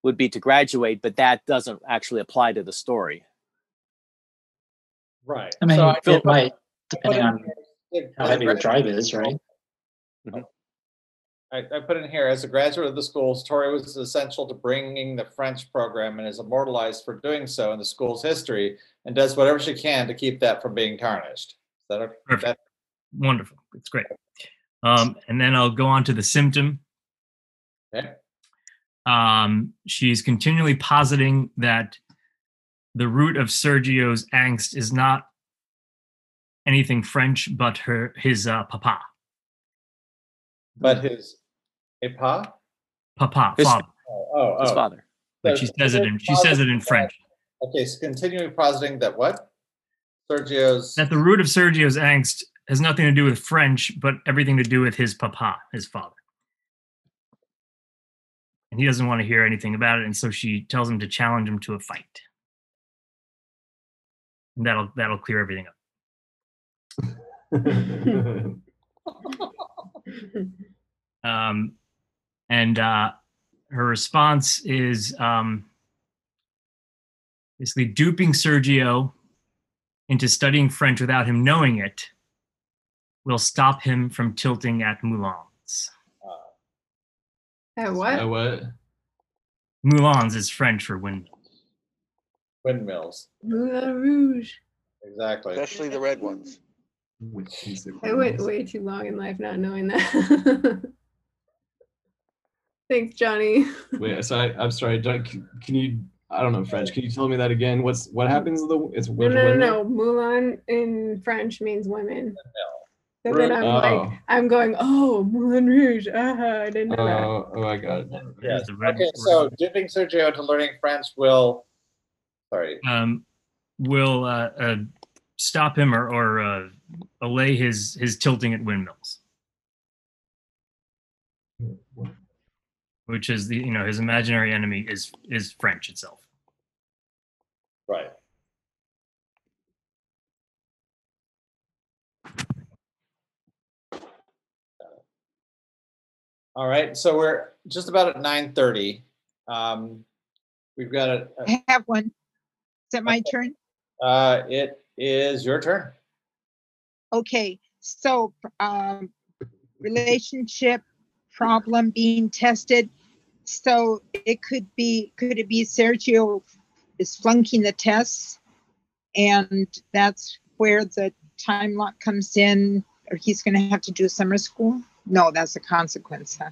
would be to graduate, but that doesn't actually apply to the story. Right. I mean, So I it might, depending on here, how heavy your drive is, right? I, I put in here as a graduate of the schools, Tori was essential to bringing the French program and is immortalized for doing so in the school's history and does whatever she can to keep that from being tarnished. Is that a, Perfect. that- Wonderful. It's great. Um, and then I'll go on to the symptom. okay? Um, she's continually positing that the root of Sergio's angst is not anything French, but her his uh, papa. but his a pa. Papa, His- father. Oh, oh, His oh. father. But So she says it in she says it in French. Okay, so continually positing that what? Sergio's. That the root of Sergio's angst has nothing to do with French, but everything to do with his papa, his father. He doesn't want to hear anything about it, and so she tells him to challenge him to a fight. And that'll that'll clear everything up. Um, and uh, her response is um, basically duping Sergio into studying French without him knowing it will stop him from tilting at Moulins. At what? Uh, what? Moulins is French for windmill. Windmills. Moulin Rouge. Exactly. Especially the red ones. I went way too long in life not knowing that. <laughs> Thanks, Johnny. <laughs> Wait, so I, I'm sorry, John. Can, can you? I don't know French. Can you tell me that again? What's what happens? with The it's No, no, no, windmill? no. Moulin in French means women. So then I'm Oh. like, I'm going, oh, Moulin Rouge. Ah, <laughs> I didn't know that. Oh, my God. got it. Yes. Okay, so dipping Sergio into learning French will. Sorry. um, will uh, uh, stop him or, or uh, allay his his tilting at windmills, which is the you know his imaginary enemy is is French itself. Right. All right, so we're just about at nine thirty. Um, we've got a, a- I have one. Is it my turn? uh, it is your turn. Okay, so um, relationship problem being tested. So it could be, could it be Sergio is flunking the tests? And that's where the time lock comes in, or he's going to have to do summer school? No, that's a consequence, huh?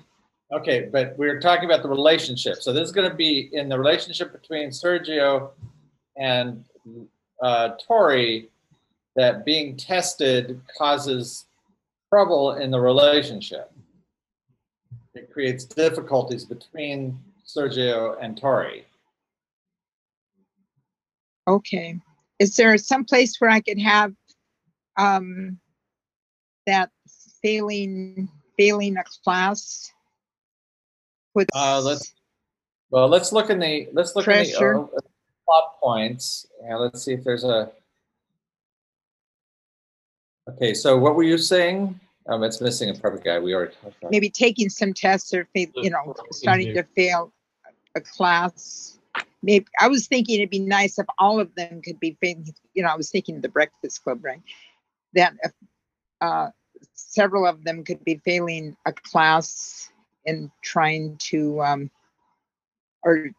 Okay, but we're talking about the relationship. So this is going to be in the relationship between Sergio and uh, Tori that being tested causes trouble in the relationship. It creates difficulties between Sergio and Tori. Okay. Is there some place where I could have um, that failing failing a class with Uh, let's well, let's look in the let's look in the uh, plot points and let's see if there's a. Okay, so what were you saying? Um, it's missing a perfect guy. We already talked about. maybe taking some tests or fa- you know starting to fail a class. Maybe I was thinking it'd be nice if all of them could be failing. You know, I was thinking of the Breakfast Club, right? That if, uh, several of them could be failing a class and trying to, um, or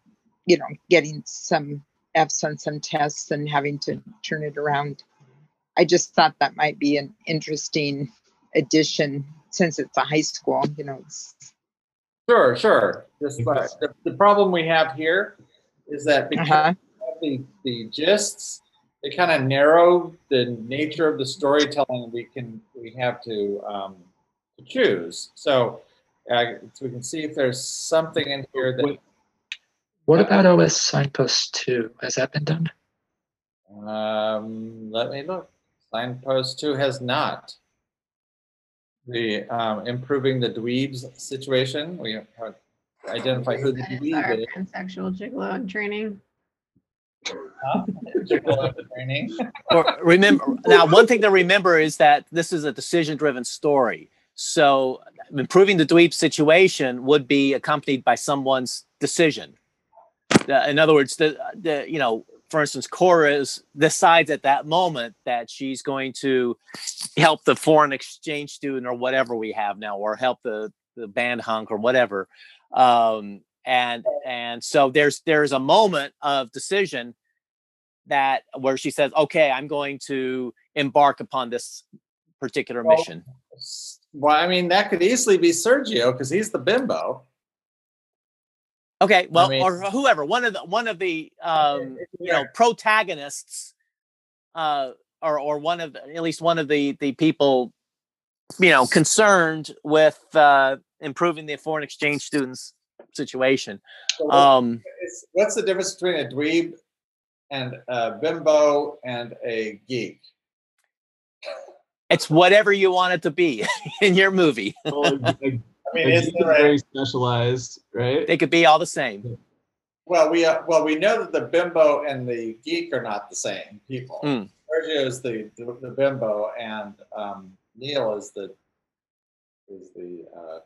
you know, getting some F's on some tests and having to turn it around. I just thought that might be an interesting addition since it's a high school. You know, it's Sure, sure. Just like, the, the problem we have here is that because Uh-huh. the, the gists, they kind of narrow the nature of the storytelling we can we have to um, to choose. So, uh, so we can see if there's something in here that What about OS Signpost 2? Has that been done? um, let me look. Signpost two has not. The um, improving the dweebs situation. We have identify who the It's dweeb our is. pansexual gigolo in training. <laughs> Or remember now one thing to remember is that this is a decision driven story. So improving the dweeb situation would be accompanied by someone's decision. In other words the, the you know for instance cora is, decides at that moment that she's going to help the foreign exchange student or whatever we have now or help the the band hunk or whatever. Um and and so there's there's a moment of decision that where she says, "Okay, I'm going to embark upon this particular Well, mission." Well, I mean, that could easily be Sergio because he's the bimbo. Okay, well, mean- or whoever one of the one of the um, you know protagonists, uh, or or one of at least one of the the people you know, concerned with uh, improving the foreign exchange students' situation. So Um, what's the difference between a dweeb and a bimbo and a geek? it's whatever you want it to be <laughs> in your movie. Well, <laughs> I mean, like, is there a, very specialized, right? They could be all the same. well, we uh, well we know that the bimbo and the geek are not the same people. Mm. Sergio is the, the the bimbo, and um, Neil is the is the uh,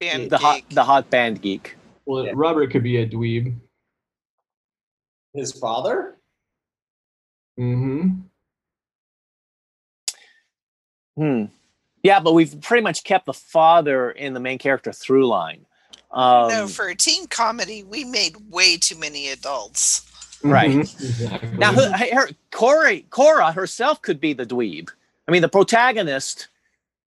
Band The hot, the hot band geek. Well, Robert could be a dweeb. his father. Mm-hmm. Hmm. Yeah, but we've pretty much kept the father in the main character through line. Um, no, for a teen comedy, we made way too many adults. Right. Exactly. Now, who- hey, her, Corey, Cora herself could be the dweeb. I mean, the protagonist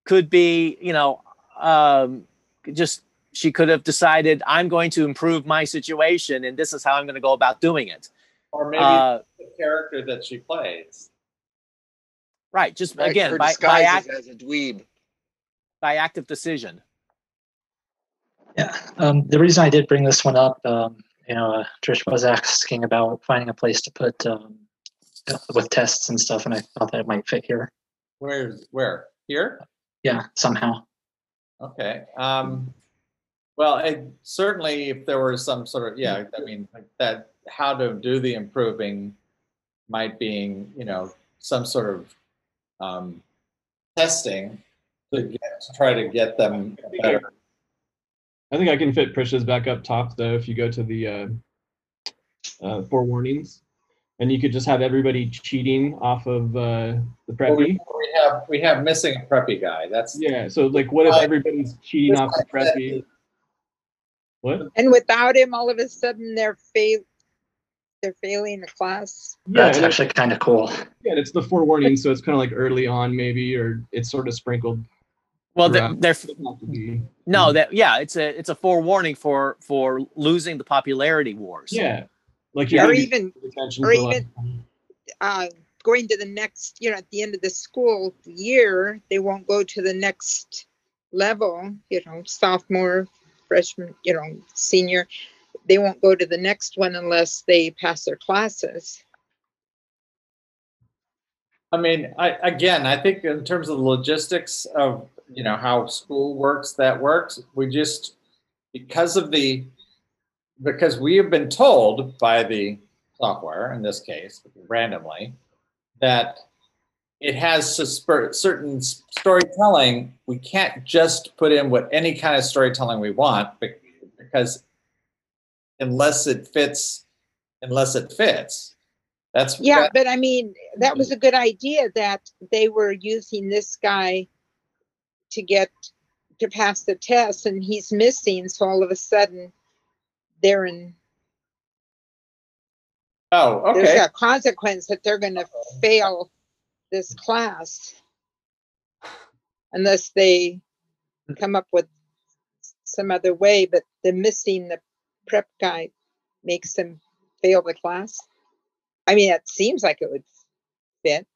could be, you know, um, just she could have decided, I'm going to improve my situation, and this is how I'm going to go about doing it. Or maybe Uh, the character that she plays. right. Just Right, again by by, act, as a dweeb. by active decision. Yeah. Um, the reason I did bring this one up, um, you know, uh, Trish was asking about finding a place to put um, uh, with tests and stuff, and I thought that it might fit here. Where where here? Yeah, somehow. Okay. Um, well, it, certainly, if there were some sort of yeah, I mean, like that, how to do the improving might being you know some sort of um, testing to get to try to get them better. I think I can fit Trish's back up top though if you go to the uh, uh, four warnings, and you could just have everybody cheating off of uh, the Well, we, preppy. we have we have missing a preppy guy. That's Yeah. So like, what if everybody's cheating off the preppy? What? And without him, all of a sudden they're fail, they're failing the class. Yeah, That's and it- actually kind of cool. yeah, and it's the forewarning, so it's kind of like early on maybe, or it's sort of sprinkled. Well, they're, they're It doesn't have to be- no, that yeah, it's a it's a forewarning for for losing the popularity wars. Yeah. Like Or you're gonna be even, attention or for like- even uh, going to the next, you know, at the end of the school year, they won't go to the next level, you know, sophomore, freshman, you know, senior. They won't go to the next one unless they pass their classes. I mean, I, again, I think in terms of the logistics of, you know, how school works, that works. We just, because of the, because we have been told by the software, in this case, randomly, that it has certain storytelling. We can't just put in what any kind of storytelling we want because unless it fits, unless it fits. That's Yeah, that- but I mean, that was a good idea that they were using this guy to get to pass the test and he's missing. So all of a sudden they're in, Oh, there's okay. a consequence that they're going to fail this class unless they come up with some other way. But the missing the prep guy makes them fail the class. I mean, it seems like it would fit.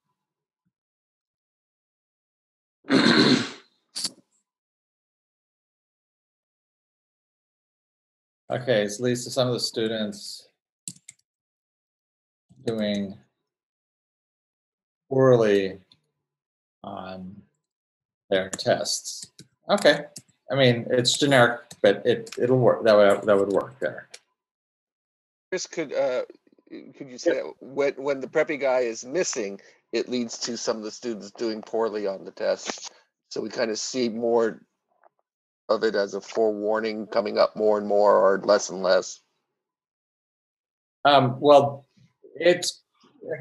Okay, so Lisa, some of the students doing poorly on their tests. Okay, I mean, it's generic, but it, it'll work, that would, that would work there. Chris, could uh, could you say when when the preppy guy is missing, it leads to some of the students doing poorly on the test. So we kind of see more of it as a forewarning coming up more and more, or less and less. Um, well, it's,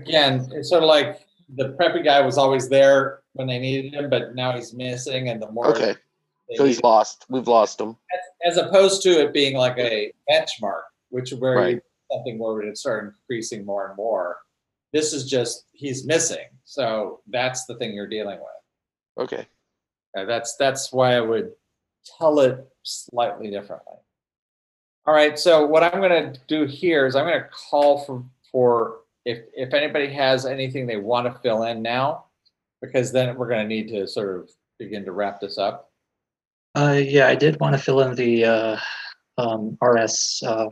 again, it's sort of like the preppy guy was always there when they needed him, but now he's missing and the more. Okay, so he's lost. We've lost him. As opposed to it being like a benchmark, which where Right. you- something where it start increasing more and more. This is just, he's missing. So that's the thing you're dealing with. Okay. Uh, that's that's why I would tell it slightly differently. All right. So what I'm going to do here is I'm going to call for for if if anybody has anything they want to fill in now, because then we're going to need to sort of begin to wrap this up. Uh, yeah, I did want to fill in the uh, um, RS. Uh,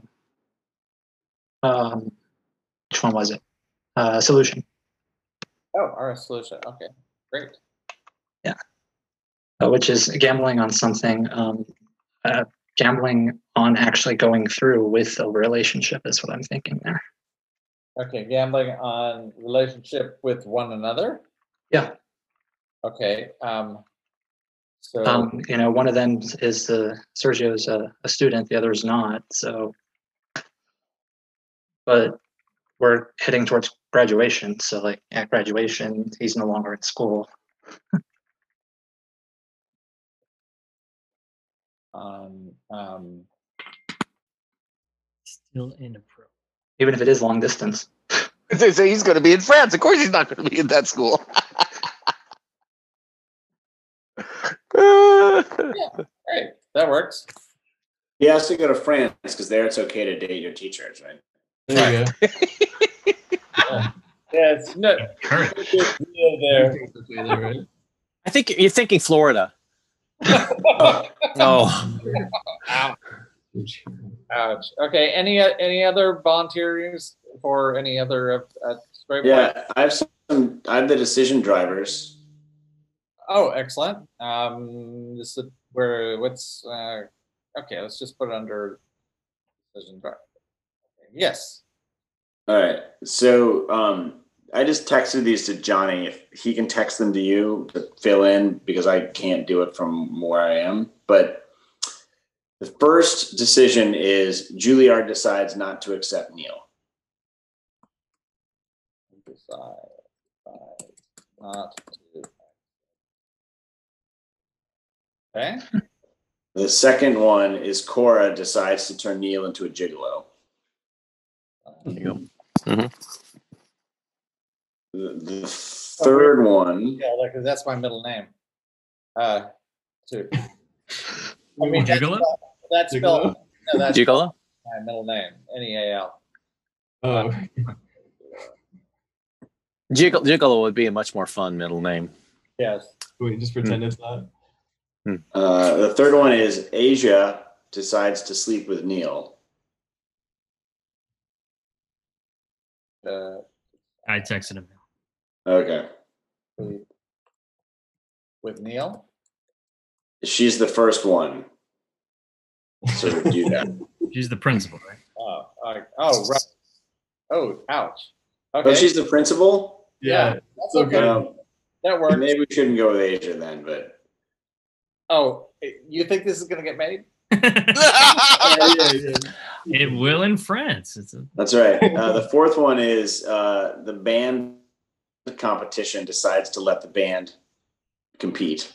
um, which one was it? Uh, solution. Oh, RS solution. Okay, great. uh, which is gambling on something, um, uh, gambling on actually going through with a relationship is what I'm thinking there. Okay, gambling on relationship with one another. Yeah. Okay. Um. So Um, you know, one of them is the Sergio's a, a student, the other is not. So, but we're heading towards graduation. So, like at graduation, he's no longer in school. <laughs> um um Still inappropriate. Even if it is long distance. <laughs> They say he's going to be in France. Of course, he's not going to be in that school. <laughs> great. That works. He has to go to France because there it's okay to date your teachers, right? There you go. <laughs> Yeah, it's no there. I think you're thinking Florida. Oh, Ouch. Ouch. Okay. Any uh, any other volunteers for any other uh, point? Yeah, I have some. I have the decision drivers. Oh, excellent. Um, this is where what's uh, okay. Let's just put it under decision. driver. Yes. All right. So um, I just texted these to Johnny. If he can text them to you to fill in because I can't do it from where I am. But the first decision is Juilliard decides not to accept Neil. Decide, decide not to. Okay. The second one is Cora decides to turn Neil into a gigolo. there you go. The, the third one, Yeah, like, 'cause that's my middle name. Uh, to. I mean, that's, Gigolo? Spelled- that's spelled. No, that's Gigolo? my middle name. N E A L. Oh, Gigolo, Gigolo would be a much more fun middle name. Yes. wait, just pretend it's not. uh, the third one is Asia decides to sleep with Neil. Uh, I texted him. Okay. with Neil. She's the first one. So do that. <laughs> She's the principal, right? Oh, uh, oh, right. Oh, ouch. Okay. Oh, she's the principal? yeah, that's okay. Um, that works. maybe we shouldn't go with Asia then, but Oh, you think this is gonna get made? <laughs> <laughs> It will in France. It's a that's right. Uh, the fourth one is uh, the band competition decides to let the band compete.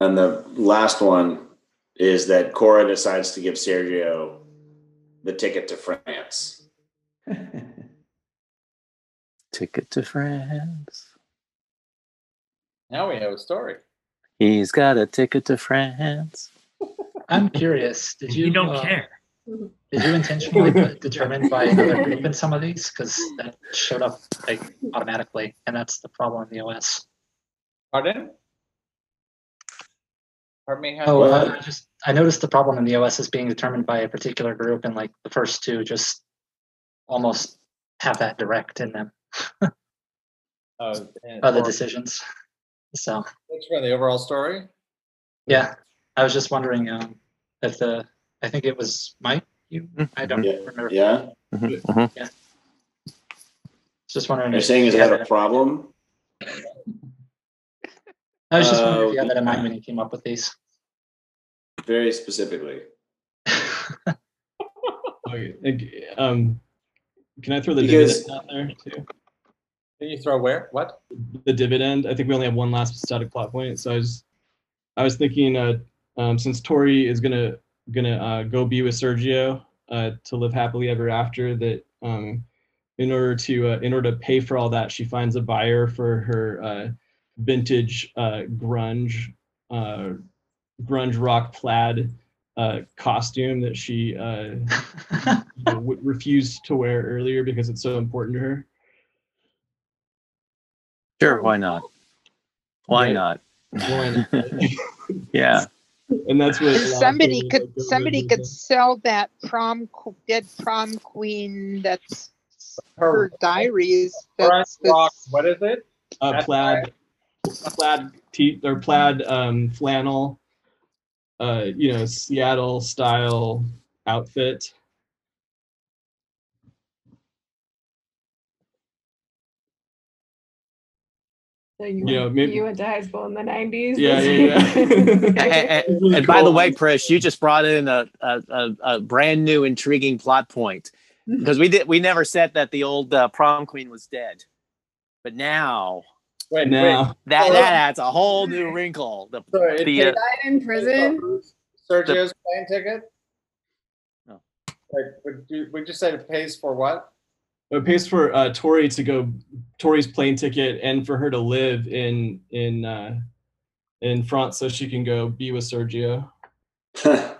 And the last one is that Cora decides to give Sergio the ticket to France. <laughs> Ticket to France. Now we have a story. He's got a ticket to France. <laughs> I'm curious. Did you? you don't uh, care. Did you intentionally put <laughs> determined by another group in some of these? Because that showed up like automatically, and that's the problem in the OS. Pardon? Pardon me. How, Oh, uh, I just I noticed the problem in the OS is being determined by a particular group, and like the first two just almost have that direct in them, <laughs> uh, and- other decisions. So Which one? The overall story? yeah, I was just wondering um, if the I think it was Mike. You, I don't Yeah. remember. Yeah? Yeah. Just wondering. You're if saying is that a problem? I was just wondering if you Uh, had that in mind when you came up with these. Very specifically. <laughs> Okay. Um, can I throw the Because- dividend out there too? Can you throw where? What? The dividend. I think we only have one last static plot point. So I was, I was thinking, uh, um, since Tori is gonna gonna uh, go be with Sergio uh, to live happily ever after, that um, in order to uh, in order to pay for all that, she finds a buyer for her uh, vintage uh, grunge uh, grunge rock plaid uh, costume that she uh, <laughs> you know, w- refused to wear earlier because it's so important to her. Sure, why not? Why Right. not? Why not? <laughs> Yeah. and that's what allows Somebody could, like, somebody could the- sell that prom, qu- dead prom queen that's her diaries. That's the Rock, what is it? uh, That's plaid, plaid t or plaid um, flannel, uh, you know, Seattle style outfit. So you, Yeah, went, maybe- you went to high school in the 90s? Yeah, yeah, and, <laughs> yeah. and- and by the way, Chris, you just brought in a, a, a, a brand new intriguing plot point because we did we never said that the old uh, prom queen was dead, but now Wait, Now. wait. that that adds a whole new wrinkle. The, So it the, uh, Died in prison? Sergio's plane ticket? No. Like, would you, would you say it pays for what? It pays for uh, Tori to go, Tori's plane ticket, and for her to live in in uh, in France so she can go be with Sergio. <laughs>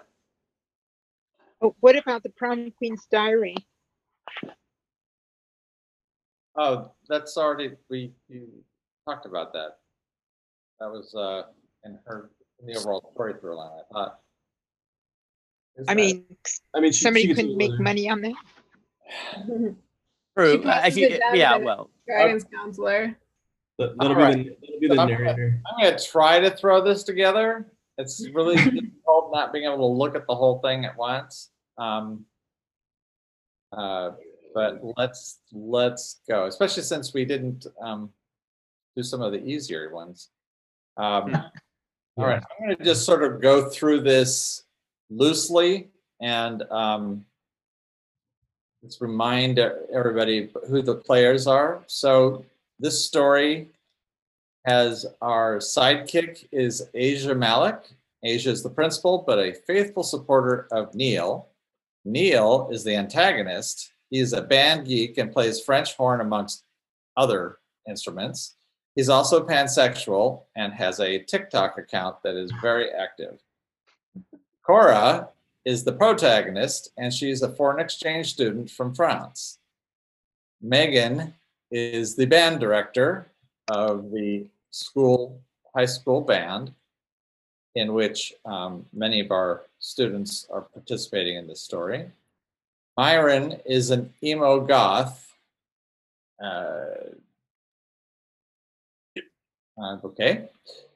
Oh, what about the prom queen's diary? Oh, that's already, we, you talked about that. That was, uh, in her, in the overall story through line, I thought. I that- mean, I mean, she, somebody she gets couldn't make money on that. true. She Uh, if you, it yeah, well, Guidance counselor. That, that'll Alright. be the that'll be the I'm- narrator. I'm gonna try to throw this together. It's really <laughs> difficult not being able to look at the whole thing at once. Um, uh, but let's let's go, especially since we didn't um, do some of the easier ones. Um, all right, I'm going to just sort of go through this loosely and um, let's remind everybody who the players are. So this story has our sidekick is Asia Malik. Asia is the principal, but a faithful supporter of Neil. Neil is the antagonist. He is a band geek and plays French horn amongst other instruments. He's also pansexual and has a TikTok account that is very active. Cora is the protagonist, and she's a foreign exchange student from France. Megan is the band director of the school, high school band, in which um, many of our students are participating in this story. Myron is an emo goth. Uh, uh, okay.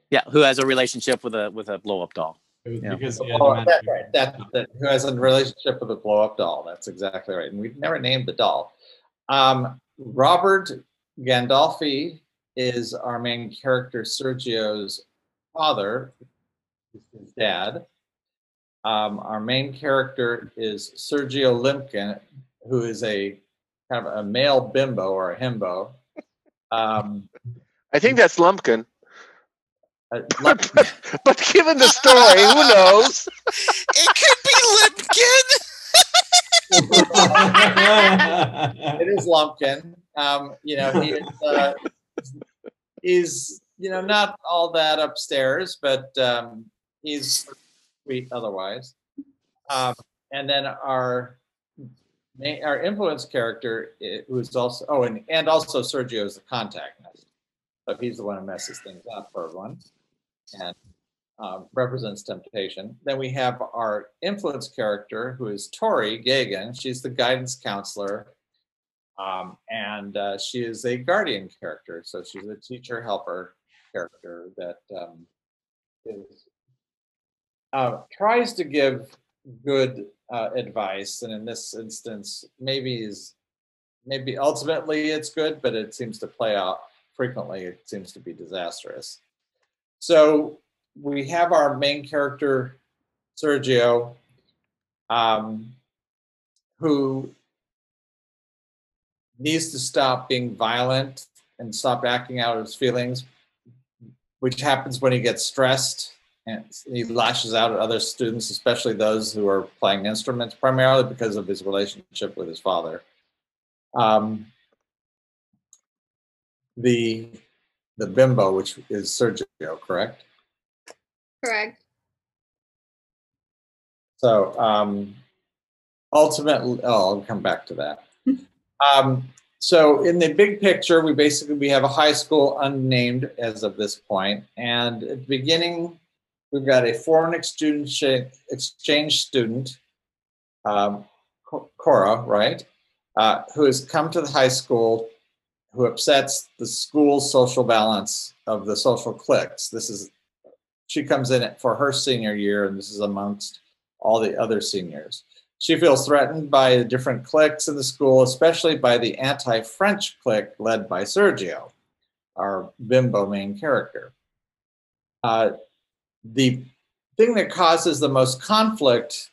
yeah, who has a relationship with a with a blow up doll? Yeah. Because yeah, Oh, no that's right. That, that who has a relationship with a blow up doll. That's exactly right. And we've never named the doll. Um, Robert Gandolfi is our main character, Sergio's father, his dad. Um, our main character is Sergio Limpkin, who is a kind of a male bimbo or a himbo. Um, I think that's Lumpkin. uh, <laughs> But given the story, who knows? It could be Limpkin. it is Lumpkin. Um, you know, he is, uh, he's you know not all that upstairs, but um, he's sweet otherwise. Um, and then our main, our influence character, who is also oh, and and also Sergio is the contagonist. So he's the one who messes things up for everyone, and um, represents temptation. Then we have our influence character, who is Tori Gagan. She's the guidance counselor, um, and uh, she is a guardian character. So she's a teacher helper character that um, is uh, tries to give good uh, advice, and in this instance, maybe is maybe ultimately it's good, but it seems to play out frequently. It seems to be disastrous. So we have our main character, Sergio, um, who needs to stop being violent and stop acting out his feelings, which happens when he gets stressed and he lashes out at other students, especially those who are playing instruments, primarily because of his relationship with his father. Um, the the bimbo, which is Sergio, correct? Correct. So um, ultimately, oh, I'll come back to that. <laughs> Um, so in the big picture, we basically we have a high school unnamed as of this point, and at the beginning, we've got a foreign exchange exchange student, um, Cora, right, uh, who has come to the high school, who upsets the school's social balance of the social cliques. This is she comes in for her senior year, and this is amongst all the other seniors. She feels threatened by the different cliques in the school, especially by the anti French clique led by Sergio, our bimbo main character. Uh, the thing that causes the most conflict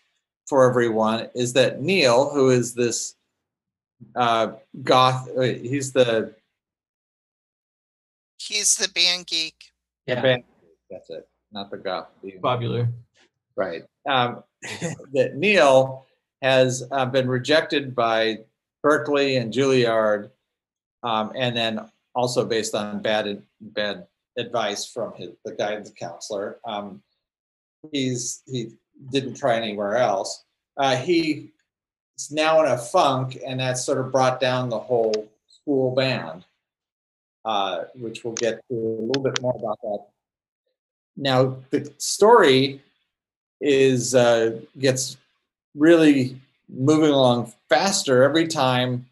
for everyone is that Neil, who is this uh, goth, uh, he's the He's the band geek. yeah. band, that's it, not the goth. the- Popular. Right. Um, <laughs> that Neil has uh, been rejected by Berklee and Juilliard, um, and then also based on bad bad advice from his, the guidance counselor. Um, he's he didn't try anywhere else. Uh, he is now in a funk, and that sort of brought down the whole school band, uh, which we'll get to a little bit more about that. Now, the story is uh, gets really moving along faster every time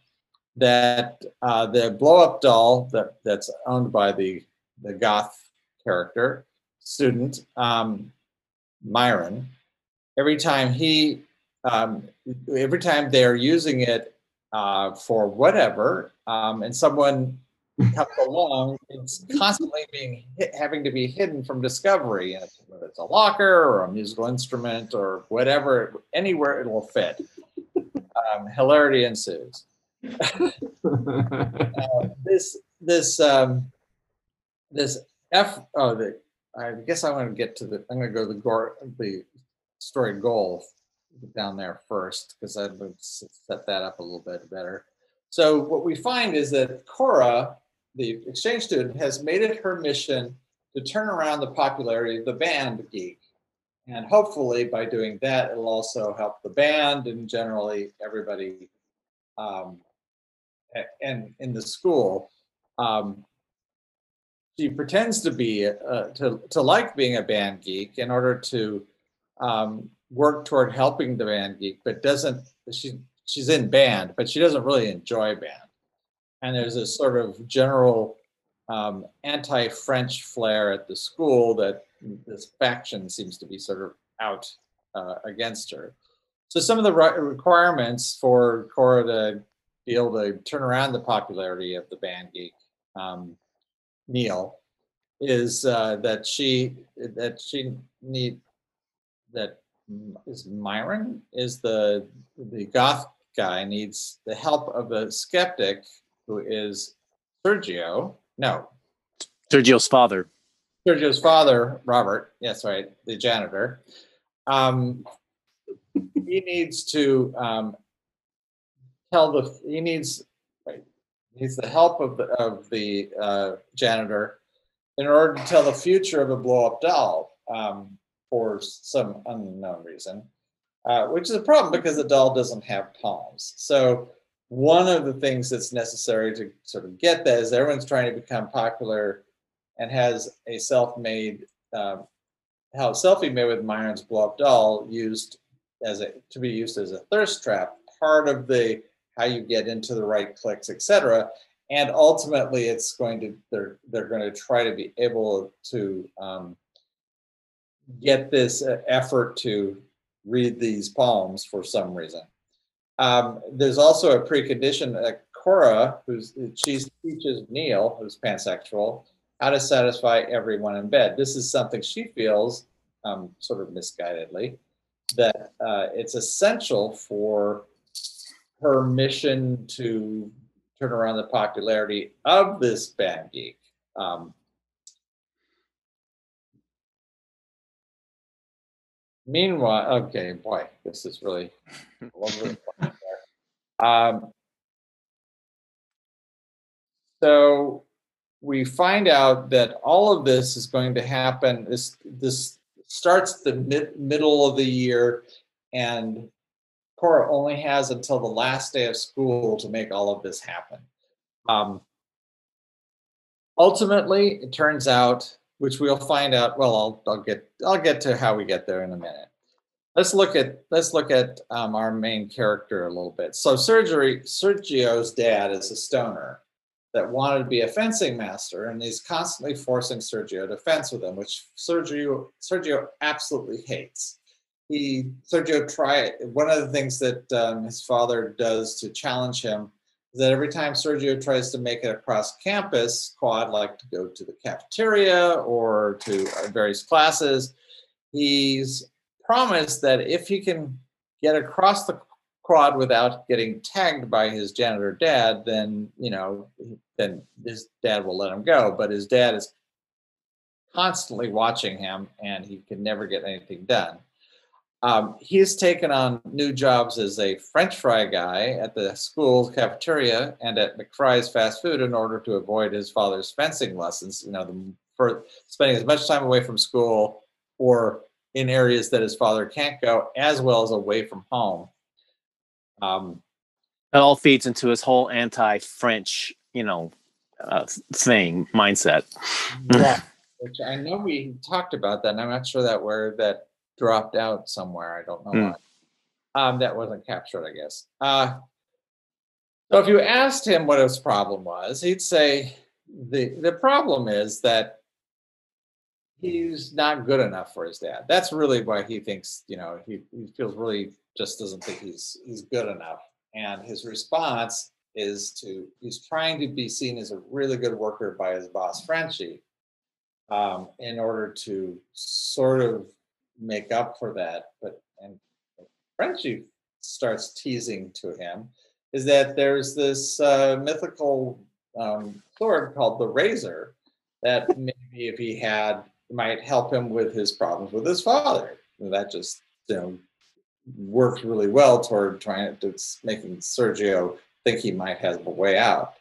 that uh, the blow up doll that, that's owned by the the goth character student um, Myron every time he um, every time they're using it uh, for whatever um, and someone comes along it's constantly being hit, having to be hidden from discovery and whether it's a locker or a musical instrument or whatever anywhere it will fit. Um, hilarity ensues. <laughs> Uh, this this um, this f oh the i guess i want to get to the i'm going to go to the gore the story goal down there first because i'd set that up a little bit better. So what we find is that cora the exchange student has made it her mission to turn around the popularity of the band geek. And hopefully by doing that it'll also help the band and generally everybody um, and in the school. Um, she pretends to be uh, to, to like being a band geek in order to um, work toward helping the band geek but doesn't she she's in band but she doesn't really enjoy band and there's this sort of general um, anti-French flair at the school that this faction seems to be sort of out uh, against her. So some of the re- requirements for Cora to be able to turn around the popularity of the band geek um, Neil is uh, that she that she need that is Myron is the the goth guy needs the help of a skeptic who is Sergio. No, Sergio's father. Sergio's father, Robert. Yes, right, the janitor. Um, he needs to um, tell the he needs right, needs the help of the of the uh, janitor in order to tell the future of a blow up doll um, for some unknown reason, uh, which is a problem because the doll doesn't have palms. So one of the things that's necessary to sort of get that is everyone's trying to become popular and has a self-made um, how selfie made with Myron's blow up doll used as a to be used as a thirst trap, part of the how you get into the right clicks, etc. And ultimately, it's going to they're they're going to try to be able to um, get this uh, effort to read these poems for some reason. Um, there's also a precondition that Cora, who's she teaches Neil, who's pansexual, how to satisfy everyone in bed. This is something she feels, um, sort of misguidedly, that uh, it's essential for her mission to turn around the popularity of this band geek. Um, meanwhile, okay, boy, this is really all over the place there. Um, so we find out that all of this is going to happen. This this starts the mid, middle of the year, and Cora only has until the last day of school to make all of this happen. Um, ultimately, it turns out, which we'll find out. Well, I'll, I'll get I'll get to how we get there in a minute. Let's look at let's look at um, our main character a little bit. So, surgery Sergio's dad is a stoner that wanted to be a fencing master, and he's constantly forcing Sergio to fence with him, which Sergio Sergio absolutely hates he Sergio try one of the things that um, his father does to challenge him that every time Sergio tries to make it across campus, quad like to go to the cafeteria or to various classes, he's promised that if he can get across the quad without getting tagged by his janitor dad, then you know, then his dad will let him go. But his dad is constantly watching him, and he can never get anything done. Um, he's taken on new jobs as a French fry guy at the school cafeteria and at McFry's fast food in order to avoid his father's fencing lessons. You know, the, for spending as much time away from school or in areas that his father can't go, as well as away from home. Um, it all feeds into his whole anti-French, you know, uh, thing mindset. yeah, <laughs> which I know we talked about that, and I'm not sure that where that dropped out somewhere. I don't know Hmm. why. Um, that wasn't captured, I guess. Uh, so if you asked him what his problem was, he'd say the the problem is that he's not good enough for his dad. That's really why he thinks, you know, he, he feels really just doesn't think he's he's good enough. And his response is to he's trying to be seen as a really good worker by his boss Frenchie um, in order to sort of make up for that. But and Frenchie starts teasing to him is that there's this uh, mythical um, sword called the Razor that <laughs> maybe if he had might help him with his problems with his father. And that just you know worked really well toward trying to making Sergio think he might have a way out.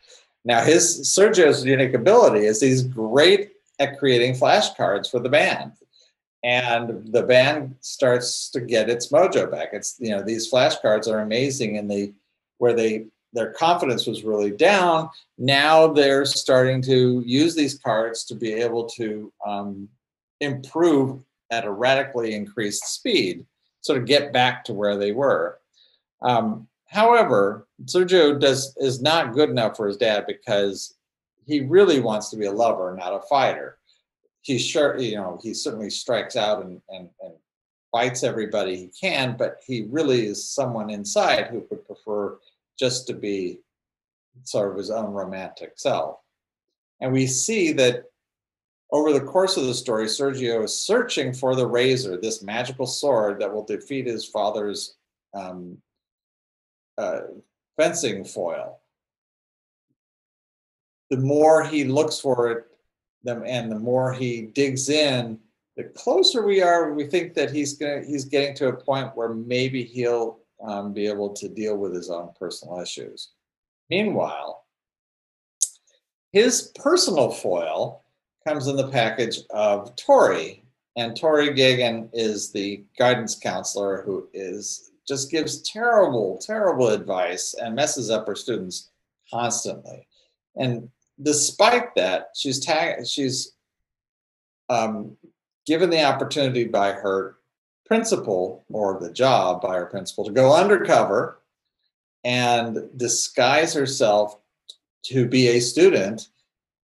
Now his Sergio's unique ability is he's great at creating flashcards for the band and the band starts to get its mojo back. It's you know these flashcards are amazing, and they where they their confidence was really down. Now they're starting to use these cards to be able to um, improve at a radically increased speed, sort of get back to where they were. Um, however, Sergio does is not good enough for his dad because he really wants to be a lover, not a fighter he's sure you know he certainly strikes out and, and and fights everybody he can but he really is someone inside who would prefer just to be sort of his own romantic self. And we see that over the course of the story sergio is searching for the razor this magical sword that will defeat his father's um, uh, fencing foil. The more he looks for it and the more he digs in the closer we are we think that he's going to he's getting to a point where maybe he'll um, be able to deal with his own personal issues. Meanwhile his personal foil comes in the package of tori and tori gagan is the guidance counselor who is just gives terrible terrible advice and messes up her students constantly. And despite that, she's tag- she's um, given the opportunity by her principal or the job by her principal to go undercover and disguise herself to be a student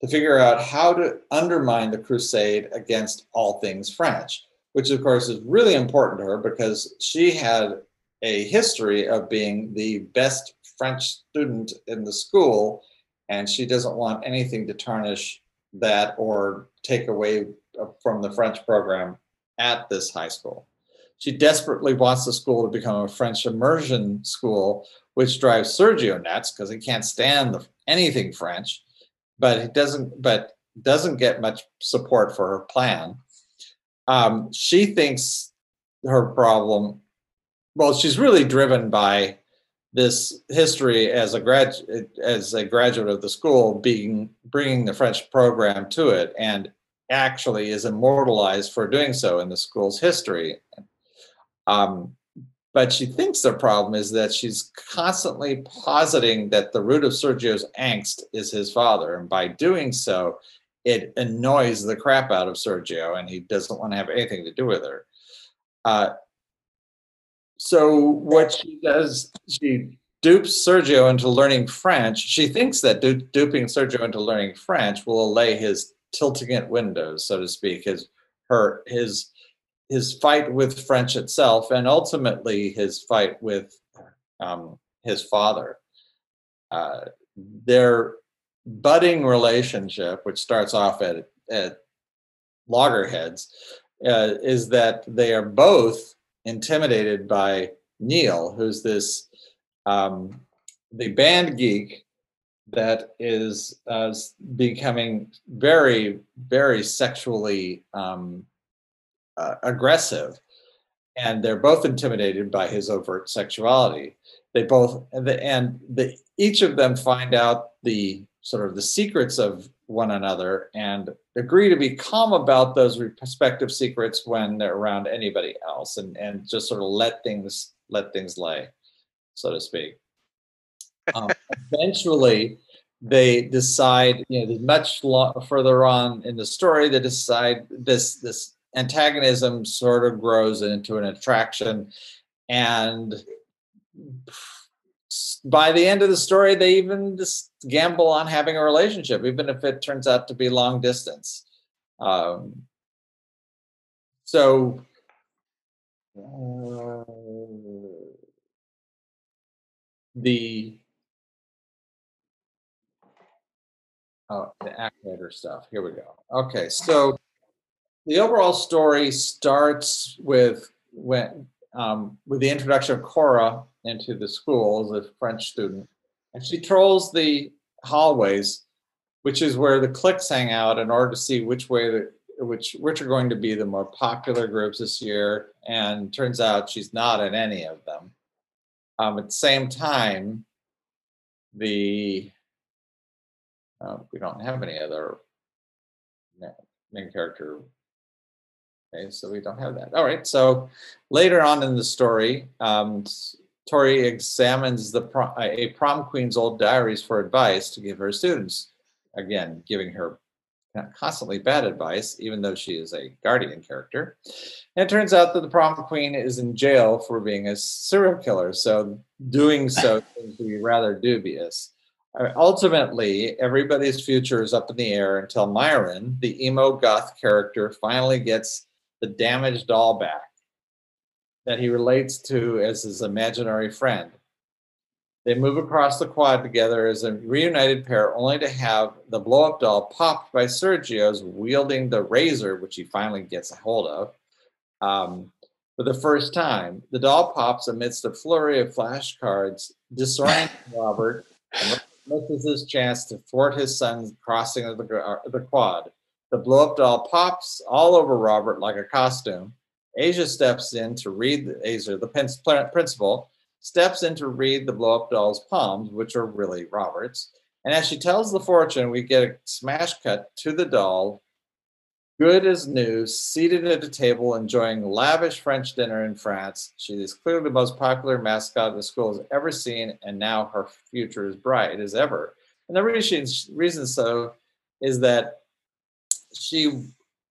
to figure out how to undermine the crusade against all things French, which of course is really important to her because she had a history of being the best French student in the school and she doesn't want anything to tarnish that or take away uh, from the French program at this high school. She desperately wants the school to become a French immersion school, which drives Sergio nuts because he can't stand the, anything French, but he doesn't. But doesn't get much support for her plan. Um, she thinks her problem. Well, she's really driven by this history as a grad as a graduate of the school being bringing the french program to it and actually is immortalized for doing so in the school's history um, But she thinks the problem is that she's constantly positing that the root of Sergio's angst is his father. And by doing so, it annoys the crap out of Sergio and he doesn't want to have anything to do with her. Uh, so what she does, she dupes Sergio into learning French. She thinks that du- duping Sergio into learning French will allay his tilting at windows, so to speak, his her his his fight with French itself, and ultimately his fight with um, his father. Uh, their budding relationship, which starts off at at loggerheads, uh, is that they are both intimidated by Neil, who's this um, the band geek that is uh, becoming very, very sexually um, uh, aggressive. And they're both intimidated by his overt sexuality. They both, and, the, and the, each of them find out the sort of the secrets of one another and agree to be calm about those respective secrets when they're around anybody else and, and just sort of let things let things lay so to speak. <laughs> Um, eventually they decide you know much lo- further on in the story they decide this this antagonism sort of grows into an attraction and by the end of the story, they even just gamble on having a relationship, even if it turns out to be long distance. Um, so, uh, the oh, the activator stuff. Here we go. Okay, so the overall story starts with when um, with the introduction of Cora into the school as a French student, and she trolls the hallways, which is where the cliques hang out, in order to see which way the which which are going to be the more popular groups this year. And turns out she's not in any of them. Um, at the same time, the uh, we don't have any other main character Okay, so we don't have that. All right, so later on in the story, um, Tori examines the prom, a prom queen's old diaries for advice to give her students. Again, giving her constantly bad advice, even though she is a guardian character. And it turns out that the prom queen is in jail for being a serial killer. So doing so <laughs> seems to be rather dubious. Uh, ultimately, everybody's future is up in the air until Myron, the emo goth character, finally gets the damaged doll back that he relates to as his imaginary friend. They move across the quad together as a reunited pair, only to have the blow up doll popped by Sergio's wielding the razor, which he finally gets a hold of. Um, for the first time, the doll pops amidst a flurry of flashcards, disorienting <laughs> Robert and misses his chance to thwart his son's crossing of the, uh, the quad. The blow up doll pops all over Robert like a costume. Asia steps in to read the Asia, the principal, steps in to read the blow up doll's palms, which are really Robert's. And as she tells the fortune, we get a smash cut to the doll, good as new, seated at a table enjoying lavish French dinner in France. She is clearly the most popular mascot the school has ever seen, and now her future is bright as ever. And the reason, reason so is that she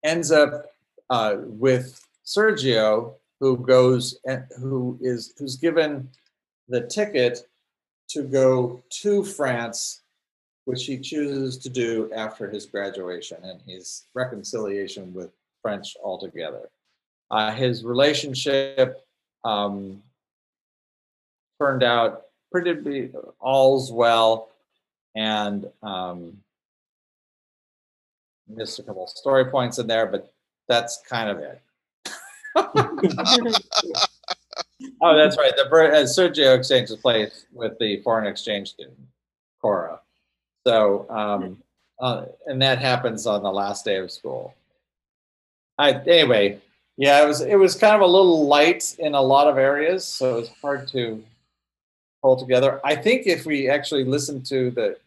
ends up uh, with Sergio, who goes and who is who's given the ticket to go to France, which he chooses to do after his graduation and his reconciliation with French altogether. Uh, his relationship um, turned out pretty all's well, and um, missed a couple story points in there, but that's kind of it. <laughs> oh, that's right. The uh, Sergio exchanges place with the foreign exchange student, Cora. So, um, uh, and that happens on the last day of school. I, anyway, yeah, it was it was kind of a little light in a lot of areas, so it was hard to pull together. I think if we actually listen to the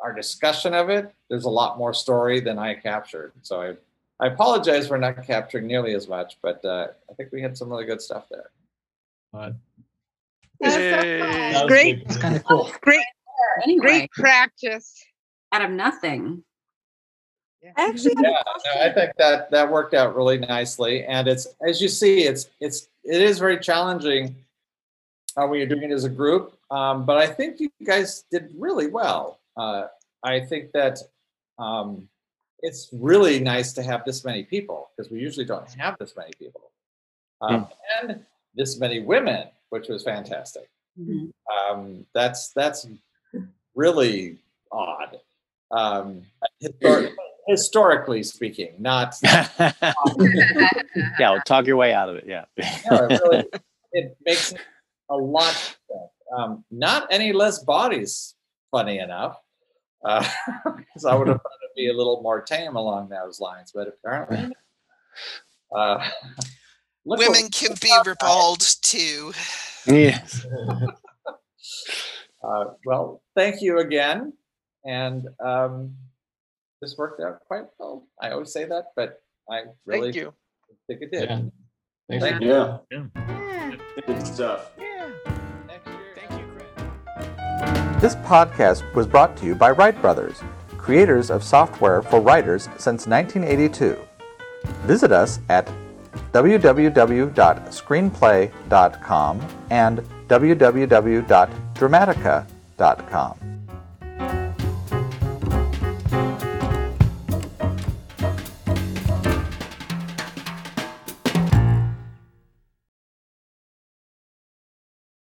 our discussion of it, there's a lot more story than I captured. So I, I apologize for not capturing nearly as much, but uh, I think we had some really good stuff there. That was Great. It's kind of cool. Great, Anyway, great practice. out of nothing. Actually, Yeah, no, I think that that worked out really nicely, and it's as you see, it's it's it is very challenging uh, when you're doing it as a group. Um, but I think you guys did really well. Uh, I think that um, it's really nice to have this many people because we usually don't have this many people, um, and this many women, which was fantastic. Mhm. Um, that's that's really odd. Um, histor- historically speaking, not <laughs> yeah, well, talk your way out of it. Yeah. no, it really it makes a lot better. um, not any less bodies funny enough <laughs> because i would have thought it'd be a little more tame along those lines but apparently uh, <laughs> look what- Women can be ribald too. Yeah. <laughs> uh, well thank you again and um, this worked out quite well i always say that but i really Thank you. think it did Yeah. Thanks. Thank you. Yeah. Yeah. Good stuff. This podcast was brought to you by Write Brothers, creators of software for writers since 1982. Visit us at www.screenplay.com and www.dramatica.com.